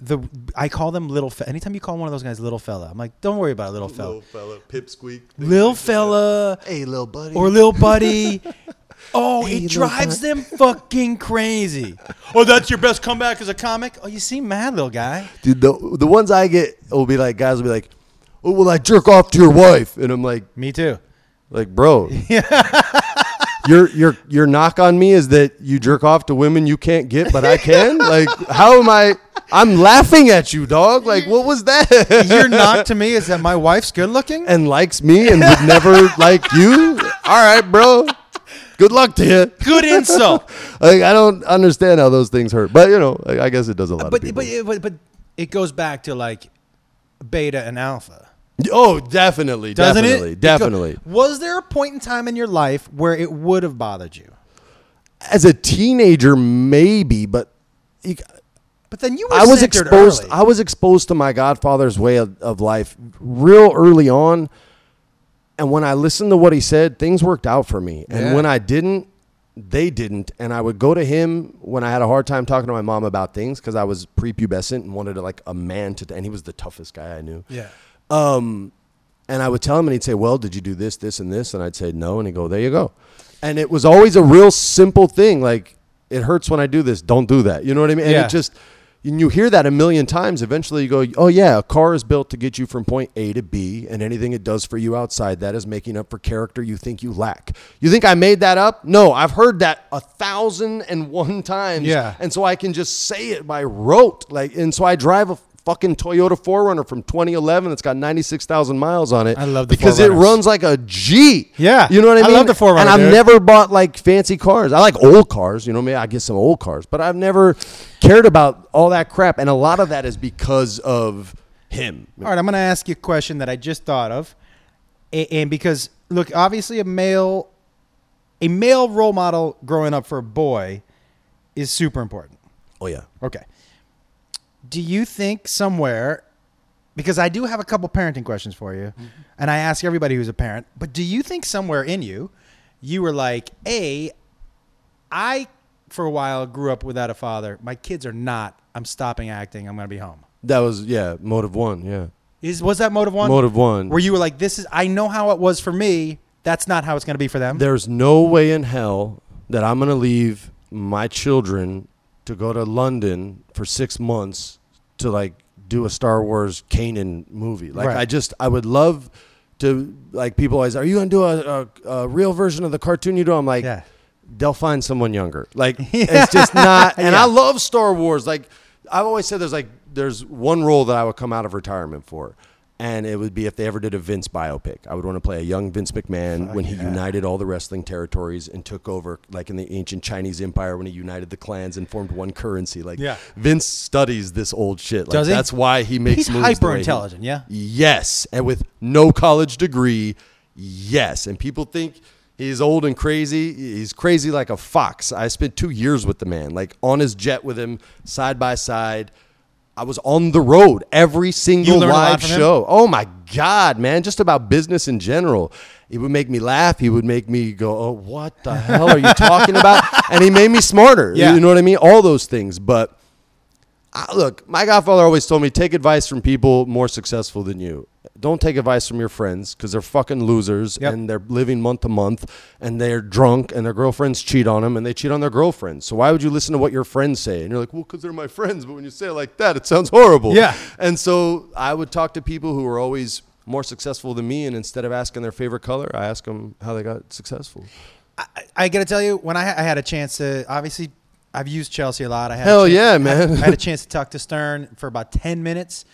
S1: the I call them little. Fe- anytime you call one of those guys little fella, I'm like, don't worry about it, little fella,
S2: Little fella, pipsqueak.
S1: little fella,
S2: Hey, little buddy.
S1: or little buddy. Oh,
S2: Hey,
S1: it
S2: little
S1: drives them fucking crazy. Oh, that's your best comeback as a comic? Oh, you seem mad, little guy.
S2: Dude, the the ones I get will be like guys will be like, "Oh, well, I jerk off to your wife," and I'm like,
S1: Me too.
S2: like, bro, [laughs] your your your knock on me is that you jerk off to women you can't get, but I can. [laughs] like, how am I? I'm laughing at you, dog. Like, what was that?
S1: Your knock to me is that my wife's good looking.
S2: and likes me and would never [laughs] like you. All right, bro. Good luck to you. [laughs]
S1: Good insult. [laughs]
S2: Like, I don't understand how those things hurt, but you know, I I guess it does a lot
S1: but,
S2: of
S1: but but but it goes back to like beta and alpha,
S2: oh, definitely,
S1: doesn't
S2: definitely,
S1: it?
S2: definitely.
S1: It go- was there a point in time in your life where it would have bothered you?
S2: As a teenager, maybe, but you-
S1: But then you were
S2: I was exposed.
S1: early.
S2: I was exposed to my godfather's way of, of life real early on, and when I listened to what he said, things worked out for me. And
S1: Yeah.
S2: when I didn't, they didn't. And I would go to him when I had a hard time talking to my mom about things because I was prepubescent and wanted to, like a man to. And he was the toughest guy I knew.
S1: yeah.
S2: Um, and I would tell him, and he'd say, "Well, did you do this, this, and this?" And I'd say, "No," and he'd go, "There you go." And it was always a real simple thing, like it hurts when I do this. Don't do that. You know what I mean? And
S1: Yeah.
S2: it just, and you hear that a million times. Eventually, you go, "Oh yeah, a car is built to get you from point A to B, and anything it does for you outside that is making up for character you think you lack." You think I made that up? No, I've heard that a thousand and one [laughs] times.
S1: Yeah.
S2: and so I can just say it by rote, like, and so I drive a fucking Toyota 4Runner from 2011 that's got 96,000 miles on it.
S1: I love the
S2: because it
S1: 4Runners.
S2: runs like a G.
S1: Yeah.
S2: you know what I mean.
S1: I love the 4Runner,
S2: and I've
S1: dude.
S2: never bought like fancy cars. I like old cars. You know, maybe I get some old cars, but I've never cared about all that crap. And a lot of that is because of him.
S1: All right, I'm going to ask you a question that I just thought of, and because look, obviously a male, a male role model growing up for a boy, is super important.
S2: Oh yeah.
S1: Okay, do you think somewhere because I do have a couple parenting questions for you mm-hmm. and I ask everybody who's a parent, but do you think somewhere in you you were like, A, I for a while grew up without a father. My kids are not. I'm stopping acting. I'm going to be home."
S2: That was yeah, motive one. Yeah,
S1: Is was that motive one?
S2: motive one.
S1: Where you were like, "This is I know how it was for me. That's not how it's going to be for them."
S2: There's no way in hell that I'm gonna leave my children to go to London for six months to like do a Star Wars Kanan movie. Like
S1: Right.
S2: I just I would love to like people always are you gonna do a, a, a real version of the cartoon you do? I'm like
S1: Yeah.
S2: they'll find someone younger. Like [laughs] it's just not. And
S1: Yeah.
S2: I love Star Wars. Like I've always said, there's like there's one role that I would come out of retirement for, and it would be if they ever did a Vince biopic. I would want to play a young Vince McMahon when he united all the wrestling territories and took over, like in the ancient Chinese Empire when he united the clans and formed one currency. Like
S1: Yeah.
S2: Vince studies this old shit. Like
S1: Does he?
S2: that's why he makes
S1: He's
S2: moves the way he-
S1: hyper-intelligent, yeah?
S2: Yes, and with no college degree, yes. And people think he's old and crazy. He's crazy like a fox. I spent two years with the man, like on his jet with him, side by side. I was on the road every single
S1: learned a lot
S2: live show. Oh my God, man. Just about business in general. He would make me laugh. He would make me go, Oh, what the hell are you talking about? [laughs] And he made me smarter.
S1: Yeah.
S2: You know what I mean? All those things. But I, look, my godfather always told me take advice from people more successful than you. Don't take advice from your friends because they're fucking losers
S1: Yep.
S2: and they're living month to month and they're drunk and their girlfriends cheat on them and they cheat on their girlfriends. So why would you listen to what your friends say? And you're like, well, because they're my friends. But when you say it like that, it sounds horrible.
S1: Yeah.
S2: And so I would talk to people who were always more successful than me, and instead of asking their favorite color, I ask them how they got successful.
S1: I, I got to tell you, when I, I had a chance to, obviously, I've used Chelsea a lot. I had
S2: Hell
S1: chance,
S2: yeah,
S1: I-
S2: man.
S1: I, had a chance to talk to Stern for about ten minutes,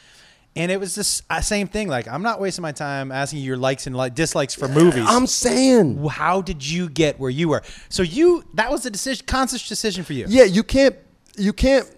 S1: and it was this uh, same thing. Like, I'm not wasting my time asking you your likes and like dislikes for movies.
S2: I'm saying.
S1: How did you get where you were? So you, that was a decision, conscious decision for you.
S2: Yeah, you can't you can't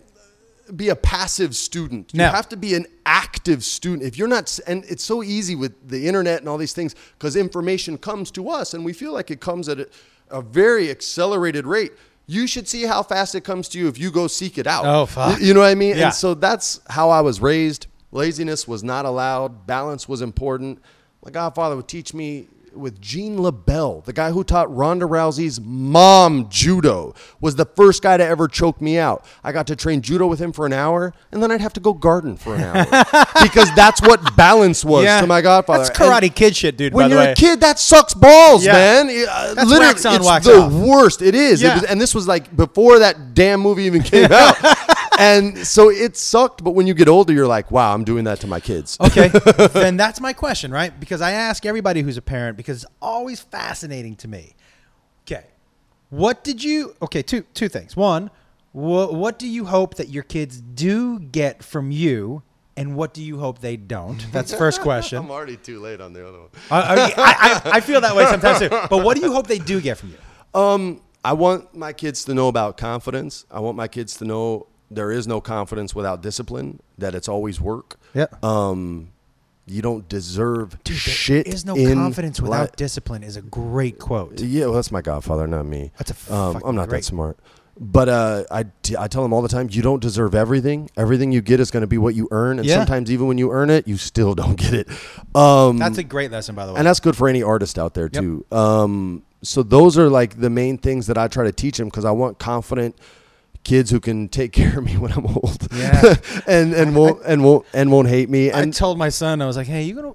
S2: be a passive student. You
S1: No.
S2: have to be an active student. If you're not and it's so easy with the internet and all these things cuz information comes to us and we feel like it comes at a, a very accelerated rate. You should see how fast it comes to you if you go seek it out.
S1: Oh, fuck.
S2: You know what I mean?
S1: Yeah.
S2: And so that's how I was raised. Laziness was not allowed. Balance was important. My godfather would teach me with Gene LeBell, the guy who taught Ronda Rousey's mom judo, was the first guy to ever choke me out. I got to train judo with him for an hour, and then I'd have to go garden for an hour [laughs] because that's what balance was to my godfather.
S1: That's
S2: And
S1: Karate Kid shit, dude.
S2: when
S1: by
S2: you're
S1: way.
S2: a kid, that sucks balls,
S1: Yeah.
S2: man. Uh,
S1: That's
S2: literally,
S1: wax on,
S2: it's
S1: wax
S2: the
S1: off.
S2: worst. It is. It
S1: Yeah.
S2: was- and this was like before that damn movie even came [laughs] out. And so it sucked. But when you get older, you're like, wow, I'm doing that to my kids.
S1: Okay, [laughs] then that's my question, right? Because I ask everybody who's a parent because it's always fascinating to me. Okay, what did you? Okay, two two things. One, what what do you hope that your kids do get from you, and what do you hope they don't? That's the first question. [laughs]
S2: I'm already too late on the other one.
S1: I, I, I, I feel that way sometimes too. But what do you hope they do get from you?
S2: Um, I want my kids to know about confidence. I want my kids to know there is no confidence without discipline. That it's always work.
S1: Yeah.
S2: Um, you don't deserve
S1: Dude, there
S2: shit.
S1: There is no
S2: in
S1: confidence without
S2: li-
S1: discipline is a great quote.
S2: Yeah, well, that's my godfather, not me.
S1: That's a
S2: um, I'm not
S1: great-
S2: that smart. But uh, I, t- I tell them all the time, you don't deserve everything. Everything you get is going to be what you earn, and
S1: Yeah.
S2: sometimes even when you earn it, you still [laughs] don't get it. Um,
S1: That's a great lesson, by the way.
S2: and that's good for any artist out there
S1: Yep.
S2: too. Um, so those are like the main things that I try to teach them because I want confident kids who can take [laughs] care of me when I'm old.
S1: Yeah. [laughs]
S2: and and won't and won't and won't hate me.
S1: I told my son, I was like, "Hey, you gonna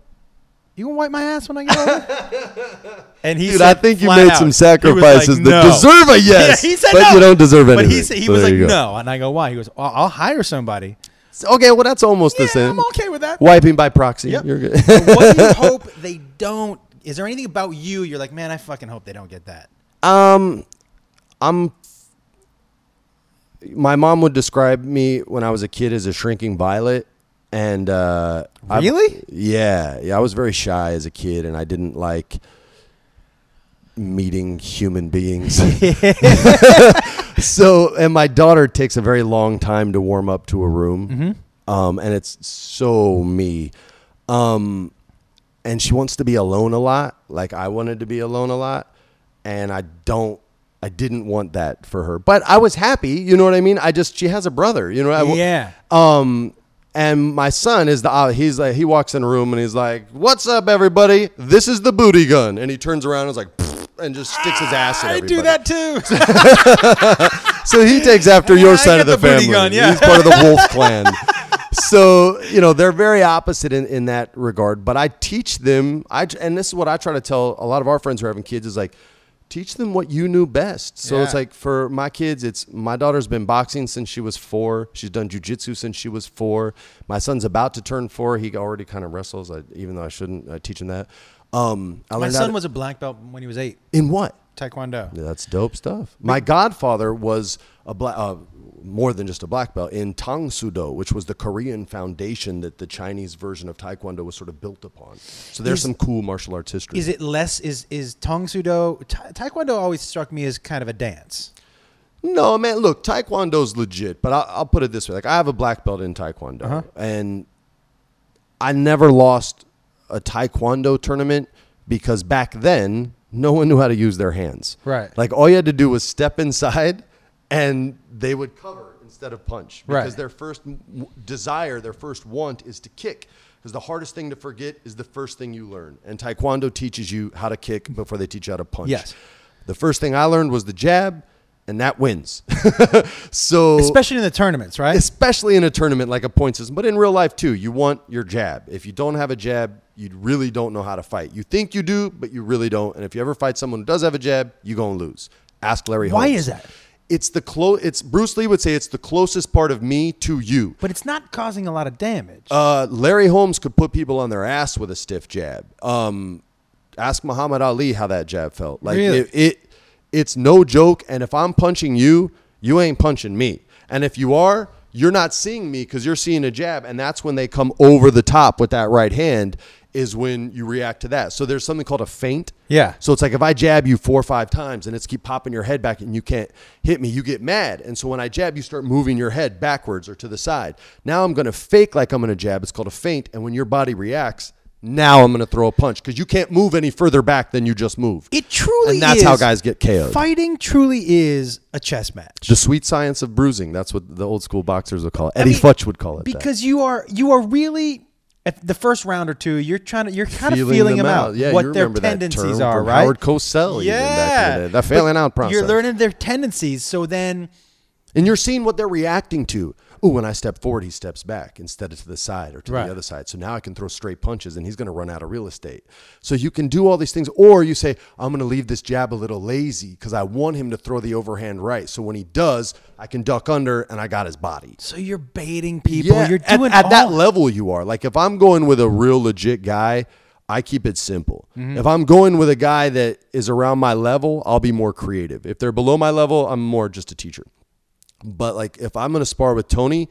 S1: you gonna wipe my ass when I get older?" [laughs] and he
S2: Dude,
S1: said
S2: I think you made
S1: out,
S2: some sacrifices
S1: like,
S2: that
S1: "No."
S2: deserve a yes.
S1: Yeah, he said
S2: but
S1: no.
S2: you don't deserve
S1: But
S2: anything.
S1: he said, he
S2: So
S1: was like, "No," and I go, "Why?" He goes, "I'll, I'll hire somebody."
S2: Okay, well that's almost the same.
S1: I'm okay with that.
S2: Wiping by proxy.
S1: Yep.
S2: You're good.
S1: what do you hope they don't? Is there anything about you you're like, man, I fucking hope they don't get that?
S2: Um, I'm. My mom would describe me when I was a kid as a shrinking violet, and uh, I-
S1: Really?
S2: yeah, yeah. I was very shy as a kid, and I didn't like meeting human beings. [laughs] [laughs] so, and my daughter takes a very long time to warm up to a room, um, and it's so me. Um, and she wants to be alone a lot, like I wanted to be alone a lot, and I don't I didn't want that for her, but I was happy. You know what I mean? I just she has a brother. You know? I,
S1: Yeah.
S2: Um, and my son is the uh, he's like he walks in a room and he's like, "What's up, everybody? This is the booty gun." And he turns around and is like, and just sticks his ass at
S1: I do that too. [laughs]
S2: So he takes after your side of the,
S1: the
S2: family.
S1: gun, yeah.
S2: He's part of the [laughs] Wolf Clan. So you know they're very opposite in, in that regard. But I teach them. I and this is what I try to tell a lot of our friends who are having kids is like, teach them what you knew best. So it's like for my kids, it's my daughter's been boxing since she was four. She's done jujitsu since she was four. My son's about to turn four. He already kind of wrestles, I, even though I shouldn't I teach him that. Um, I
S1: My son was a black belt when he was eight.
S2: in what?
S1: Taekwondo.
S2: Yeah, That's dope stuff. My godfather was a black, uh, more than just a black belt in Tang Soo Do, which was the Korean foundation that the Chinese version of Taekwondo was sort of built upon. So there's
S1: Is-
S2: some cool martial arts history.
S1: Is it less? Is is Tong Sudo? Ta- Taekwondo always struck me as kind of a dance.
S2: No, man. Look, Taekwondo's legit, but I'll, I'll put it this way: like I have a black belt in Taekwondo,
S1: Uh-huh.
S2: and I never lost a Taekwondo tournament because back then no one knew how to use their hands.
S1: Right.
S2: Like all you had to do was step inside, and they would cover instead of punch because
S1: Right.
S2: their first desire, their first want, is to kick. Because the hardest thing to forget is the first thing you learn, and Taekwondo teaches you how to kick before they teach you how to punch.
S1: Yes.
S2: The first thing I learned was the jab, and that wins. [laughs] so
S1: Especially in the tournaments, right?
S2: especially in a tournament like a point system, but in real life too, you want your jab. If you don't have a jab, you really don't know how to fight. You think you do, but you really don't. And if you ever fight someone who does have a jab, you're gonna lose. Ask Larry.
S1: Why
S2: Holmes.
S1: is that?
S2: It's the close. It's Bruce Lee would say it's the closest part of me to you.
S1: But it's not causing a lot of damage.
S2: Uh, Larry Holmes could put people on their ass with a stiff jab. Um, ask Muhammad Ali how that jab felt. Like
S1: Really?
S2: it, it, it's no joke. And if I'm punching you, you ain't punching me. And if you are, you're not seeing me because you're seeing a jab. And that's when they come over the top with that right hand. Is when you react to that. So there's something called a feint.
S1: Yeah.
S2: So it's like if I jab you four or five times and it's keep popping your head back and you can't hit me, you get mad. And so when I jab, you start moving your head backwards or to the side. Now I'm going to fake like I'm going to jab. It's called a feint. And when your body reacts, now I'm going to throw a punch because you can't move any further back than you just moved.
S1: it truly
S2: and that's
S1: is.
S2: how guys get KO'd.
S1: Fighting truly is a chess match.
S2: The sweet science of bruising. That's what the old school boxers would call it.
S1: I
S2: Eddie
S1: mean,
S2: Futch would call it that.
S1: because you are you are really at the first round or two. You're trying to you're kind of
S2: Feeling them
S1: them
S2: out. Yeah,
S1: what their tendencies are, right?
S2: Howard Cosell
S1: Yeah,
S2: the. That failing out process.
S1: You're learning their tendencies, so then
S2: And you're seeing what they're reacting to. Ooh, when I step forward, he steps back instead of to the side or to
S1: Right.
S2: the other side. So now I can throw straight punches and he's going to run out of real estate. So you can do all these things. Or you say, I'm going to leave this jab a little lazy because I want him to throw the overhand right. So when he does, I can duck under and I got his body.
S1: so you're baiting people. you're
S2: at-
S1: doing
S2: at, that
S1: all-
S2: level you are. Like if I'm going with a real legit guy, I keep it simple.
S1: Mm-hmm.
S2: If I'm going with a guy that is around my level, I'll be more creative. If they're below my level, I'm more just a teacher. But like if I'm gonna spar with Tony,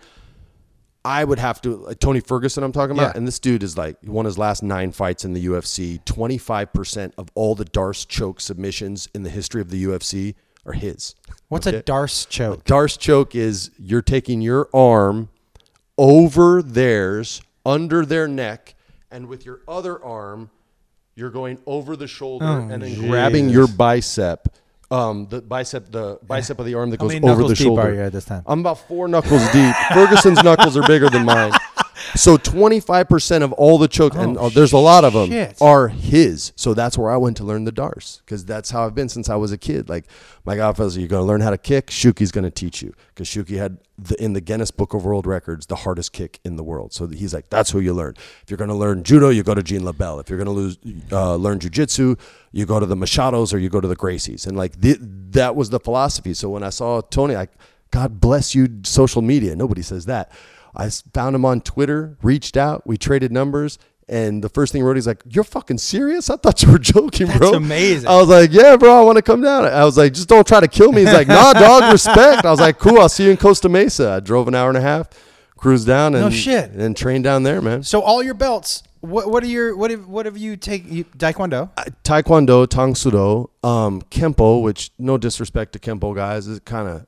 S2: I would have to like Tony Ferguson. I'm talking about,
S1: Yeah.
S2: and this dude is like he won his last nine fights in the UFC. Twenty five percent of all the Darce choke submissions in the history of the UFC are his.
S1: What's
S2: Okay?
S1: a Darce choke?
S2: Darce choke is you're taking your arm over theirs, under their neck, and with your other arm, you're going over the shoulder
S1: Oh,
S2: and then grabbing your bicep. Um, the bicep, the bicep of the arm that
S1: How
S2: goes
S1: many
S2: over
S1: knuckles
S2: the
S1: deep
S2: shoulder.
S1: are you at this time?
S2: I'm about four knuckles deep. Ferguson's knuckles are bigger than mine. [laughs] So 25% of all the choke, and
S1: Oh,
S2: uh, there's a lot of them,
S1: shit.
S2: are his. So that's where I went to learn the Darce because that's how I've been since I was a kid. Like my godfather, said, you're going to learn how to kick. Shuki's going to teach you because Shuki had the, in the Guinness Book of World Records the hardest kick in the world. So he's like, that's who you learn. If you're going to learn judo, you go to Gene LeBell. If you're going to lose, uh, learn jujitsu, you go to the Machados or you go to the Gracies. And like th- that was the philosophy. So when I saw Tony, like, God bless you, social media. Nobody says that. I found him on Twitter, reached out, we traded numbers. And the first thing he wrote, he's like, "You're fucking serious? I thought you were [laughs] joking,
S1: That's
S2: bro."
S1: amazing.
S2: I was like, "Yeah, bro, I want to come down." I was like, "Just don't try to kill me." He's like, "Nah, [laughs] dog, respect." I was like, "Cool, I'll see you in Costa Mesa." I drove an hour and a half, cruised down, and
S1: No shit.
S2: and trained down there, man.
S1: So all your belts. What what are your what have what have you taken? Taekwondo.
S2: Taekwondo, Tang Soo Do, um, Kempo, which no disrespect to Kempo guys, is kind of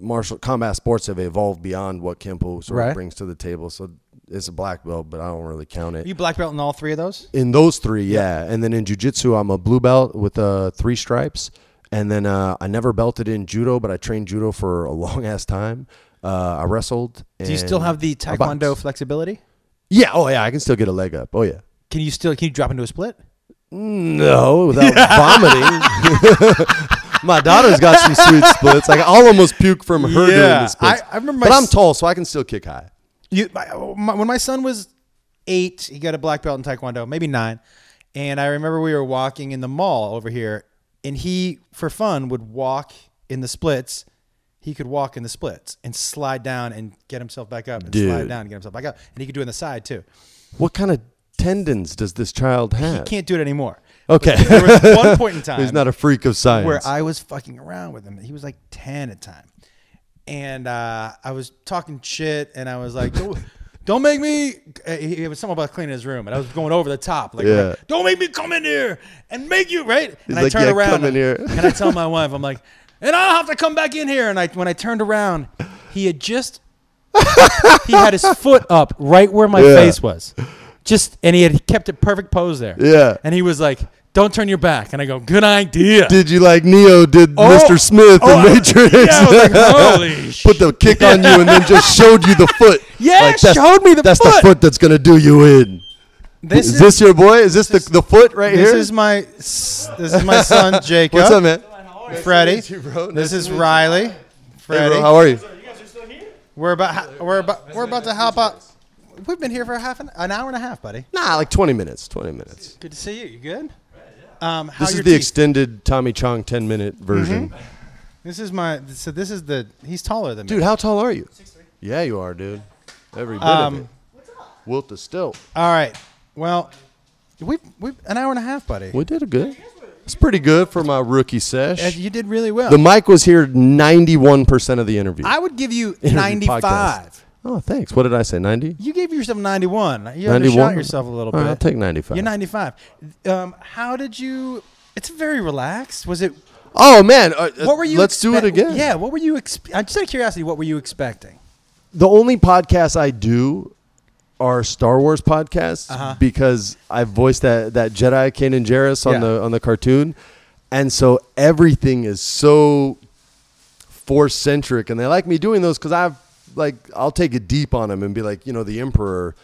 S2: martial combat sports have evolved beyond what Kempo sort
S1: Right.
S2: of brings to the table. So it's a black belt, but I don't really count it.
S1: Are you black belt in all three of those?
S2: In those three, yeah. And then in jujitsu, I'm a blue belt with uh, three stripes. and then uh, I never belted in judo, but I trained judo for a [laughs] long ass time. Uh, I wrestled.
S1: Do you still have the
S2: I
S1: taekwondo
S2: boxed.
S1: flexibility?
S2: Yeah. Oh yeah. I can still get a leg up. Oh yeah.
S1: Can you still can you drop into a split?
S2: No, without vomiting. [laughs] [laughs] My daughter's got some sweet splits. Like I'll almost puke from her doing
S1: Yeah.
S2: the splits.
S1: I- I remember
S2: but I'm
S1: s-
S2: tall, so I can still kick high.
S1: You, my, my, when my son was eight, he got a black belt in Taekwondo, maybe nine. And I remember we were walking in the mall over here, and he, for fun, would walk in the splits. He could walk in the splits and slide down and get himself back up and slide
S2: Dude.
S1: down and get himself back up. And he could do it on the side too.
S2: What kind of tendons does this child have?
S1: He can't do it anymore.
S2: Okay.
S1: There was one point in [laughs] time
S2: He's not a freak of science.
S1: where I was fucking around with him. He was like 10 at the time. And uh, I was talking shit and I was like, don't, [laughs] don't make me. uh, It was something about cleaning his room. And I was going over the top. Like,
S2: Yeah.
S1: don't make me come in here and make you, right? And I
S2: like,
S1: turned
S2: "Yeah,
S1: around
S2: come in
S1: and,
S2: here."
S1: and I tell my [laughs] wife, I'm like, and I'll have to come back in here. And I, when I turned around, he had just, he had his foot up right where my
S2: Yeah.
S1: face was. Just, and he had kept a perfect pose there.
S2: Yeah.
S1: And he was like, don't turn your back. And I go, good idea.
S2: Did you like Neo did
S1: Oh,
S2: Mr. Smith
S1: oh,
S2: in Matrix?
S1: yeah, I was like, [laughs] holy
S2: Put the kick on you and then just showed you the [laughs] foot.
S1: Yeah,
S2: that's,
S1: showed me the foot.
S2: That's
S1: foot.
S2: the foot that's gonna do you in.
S1: This
S2: is,
S1: is,
S2: this your boy? Is this, the, the foot right here?
S1: this
S2: here?
S1: is my this is my son [laughs] Jacob.
S2: What's up, man?
S1: Freddie.
S2: Nice you. Nice
S1: This is
S2: meet you.
S1: Riley.
S2: Hey,
S1: Freddie.
S2: bro, how are you?
S1: we're about we're about we're about to help out. We've been here for a half an, an hour and a half, buddy.
S2: Nah, like 20 minutes. 20 minutes.
S1: Good to see you. You good? Um, how
S2: This is
S1: your
S2: the
S1: teeth?
S2: extended Tommy Chong 10 minute version.
S1: This is my. So this is the. He's taller than me.
S2: Dude, how tall are you? Yeah, you are, dude. Every bit
S1: Um,
S2: of it. Wilt the stilt.
S1: All right. Well, we we an hour and a half, buddy.
S2: We did a good. It's pretty good for my rookie sesh.
S1: Uh, You did really well.
S2: The mic was here 91% of the interview.
S1: I would give you
S2: Interview
S1: ninety-five.
S2: podcast. Oh, thanks. What did I say? 90?
S1: You gave yourself ninety-one. You
S2: 91?
S1: undershot yourself a little
S2: All
S1: bit.
S2: right, I'll take 95.
S1: You're 95. Um, how did you? It's very relaxed. Was it?
S2: Oh, man. uh, uh,
S1: What were you?
S2: Let's do it
S1: expe-
S2: again.
S1: Yeah. What were you? Exp- I'm just out of curiosity. What were you expecting?
S2: the only podcasts I do are Star Wars podcasts
S1: Uh-huh.
S2: because I voiced that that Jedi Kanan Jarrus on
S1: Yeah.
S2: the on the cartoon, and so everything is so force centric, and they like me doing those because I've like I'll take it deep on him and be like, you know, the Emperor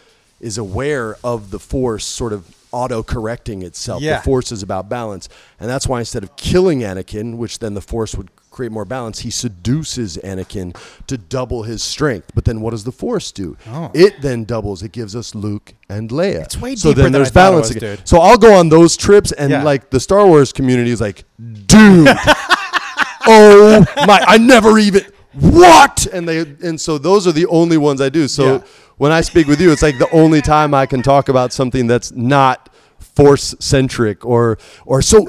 S2: is aware of the force sort of auto correcting itself.
S1: Yeah.
S2: The force is about balance, and that's why instead of killing Anakin, which then the force would create more balance, he seduces Anakin to double his strength. But then what does the force do?
S1: Oh.
S2: It then doubles. It gives us Luke and Leia.
S1: It's way
S2: so
S1: deeper
S2: then
S1: than
S2: there's balance
S1: was,
S2: again.
S1: dude.
S2: So I'll go on those trips, and
S1: Yeah.
S2: like the Star Wars community is like, dude, [laughs] oh my! I never even what? And they and so those are the only ones I do. So
S1: Yeah.
S2: when I speak with you, it's like the only time I can talk about something that's not force centric or or so.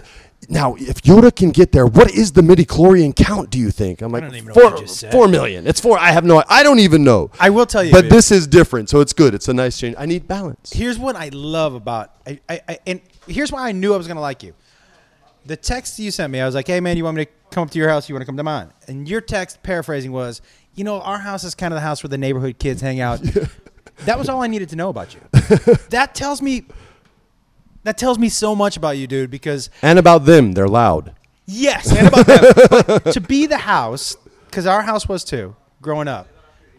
S2: Now, if Yoda can get there, what is the midi chlorian count? Do you think? I'm like
S1: don't even know
S2: four,
S1: what you just said.
S2: four million. It's four. I have no. I don't even know.
S1: I will tell you.
S2: But this is different, so it's good. It's a nice change. I need balance.
S1: Here's what I love about. I, I, I and here's why I knew I was gonna like you. The text you sent me, I was like, "Hey man, you want me to come up to your house? You want to come to mine?" And your text, paraphrasing, was, "You know, our house is kind of the house where the neighborhood kids hang out." [laughs] that was all I needed to know about you. [laughs] that tells me. That tells me so much about you, dude. Because
S2: And about them, they're loud.
S1: Yes, and about them. [laughs] To be the house, because our house was too growing up.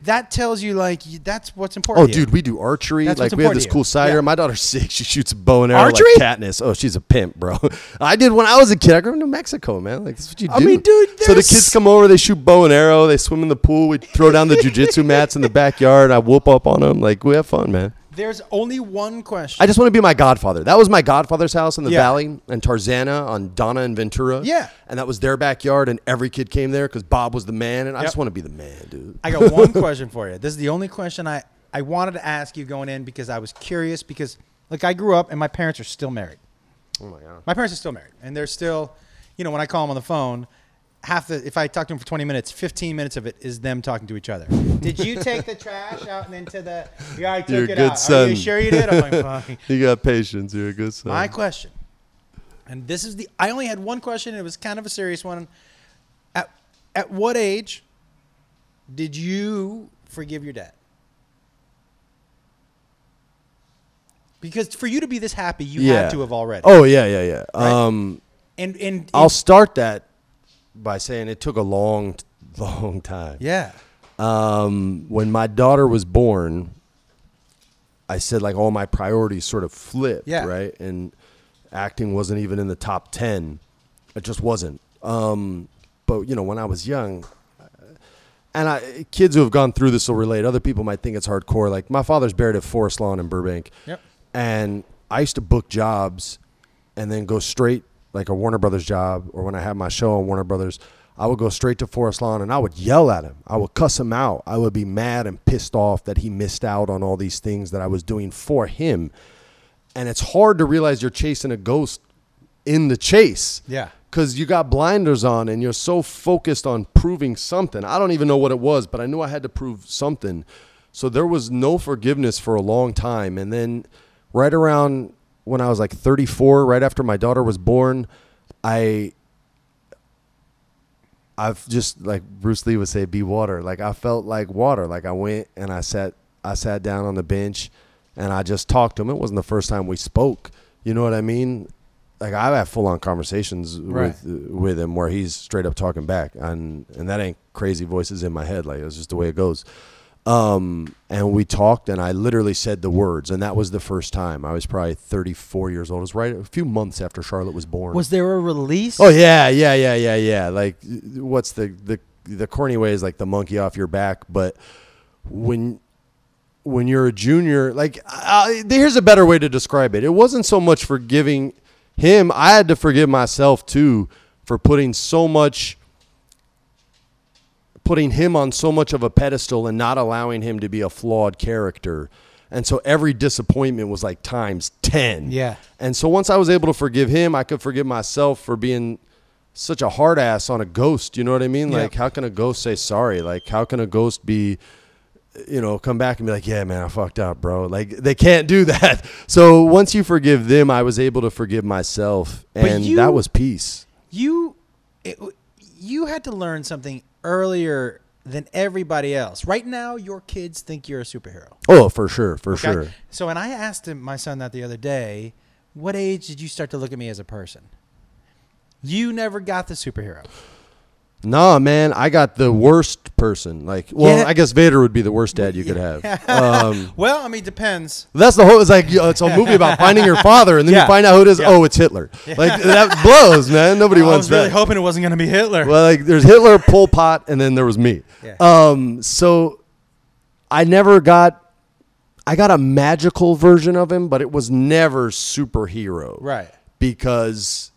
S1: That tells you like that's what's
S2: Oh,
S1: important. to you.
S2: dude, we do archery.
S1: That's
S2: like we have
S1: important
S2: this
S1: to you.
S2: cool side
S1: Yeah.
S2: My daughter's [laughs] six. She shoots a bow and arrow
S1: Archery?
S2: like Katniss. Oh, she's a pimp, bro. [laughs] I did when I was a kid. I grew up in New Mexico, man. Like that's what you do.
S1: I mean, dude,
S2: So the
S1: there's-
S2: kids come over. They shoot bow and arrow. They swim in the pool. We throw down the jujitsu mats in the backyard. I whoop up on them. Like we have fun, man.
S1: There's only one question.
S2: I just want to be my godfather. That was my godfather's house in the
S1: Yeah.
S2: valley, and Tarzana on Donna and Ventura.
S1: Yeah.
S2: and that was their backyard, and every kid came there because Bob was the man, and I
S1: Yep.
S2: just want to be the man, dude.
S1: I got one [laughs] question for you. This is the only question I, I wanted to ask you going in because I was curious because like I grew up and my parents are still married.
S2: oh my god.
S1: My parents are still married and they're still, you know, when I call them on the phone, half the if I talk to them for 20 minutes, 15 minutes of it is them talking to each other. Did you take the trash out and into the? Yeah, I took
S2: You're a
S1: it
S2: good
S1: out. Are you sure you did? I'm like, [laughs] fucking.
S2: You got patience. You're a good son.
S1: My question, and this is the I only had one question. And it was kind of a serious one. At at what age did you forgive your dad? Because for you to be this happy, you
S2: yeah.
S1: had to have already.
S2: Oh yeah, yeah, yeah.
S1: Right?
S2: Um,
S1: and and,
S2: I'll start that by saying it took a long, [laughs] long time.
S1: Yeah.
S2: Um, when my daughter was born, I said like all my priorities sort of flipped,
S1: Yeah.
S2: right? And acting wasn't even in the top ten. It just wasn't. Um, but you know, when I was young, and I kids who have gone through this will relate. Other people might think it's hardcore. Like my father's buried at Forest Lawn in Burbank,
S1: Yep.
S2: and I used to book jobs and then go straight like a Warner Brothers job or when I had my show on Warner Brothers, I would go straight to Forest Lawn and I would yell at him. I would cuss him out. I would be mad and pissed off that he missed out on all these things that I was doing for him. And it's hard to realize you're chasing a ghost in the chase.
S1: Yeah.
S2: Cuz you got blinders on and you're so focused on proving something. I don't even know what it was, but I knew I had to prove something. So there was no forgiveness for a long time and then right around when I was like 34, right after my daughter was born, I I've just like Bruce Lee would say, be water. Like I felt like water. Like I went and I sat I sat down on the bench and I just talked to him. It wasn't the first time we spoke. You know what I mean? Like I've had full on conversations
S1: Right.
S2: with with him where he's straight up talking back, and and that ain't crazy voices in my head. Like it's just the way it goes. Um, and we talked, and I literally said the words, and that was the first time. I was probably 34 years old. It was right a few months after Charlotte was born.
S1: Was there a release?
S2: Oh yeah, yeah, yeah, yeah, yeah. Like, what's the the the corny way is like the monkey off your back, but when when you're a junior, like, uh, here's a better way to describe it. It wasn't so much forgiving him; I had to forgive myself too for putting so much, putting him on so much of a pedestal and not allowing him to be a flawed character. And so every disappointment was like times 10.
S1: Yeah.
S2: And so once I was able to forgive him, I could forgive myself for being such a hard ass on a ghost. You know what I mean?
S1: Yeah.
S2: Like, how can a ghost say sorry? Like, how can a ghost be, you know, come back and be like, yeah, man, I fucked up, bro? Like, they can't do [laughs] that. So once you forgive them, I was able to forgive myself. And
S1: you-
S2: that was peace.
S1: you it, you had to learn something earlier than everybody else. Right now, your kids think you're a superhero.
S2: Oh, for sure. For
S1: Okay?
S2: sure.
S1: So when I asked him, my son that the other day, what age did you start to look at me as a person? You never got the superhero.
S2: Nah, man, I got the worst person. Like, well,
S1: Yeah.
S2: I guess Vader would be the worst dad you could have. [laughs] Um,
S1: Well, I mean, depends.
S2: That's the whole. It's like you know, it's a movie about [laughs] finding your father, and then
S1: Yeah.
S2: you find out who it is.
S1: Yeah.
S2: Oh, it's Hitler. Like that blows, man. [laughs] Nobody
S1: I
S2: wants
S1: was really
S2: that.
S1: hoping it wasn't going to be Hitler.
S2: well, like there's Hitler, Pol Pot, and then there was me.
S1: Yeah.
S2: Um, so I never got. I got a magical version of him, but it was never superhero.
S1: Right.
S2: Because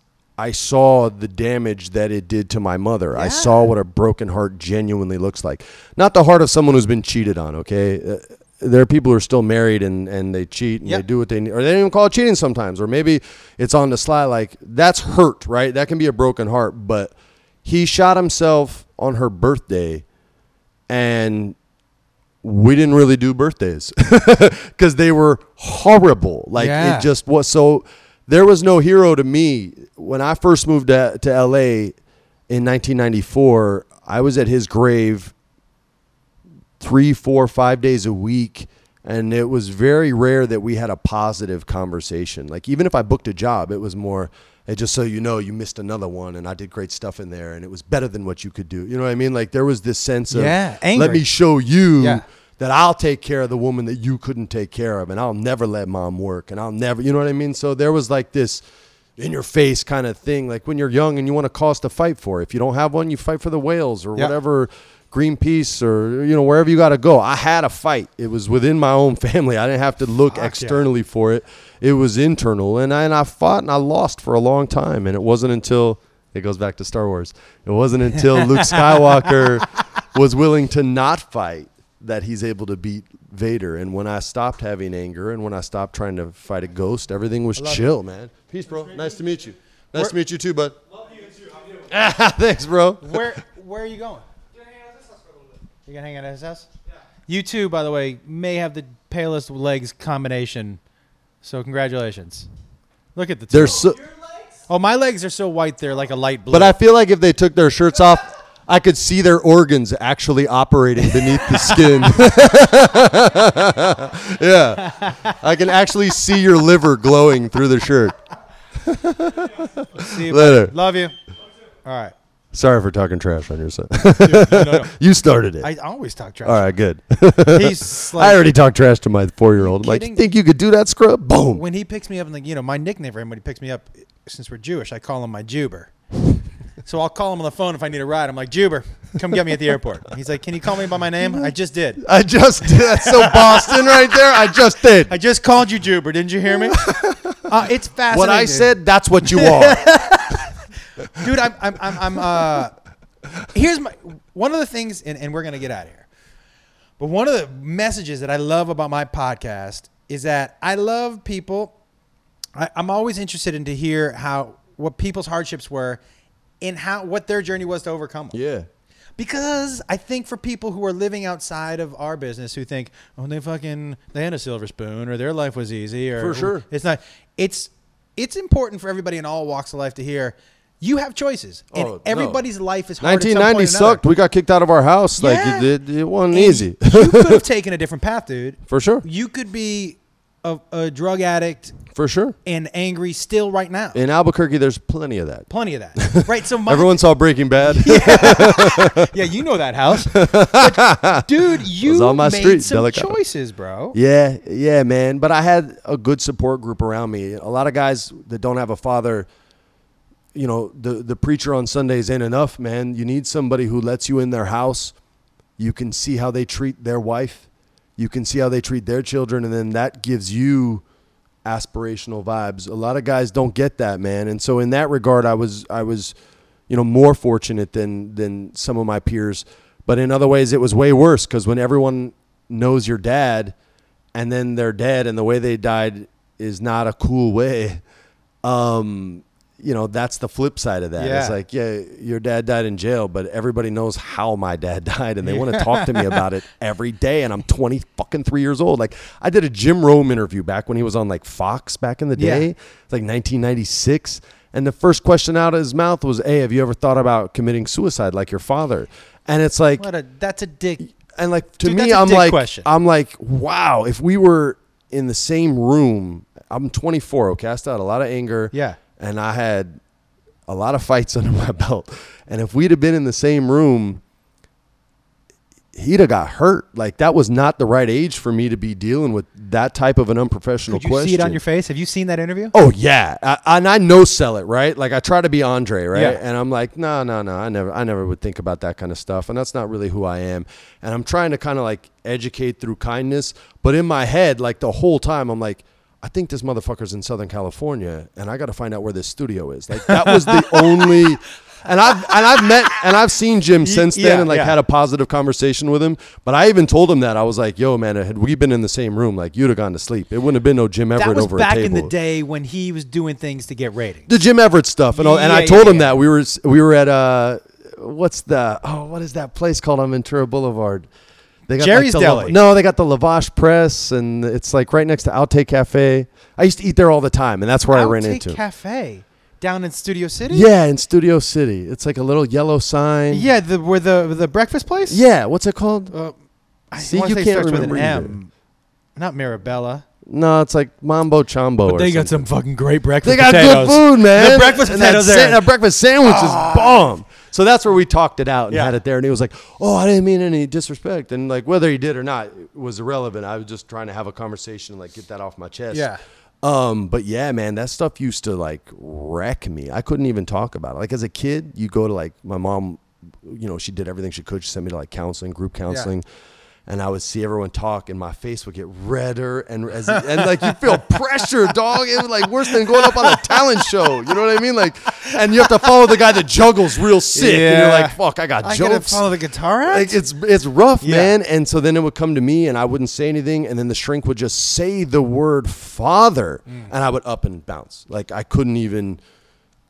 S2: I saw the damage that it did to my mother. I saw what a broken heart genuinely looks like. Not the heart of someone who's been cheated on, okay? Uh, there are people who are still married and, and they cheat and
S1: Yep.
S2: they do what they need, or they don't even call it cheating sometimes, or maybe it's on the sly. Like, that's hurt, right? That can be a broken heart. But he shot himself on her birthday and we didn't really do birthdays [laughs] because they were horrible. Like
S1: Yeah.
S2: it just was. So there was no hero to me when I first moved to, to LA in 1994. I was at his grave three, four, five days a week. And it was very rare that we had a positive conversation. Like even if I booked a job, it was more, hey, just so you know, you missed another one, and I did great stuff in there, and it was better than what you could do. You know what I mean? Like there was this sense of,
S1: Yeah,
S2: let me show you
S1: Yeah.
S2: That I'll take care of the woman that you couldn't take care of, and I'll never let mom work, and I'll never, you know what I mean? So there was like this in your face kind of thing, like when you're young and you want a cause to fight for. If you don't have one, you fight for the whales or
S1: Yeah.
S2: whatever. Greenpeace or you know wherever you got to go. I had a fight. It was within my own [laughs] family. I didn't have to look
S1: Fuck yeah.
S2: externally for it. It was internal, and I, and I fought and I lost for a long time. And it wasn't until it goes back to Star Wars. It wasn't until [laughs] Luke Skywalker was willing to not fight that he's able to beat Vader. And when I stopped having anger and when I stopped trying to fight a ghost, everything was
S1: love
S2: chill, man. Peace, bro. Nice to meet you. Nice
S1: Where-
S2: to meet you too, bud. Love you too. How you doing? [laughs] Thanks, bro.
S1: Where Where are you going? You're gonna hang out at his house. Yeah. You too, by the way, may have the palest legs combination. So congratulations. Look at the. Two.
S2: They're so.
S1: oh, my legs are so white they're like a light blue.
S2: But I feel like if they took their shirts off, I could see their organs actually operating beneath the skin. [laughs] yeah. I can actually see your liver glowing through the shirt.
S1: See you,
S2: Later.
S1: buddy. Love you. All right.
S2: Sorry for talking trash on your son.
S1: no, no. [laughs]
S2: you started it.
S1: I always talk trash.
S2: All right, good.
S1: He's [laughs] like,
S2: I already talked trash to my four year old. I'm like, you think you could do that, scrub? Boom.
S1: when he picks me up and like you know my nickname for him when he picks me up since we're Jewish I call him my Juber. So I'll call him on the phone if I need a ride. I'm like Juber, come get me at the airport. He's like, can you call me by my name? I just did.
S2: I just did. That's so Boston right there. I just did.
S1: I just called you Juber. Didn't you hear me? [laughs] Uh, it's fascinating.
S2: what I said, that's what you are. [laughs]
S1: dude. I'm, I'm, I'm, I'm uh, here's my one of the things, and, and we're gonna get out of here. But one of the messages that I love about my podcast is that I love people. I, I'm always interested in to hear how what people's hardships were, and how what their journey was to overcome them.
S2: yeah.
S1: Because I think for people who are living outside of our business who think, oh, they fucking they had a silver spoon or their life was easy or
S2: For sure.
S1: it's not. It's it's important for everybody in all walks of life to hear you have choices and
S2: Oh, no.
S1: everybody's life is hard.
S2: 1990
S1: point or another.
S2: sucked. We got kicked out of our house. Like it, it, it wasn't
S1: And
S2: easy.
S1: you could have [laughs] taken a different path, dude.
S2: For sure.
S1: You could be a, a drug addict
S2: For sure.
S1: and angry still right now.
S2: In Albuquerque, there's plenty of that.
S1: Plenty of that, [laughs] right? So my,
S2: Everyone saw Breaking Bad. [laughs] [laughs]
S1: yeah, you know that house, But, dude. You
S2: on my
S1: made
S2: street,
S1: some
S2: Delicado.
S1: choices, bro.
S2: Yeah, yeah, man. But I had a good support group around me. A lot of guys that don't have a father, you know, the the preacher on Sundays ain't enough, man. You need somebody who lets you in their house. You can see how they treat their wife. You can see how they treat their children, and then that gives you aspirational vibes. A lot of guys don't get that, man. And so in that regard, I was I was, you know, more fortunate than than some of my peers. But in other ways, it was way worse because when everyone knows your dad, and then they're dead, and the way they died is not a cool way. Um, you know, that's the flip side of that. It's like, yeah, your dad died in jail, but everybody knows how my dad [laughs] died, and they want to talk to me about it every day. And I'm 20 fucking three years old. Like, I did a Jim Rome interview back when he was on like Fox back in the
S1: Yeah.
S2: day, It's like 1996. And the first question out of his mouth was, "Hey, have you ever thought about committing suicide like your father?" And it's like,
S1: What a that's a dick.
S2: and like to
S1: Dude,
S2: me, I'm like,
S1: question.
S2: I'm like, wow. If we were in the same room, I'm 24. Okay, I still had a lot of anger.
S1: Yeah.
S2: And I had a lot of fights [laughs] under my belt. And if we'd have been in the same room, he'd have got hurt. Like that was not the right age for me to be dealing with that type of an unprofessional
S1: Could you
S2: question.
S1: see it on your face? Have you seen that interview?
S2: Oh yeah, I, and I know sell it right. Like I try to be Andre, right?
S1: Yeah.
S2: And I'm like, no, no, no. I never, I never would think about that kind of stuff, and that's not really who I am. And I'm trying to kind of like educate through kindness, but in my head, like the whole time, I'm like. I think this motherfucker's in Southern California, and I got to find out where this studio is. Like that was the [laughs] only, and I've and I've met and I've seen Jim since then,
S1: yeah,
S2: and like
S1: yeah.
S2: had a positive conversation with him. But I even told him that I was like, "Yo, man, had we been in the same room, like you'd have gone to sleep. It wouldn't have been no Jim Everett
S1: that was
S2: over
S1: back
S2: a table."
S1: in the day when he was doing things to get ratings.
S2: the Jim Everett stuff, and all, and I told him that we were we were at uh, what's the oh what is that place called on Ventura Boulevard? They
S1: Jerry's
S2: the,
S1: Deli.
S2: No, they got the Lavash Press, and it's like right next to Outtake Cafe. I used to eat there all the time, and that's where I ran into.
S1: Cafe down in Studio City.
S2: yeah, in Studio City, it's like a little yellow sign.
S1: yeah. The where the the breakfast place.
S2: yeah. What's it called?
S1: Uh, I
S2: See, you
S1: say
S2: can't
S1: starts with an
S2: remember
S1: M. Not Mirabella.
S2: No, it's like Mambo Chambo. But
S1: They got
S2: something.
S1: some fucking great breakfast
S2: They got
S1: potatoes.
S2: good food, man.
S1: The breakfast
S2: And
S1: potatoes
S2: that,
S1: there.
S2: sa- that breakfast sandwich is bomb. So that's where we talked it out and
S1: Yeah.
S2: had it there. And he was like, "Oh, I didn't mean any disrespect." And like whether he did or not it was irrelevant. I was just trying to have a conversation and like get that off my chest.
S1: Yeah.
S2: Um, but yeah, man, that stuff used to like wreck me. I couldn't even talk about it. Like as a kid, you go to like my mom, you know, she did everything she could. She sent me to like counseling, group counseling. And I would see everyone talk, and my face would get redder, and as, and like you feel pressure, dog. It was like worse than going up on a talent show. You know what I mean? Like, and you have to follow the guy that juggles real sick, and you're like, "Fuck, I got
S1: I
S2: jokes."
S1: follow the guitar act.
S2: Like it's it's rough,
S1: Yeah.
S2: man. And so then it would come to me, and I wouldn't say anything, and then the shrink would just say the word father,
S1: Mm.
S2: and I would up and bounce. Like I couldn't even,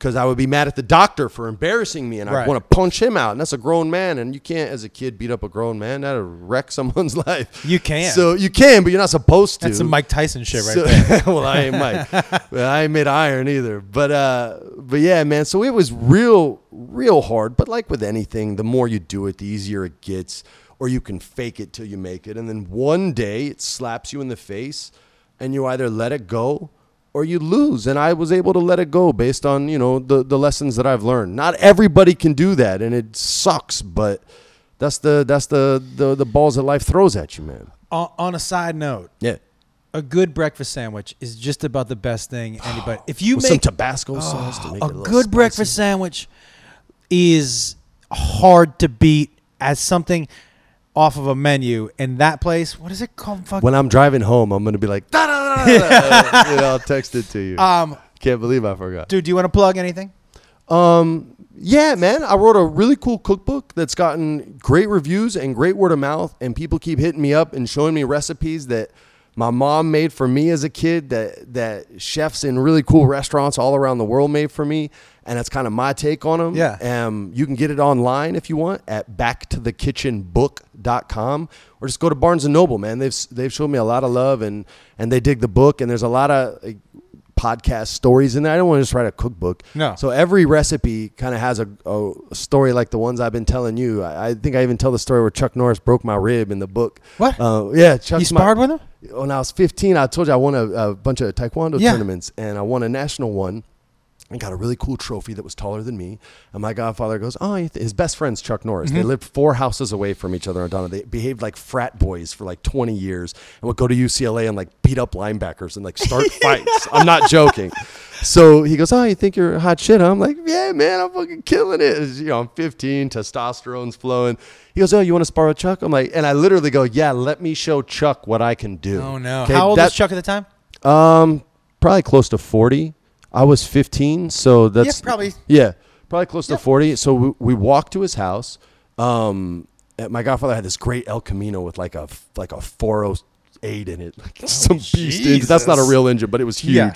S2: because I would be mad at the doctor for embarrassing me, and I
S1: Right.
S2: want to punch him out. And that's a grown man, and you can't, as a kid, beat up a grown man. That'll wreck [laughs] someone's life.
S1: You can.
S2: So you can, but you're not supposed to.
S1: That's some Mike Tyson shit right
S2: So-
S1: there. [laughs]
S2: well, I ain't Mike. [laughs] I ain't made iron either. But uh, but yeah, man. So it was real, real hard. But like with anything, the more you do it, the easier it gets. Or you can fake it till you make it, and then one day it slaps you in the face, and you either let it go, or you lose. And I was able to let it go based on you know the the lessons that I've learned. Not everybody can do that, and it sucks, but that's the that's the the, the balls that life throws at you, man.
S1: On, on a side note,
S2: Yeah.
S1: a good breakfast sandwich is just about the best thing anybody. [sighs] If you
S2: With some
S1: make
S2: Tabasco ah, sauce to make
S1: a
S2: a
S1: good
S2: spicy.
S1: breakfast sandwich is hard to beat as something off of a menu. in that place, what is it called? Fuck.
S2: When I'm driving home, I'm gonna be like, da da da da. [laughs] I'll text it to you.
S1: um,
S2: Can't believe I forgot.
S1: dude, do you want to plug anything?
S2: Um, yeah, man, I wrote a really cool cookbook that's gotten great reviews and great word of mouth, and people keep hitting me up and showing me recipes that my mom made for me as a kid that that chefs in really cool restaurants all around the world made for me, and that's kind of my take on them.
S1: Yeah.
S2: Um, you can get it online if you want at backtothe.kitchenbook.com or just go to Barnes and Noble, man. They've they've shown me a lot of love and and they dig the book and there's a lot of like, podcast stories in there. I don't want to just write a cookbook.
S1: No.
S2: So every recipe kind of has a, a story like the ones I've been telling you. I, I think I even tell the story where Chuck Norris broke my rib in the book.
S1: What?
S2: Uh, yeah, Chuck.
S1: you sparred with him?
S2: When I was 15, I told you I won a, a bunch of taekwondo
S1: Yeah.
S2: tournaments, and I won a national one. And got a really cool trophy that was taller than me. And my godfather goes, "Oh, his best friend's Chuck Norris.
S1: Mm-hmm.
S2: They lived four houses away from each other on Donna. They behaved like frat boys for like 20 years, and would go to UCLA and like beat up linebackers and like start [laughs] fights. I'm not joking. So he goes, "Oh, you think you're hot shit?" I'm like, "Yeah, man, I'm fucking killing it." You know, I'm 15, testosterone's flowing. He goes, "Oh, you want to spar with Chuck?" I'm like, and I literally go, "Yeah, let me show Chuck what I can do."
S1: Oh, no. How old
S2: that-
S1: was Chuck at the time?
S2: um, probably close to forty. I was fifteen, so that's
S1: Yeah, probably.
S2: yeah, probably close to forty. So we, we walked to his house. Um, my godfather had this great El Camino with like a like a four oh eight in it, [laughs] like some beast engine. That's not a real engine, but it was huge.
S1: Yeah.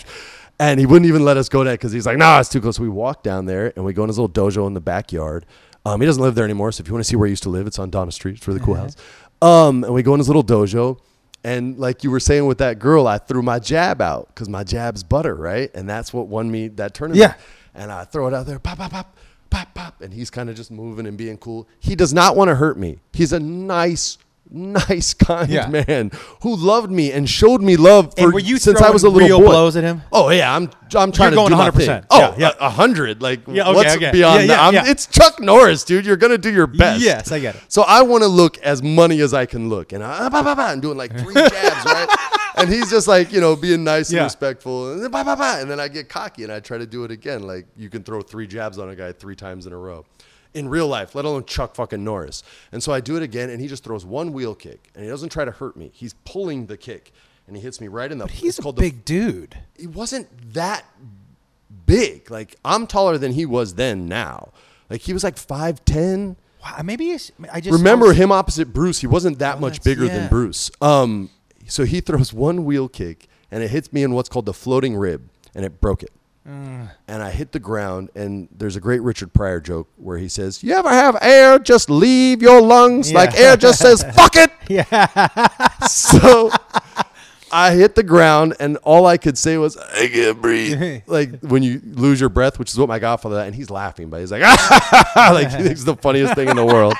S2: And he wouldn't even let us go there because he's like, "Nah, it's too close." So we walked down there and we go in his little dojo in the backyard. Um, he doesn't live there anymore, so if you want to see where he used to live, it's on Donna Street. It's a really cool house. Um, and we go in his little dojo, and like you were saying with that girl, I threw my jab out because my jab's butter, right? And that's what won me that tournament.
S1: Yeah.
S2: And I throw it out there, pop, pop, pop, pop, pop, and he's kind of just moving and being cool. He does not want to hurt me. He's a nice, nice, [laughs] kind
S1: Yeah.
S2: man who loved me and showed me love for
S1: And were you
S2: since I was a
S1: throwing
S2: little
S1: real
S2: boy.
S1: blows at him?
S2: Oh yeah, I'm I'm trying
S1: You're
S2: to do
S1: going
S2: my
S1: 100%.
S2: thing. Oh,
S1: Yeah, yeah.
S2: a- a hundred. Like
S1: Yeah, okay,
S2: what's
S1: okay.
S2: beyond
S1: Yeah,
S2: that? I'm-
S1: yeah.
S2: It's Chuck Norris, dude. You're gonna do your best.
S1: Yes, I get it.
S2: So I want to look as money as I can look, and I ah, bah, bah, bah, and doing like three [laughs] jabs, right? And he's just like you know being nice and
S1: Yeah.
S2: respectful, and then, bah, bah, bah, and then I get cocky and I try to do it again. Like you can throw three jabs on a guy three times in a row. In real life, let alone Chuck fucking Norris. And so I do it again, and he just throws one wheel kick, and he doesn't try to hurt me. He's pulling the kick, and he hits me right in the.
S1: But He's
S2: it's
S1: a
S2: called the
S1: big dude.
S2: he wasn't that big. Like I'm taller than he was then. Now, like he was like five ten.
S1: Wow, maybe I just
S2: Remember him opposite Bruce? He wasn't that
S1: Oh,
S2: much bigger
S1: yeah.
S2: than Bruce. Um, so he throws one wheel kick and it hits me in what's called the floating rib, and it broke it.
S1: Mm.
S2: And I hit the ground, and there's a great Richard Pryor joke where he says, "You ever have air just leave your lungs
S1: Yeah.
S2: like air just says fuck it." [laughs]
S1: Yeah. [laughs]
S2: so I hit the ground, and all I could say was, "I can't breathe." [laughs] like when you lose your breath, which is what my godfather, and he's laughing, but he's like, like he thinks it's the funniest thing in the world.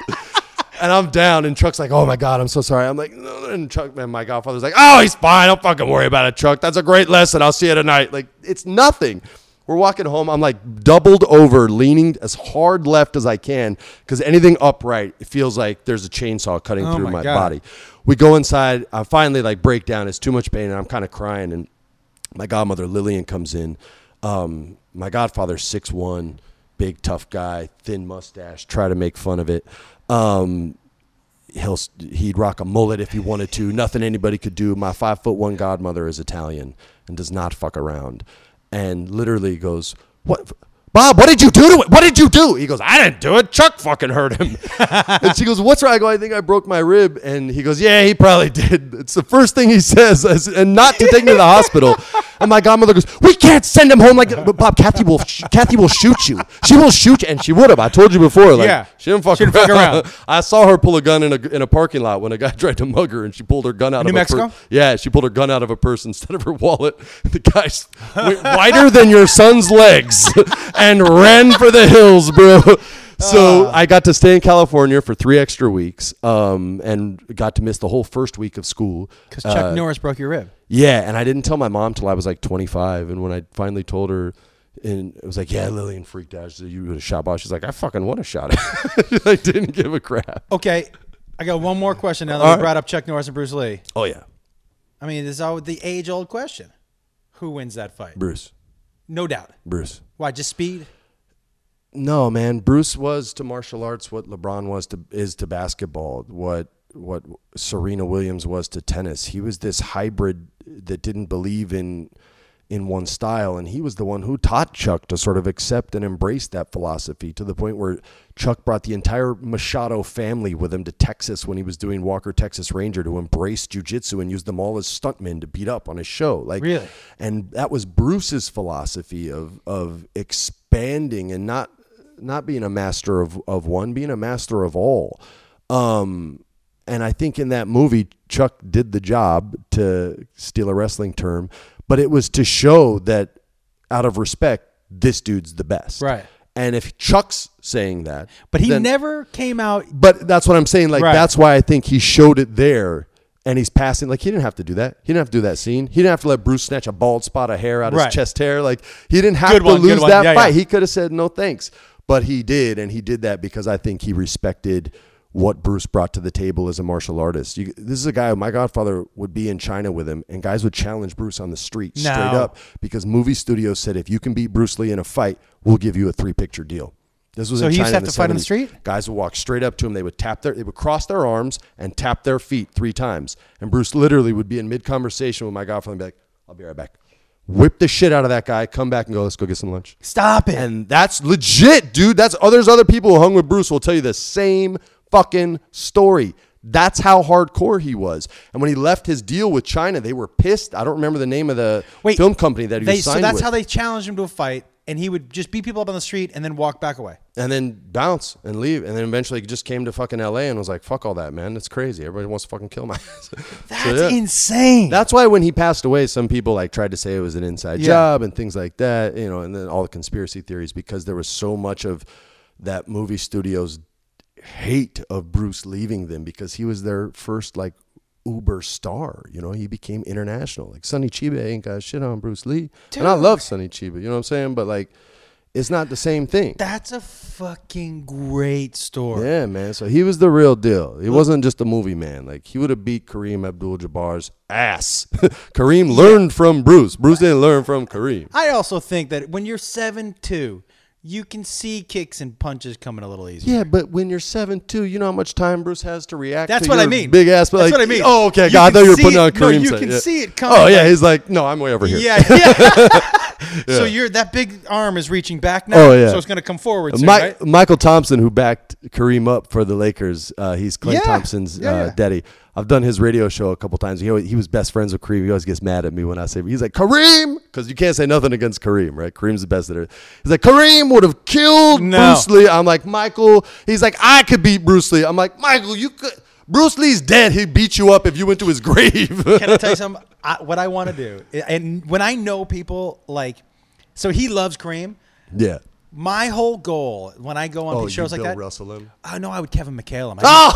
S2: And I'm down, and Chuck's like, "Oh my god, I'm so sorry." I'm like, no, and Chuck, man, my godfather's like, "Oh, he's fine. Don't fucking worry about it, Chuck. That's a great lesson. I'll see you tonight." Like it's nothing. We're walking home. I'm like doubled over, leaning as hard left as I can because anything upright, it feels like there's a chainsaw cutting
S1: Oh
S2: through
S1: my
S2: my, body. We go inside. I finally like break down. It's too much pain, and I'm kind of crying. And my godmother Lillian comes in. Um, my godfather's six one, big tough guy, thin mustache. Try to make fun of it. Um, he'll he'd rock a mullet if he wanted to. Nothing anybody could do. My five foot one godmother is Italian and does not fuck around, and literally goes, "What, Bob? What did you do to it? What did you do?" He goes, "I didn't do it. Chuck fucking hurt him." [laughs] and she goes, "What's wrong?" I go, "I think I broke my rib," and he goes, "Yeah, he probably did." It's the first thing he says, as, and not to take me to the hospital. [laughs] And my godmother goes, "We can't send him home like that." But Bob. Kathy will, sh- Kathy will shoot you. She will shoot you, and she would have. I told you before. Like,
S1: Yeah.
S2: she didn't fuck,
S1: She didn't fuck
S2: around.
S1: around. [laughs]
S2: I saw her pull a gun in a in a parking lot when a guy tried to mug her, and she pulled her gun out
S1: New
S2: of
S1: Mexico?
S2: a purse. Yeah, she pulled her gun out of a purse instead of her wallet. The guy's wider than your son's legs and ran for the hills, bro. [laughs] So I got to stay in California for three extra weeks, um, and got to miss the whole first week of school.
S1: Because Chuck
S2: Uh,
S1: Norris broke your rib.
S2: Yeah, and I didn't tell my mom till I was like 25, and when I finally told her, and it was like, yeah, Lillian freaked out. She said, "You would have shot Bob." She's like, "I fucking want have shot him." [laughs] I didn't give a crap.
S1: Okay, I got one more question now that
S2: All
S1: we
S2: right.
S1: brought up Chuck Norris and Bruce Lee.
S2: Oh yeah,
S1: I mean, this is all the age-old question: Who wins that fight?
S2: Bruce,
S1: No doubt.
S2: Bruce.
S1: Why? Just speed?
S2: No, man. Bruce was to martial arts what LeBron was to is to basketball. What what Serena Williams was to tennis. He was this hybrid that didn't believe in in one style, and he was the one who taught Chuck to sort of accept and embrace that philosophy to the point where Chuck brought the entire Machado family with him to Texas when he was doing Walker Texas Ranger to embrace jujitsu and use them all as stuntmen to beat up on his show. Like
S1: Really?
S2: and that was Bruce's philosophy of of expanding and not not being a master of of one, being a master of all. Um, and I think in that movie, Chuck did the job to steal a wrestling term, but it was to show that out of respect, this dude's the best.
S1: Right.
S2: And if Chuck's saying that,
S1: But he
S2: then-
S1: never came out.
S2: but that's what I'm saying. Like
S1: Right.
S2: that's why I think he showed it there, and he's passing. Like he didn't have to do that. He didn't have to do that scene. He didn't have to let Bruce snatch a bald spot of hair out of
S1: Right.
S2: his chest hair. Like he didn't have
S1: Good
S2: to
S1: one,
S2: lose that
S1: Yeah,
S2: fight.
S1: yeah.
S2: He could have said no thanks, but he did, and he did that because I think he respected what Bruce brought to the table as a martial artist. You, this is a guy. My godfather would be in China with him, and guys would challenge Bruce on the street straight up because movie studios said if you can beat Bruce Lee in a fight, we'll give you a three picture deal. This was
S1: So he
S2: China
S1: used to have to fight on the street?
S2: Guys would walk straight up to him. They would tap their, they would cross their arms and tap their feet three times. And Bruce literally would be in mid conversation with my godfather and be like, "I'll be right back." Whip the shit out of that guy. Come back and go. Let's go get some lunch.
S1: Stop it.
S2: And that's legit, dude. That's oh, there's other people who hung with Bruce will tell you the same fucking story. That's how hardcore he was. And when he left his deal with China, they were pissed. I don't remember the name of the
S1: Wait,
S2: film company that he
S1: they,
S2: was
S1: so that's
S2: with.
S1: how they challenged him to a fight, and he would just beat people up on the street and then walk back away.
S2: and then bounce and leave. And then eventually he just came to fucking LA and was like, fuck all that, man. That's crazy. Everybody wants to fucking kill my [laughs] ass. So,
S1: That's
S2: yeah.
S1: insane.
S2: That's why when he passed away, some people like tried to say it was an inside
S1: Yeah.
S2: job and things like that, you know, and then all the conspiracy theories because there was so much of that movie studio's hate of Bruce leaving them because he was their first like uber star. You know, he became international. Like Sonny Chiba ain't got shit on Bruce Lee, and I love Sonny Chiba. You know what I'm saying? But like, it's not the same thing.
S1: That's a fucking great story.
S2: Yeah, man. So he was the real deal. He wasn't just a movie man. Like he would have beat Kareem Abdul-Jabbar's ass. [laughs] Kareem learned from Bruce. Bruce didn't learn from Kareem.
S1: I also think that when you're seven two, you can see kicks and punches coming a little easier.
S2: Yeah, but when you're seven two, you know how much time Bruce has to react.
S1: That's
S2: to
S1: what I mean.
S2: Big ass. But
S1: That's
S2: like,
S1: what I mean.
S2: Oh, okay.
S1: You
S2: God, I thought you were putting
S1: it-
S2: on
S1: no,
S2: Kareem's
S1: you
S2: side.
S1: can
S2: Yeah.
S1: see it oh, coming,
S2: Oh yeah,
S1: like-
S2: he's like, no, I'm way over here.
S1: Yeah, [laughs] yeah. [laughs] So you're that big arm is reaching back now.
S2: Oh, yeah.
S1: So it's going to come forward soon,
S2: Mi-
S1: right?
S2: Mychal Thompson, who backed Kareem up for the Lakers, uh, he's Klay
S1: Yeah.
S2: Thompson's
S1: Yeah,
S2: uh,
S1: yeah.
S2: daddy. I've done his radio show a couple times. He, always, he was best friends with Kareem. He always gets mad at me when I say he's like Kareem because you can't say nothing against Kareem, right? Kareem's the best at it. He's like Kareem would have killed
S1: No.
S2: Bruce Lee. I'm like Mychal. He's like I could beat Bruce Lee. I'm like Mychal. You could. Bruce Lee's dead. He'd beat you up if you went to his [laughs] grave.
S1: Can I tell you something? I, what I want to do, and when I know people like, so he loves Kareem.
S2: yeah.
S1: My whole goal when I go on
S2: Oh,
S1: shows like
S2: Bill
S1: that,
S2: Russell him.
S1: oh no, I would Kevin McHale. I-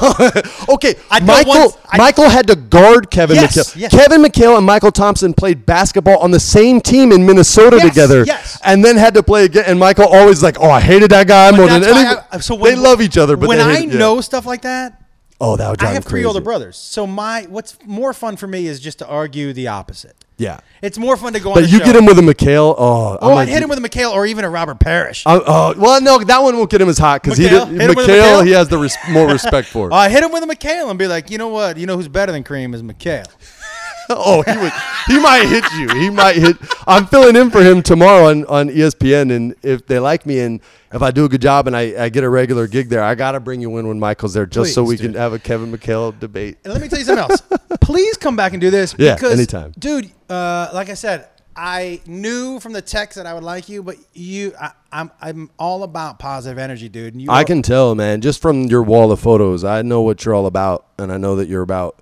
S2: Oh, [laughs] okay.
S1: I thought
S2: Mychal
S1: once- I-
S2: Mychal had to guard Kevin
S1: Yes,
S2: McHale.
S1: yes.
S2: Kevin McHale and Mychal Thompson played basketball on the same team in Minnesota
S1: Yes,
S2: together,
S1: yes.
S2: and then had to play again. And Mychal always like, oh, I hated that guy more than anyone.
S1: I- so
S2: they love each other, but
S1: when I
S2: hate- yeah.
S1: know stuff like that,
S2: oh, that would drive
S1: I have three older brothers. So my what's more fun for me is just to argue the opposite.
S2: Yeah,
S1: It's more fun to go on.
S2: but
S1: the
S2: you
S1: show.
S2: get him with a McHale. Oh,
S1: Oh, I'd hit him with a McHale or even a Robert Parish.
S2: Oh, oh, well, no, that one won't get him as hot because he did,
S1: Hit him with a
S2: McHale.
S1: McHale?
S2: He has the res- more respect for. [laughs]
S1: I hit him with a McHale and be like, you know what? You know who's better than Kareem is McHale. [laughs]
S2: oh, he would. He might hit you. He might hit. I'm filling in for him tomorrow on, on ESPN, and if they like me and if I do a good job and I, I get a regular gig there, I gotta bring you in when Mychal's there, just so we can have a Kevin McHale debate.
S1: And let me tell you something else. [laughs] Please come back and do this.
S2: Yeah,
S1: because,
S2: anytime.
S1: dude. Uh, like I said, I knew from the text that I would like you, but you, I, I'm, I'm all about positive energy, dude. And you,
S2: I
S1: are-
S2: can tell, man, just from your wall of photos. I know what you're all about, and I know that you're about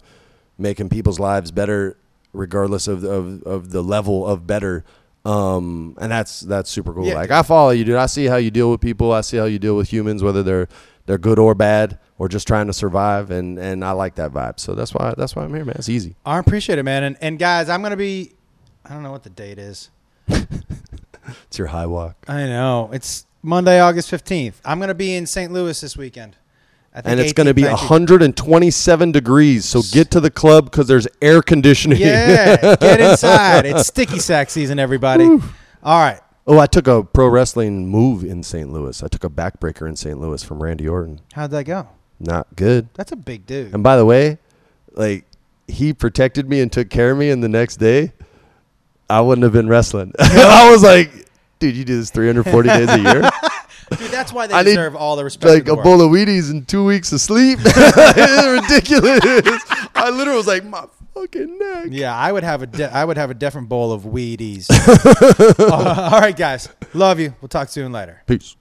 S2: making people's lives better, regardless of of, of the level of better. Um, and that's that's super cool.
S1: Yeah.
S2: Like I follow you, dude. I see how you deal with people. I see how you deal with humans, whether they're they're good or bad, or just trying to survive. And and I like that vibe. So that's why that's why I'm here, man. It's easy.
S1: I appreciate it, man. And and guys, I'm gonna be. I don't know what the date is. [laughs]
S2: It's your high walk.
S1: I know it's Monday, August 15th. I'm gonna be in St. Louis this weekend.
S2: And it's going to be
S1: 19th.
S2: 127 degrees. So get to the club because there's air conditioning.
S1: Yeah, get [laughs] inside. It's sticky sack season, everybody. All right.
S2: oh, I took a pro wrestling move in St. Louis. I took a backbreaker in St. Louis from Randy Orton.
S1: How'd that go?
S2: Not good.
S1: That's a big dude.
S2: And by the way, like he protected me and took care of me, and the next day, I wouldn't have been wrestling. [laughs] I was like, dude, you do this 340 days a year, [laughs]
S1: Dude, that's why they
S2: I
S1: deserve all the respect.
S2: like
S1: the
S2: a
S1: world.
S2: bowl of Wheaties and two weeks of sleep. it's [laughs] ridiculous. I literally was like, my fucking neck.
S1: Yeah, I would have a de- I would have a different bowl of Wheaties. [laughs] [laughs] all right, guys. Love you. We'll talk soon later.
S2: Peace.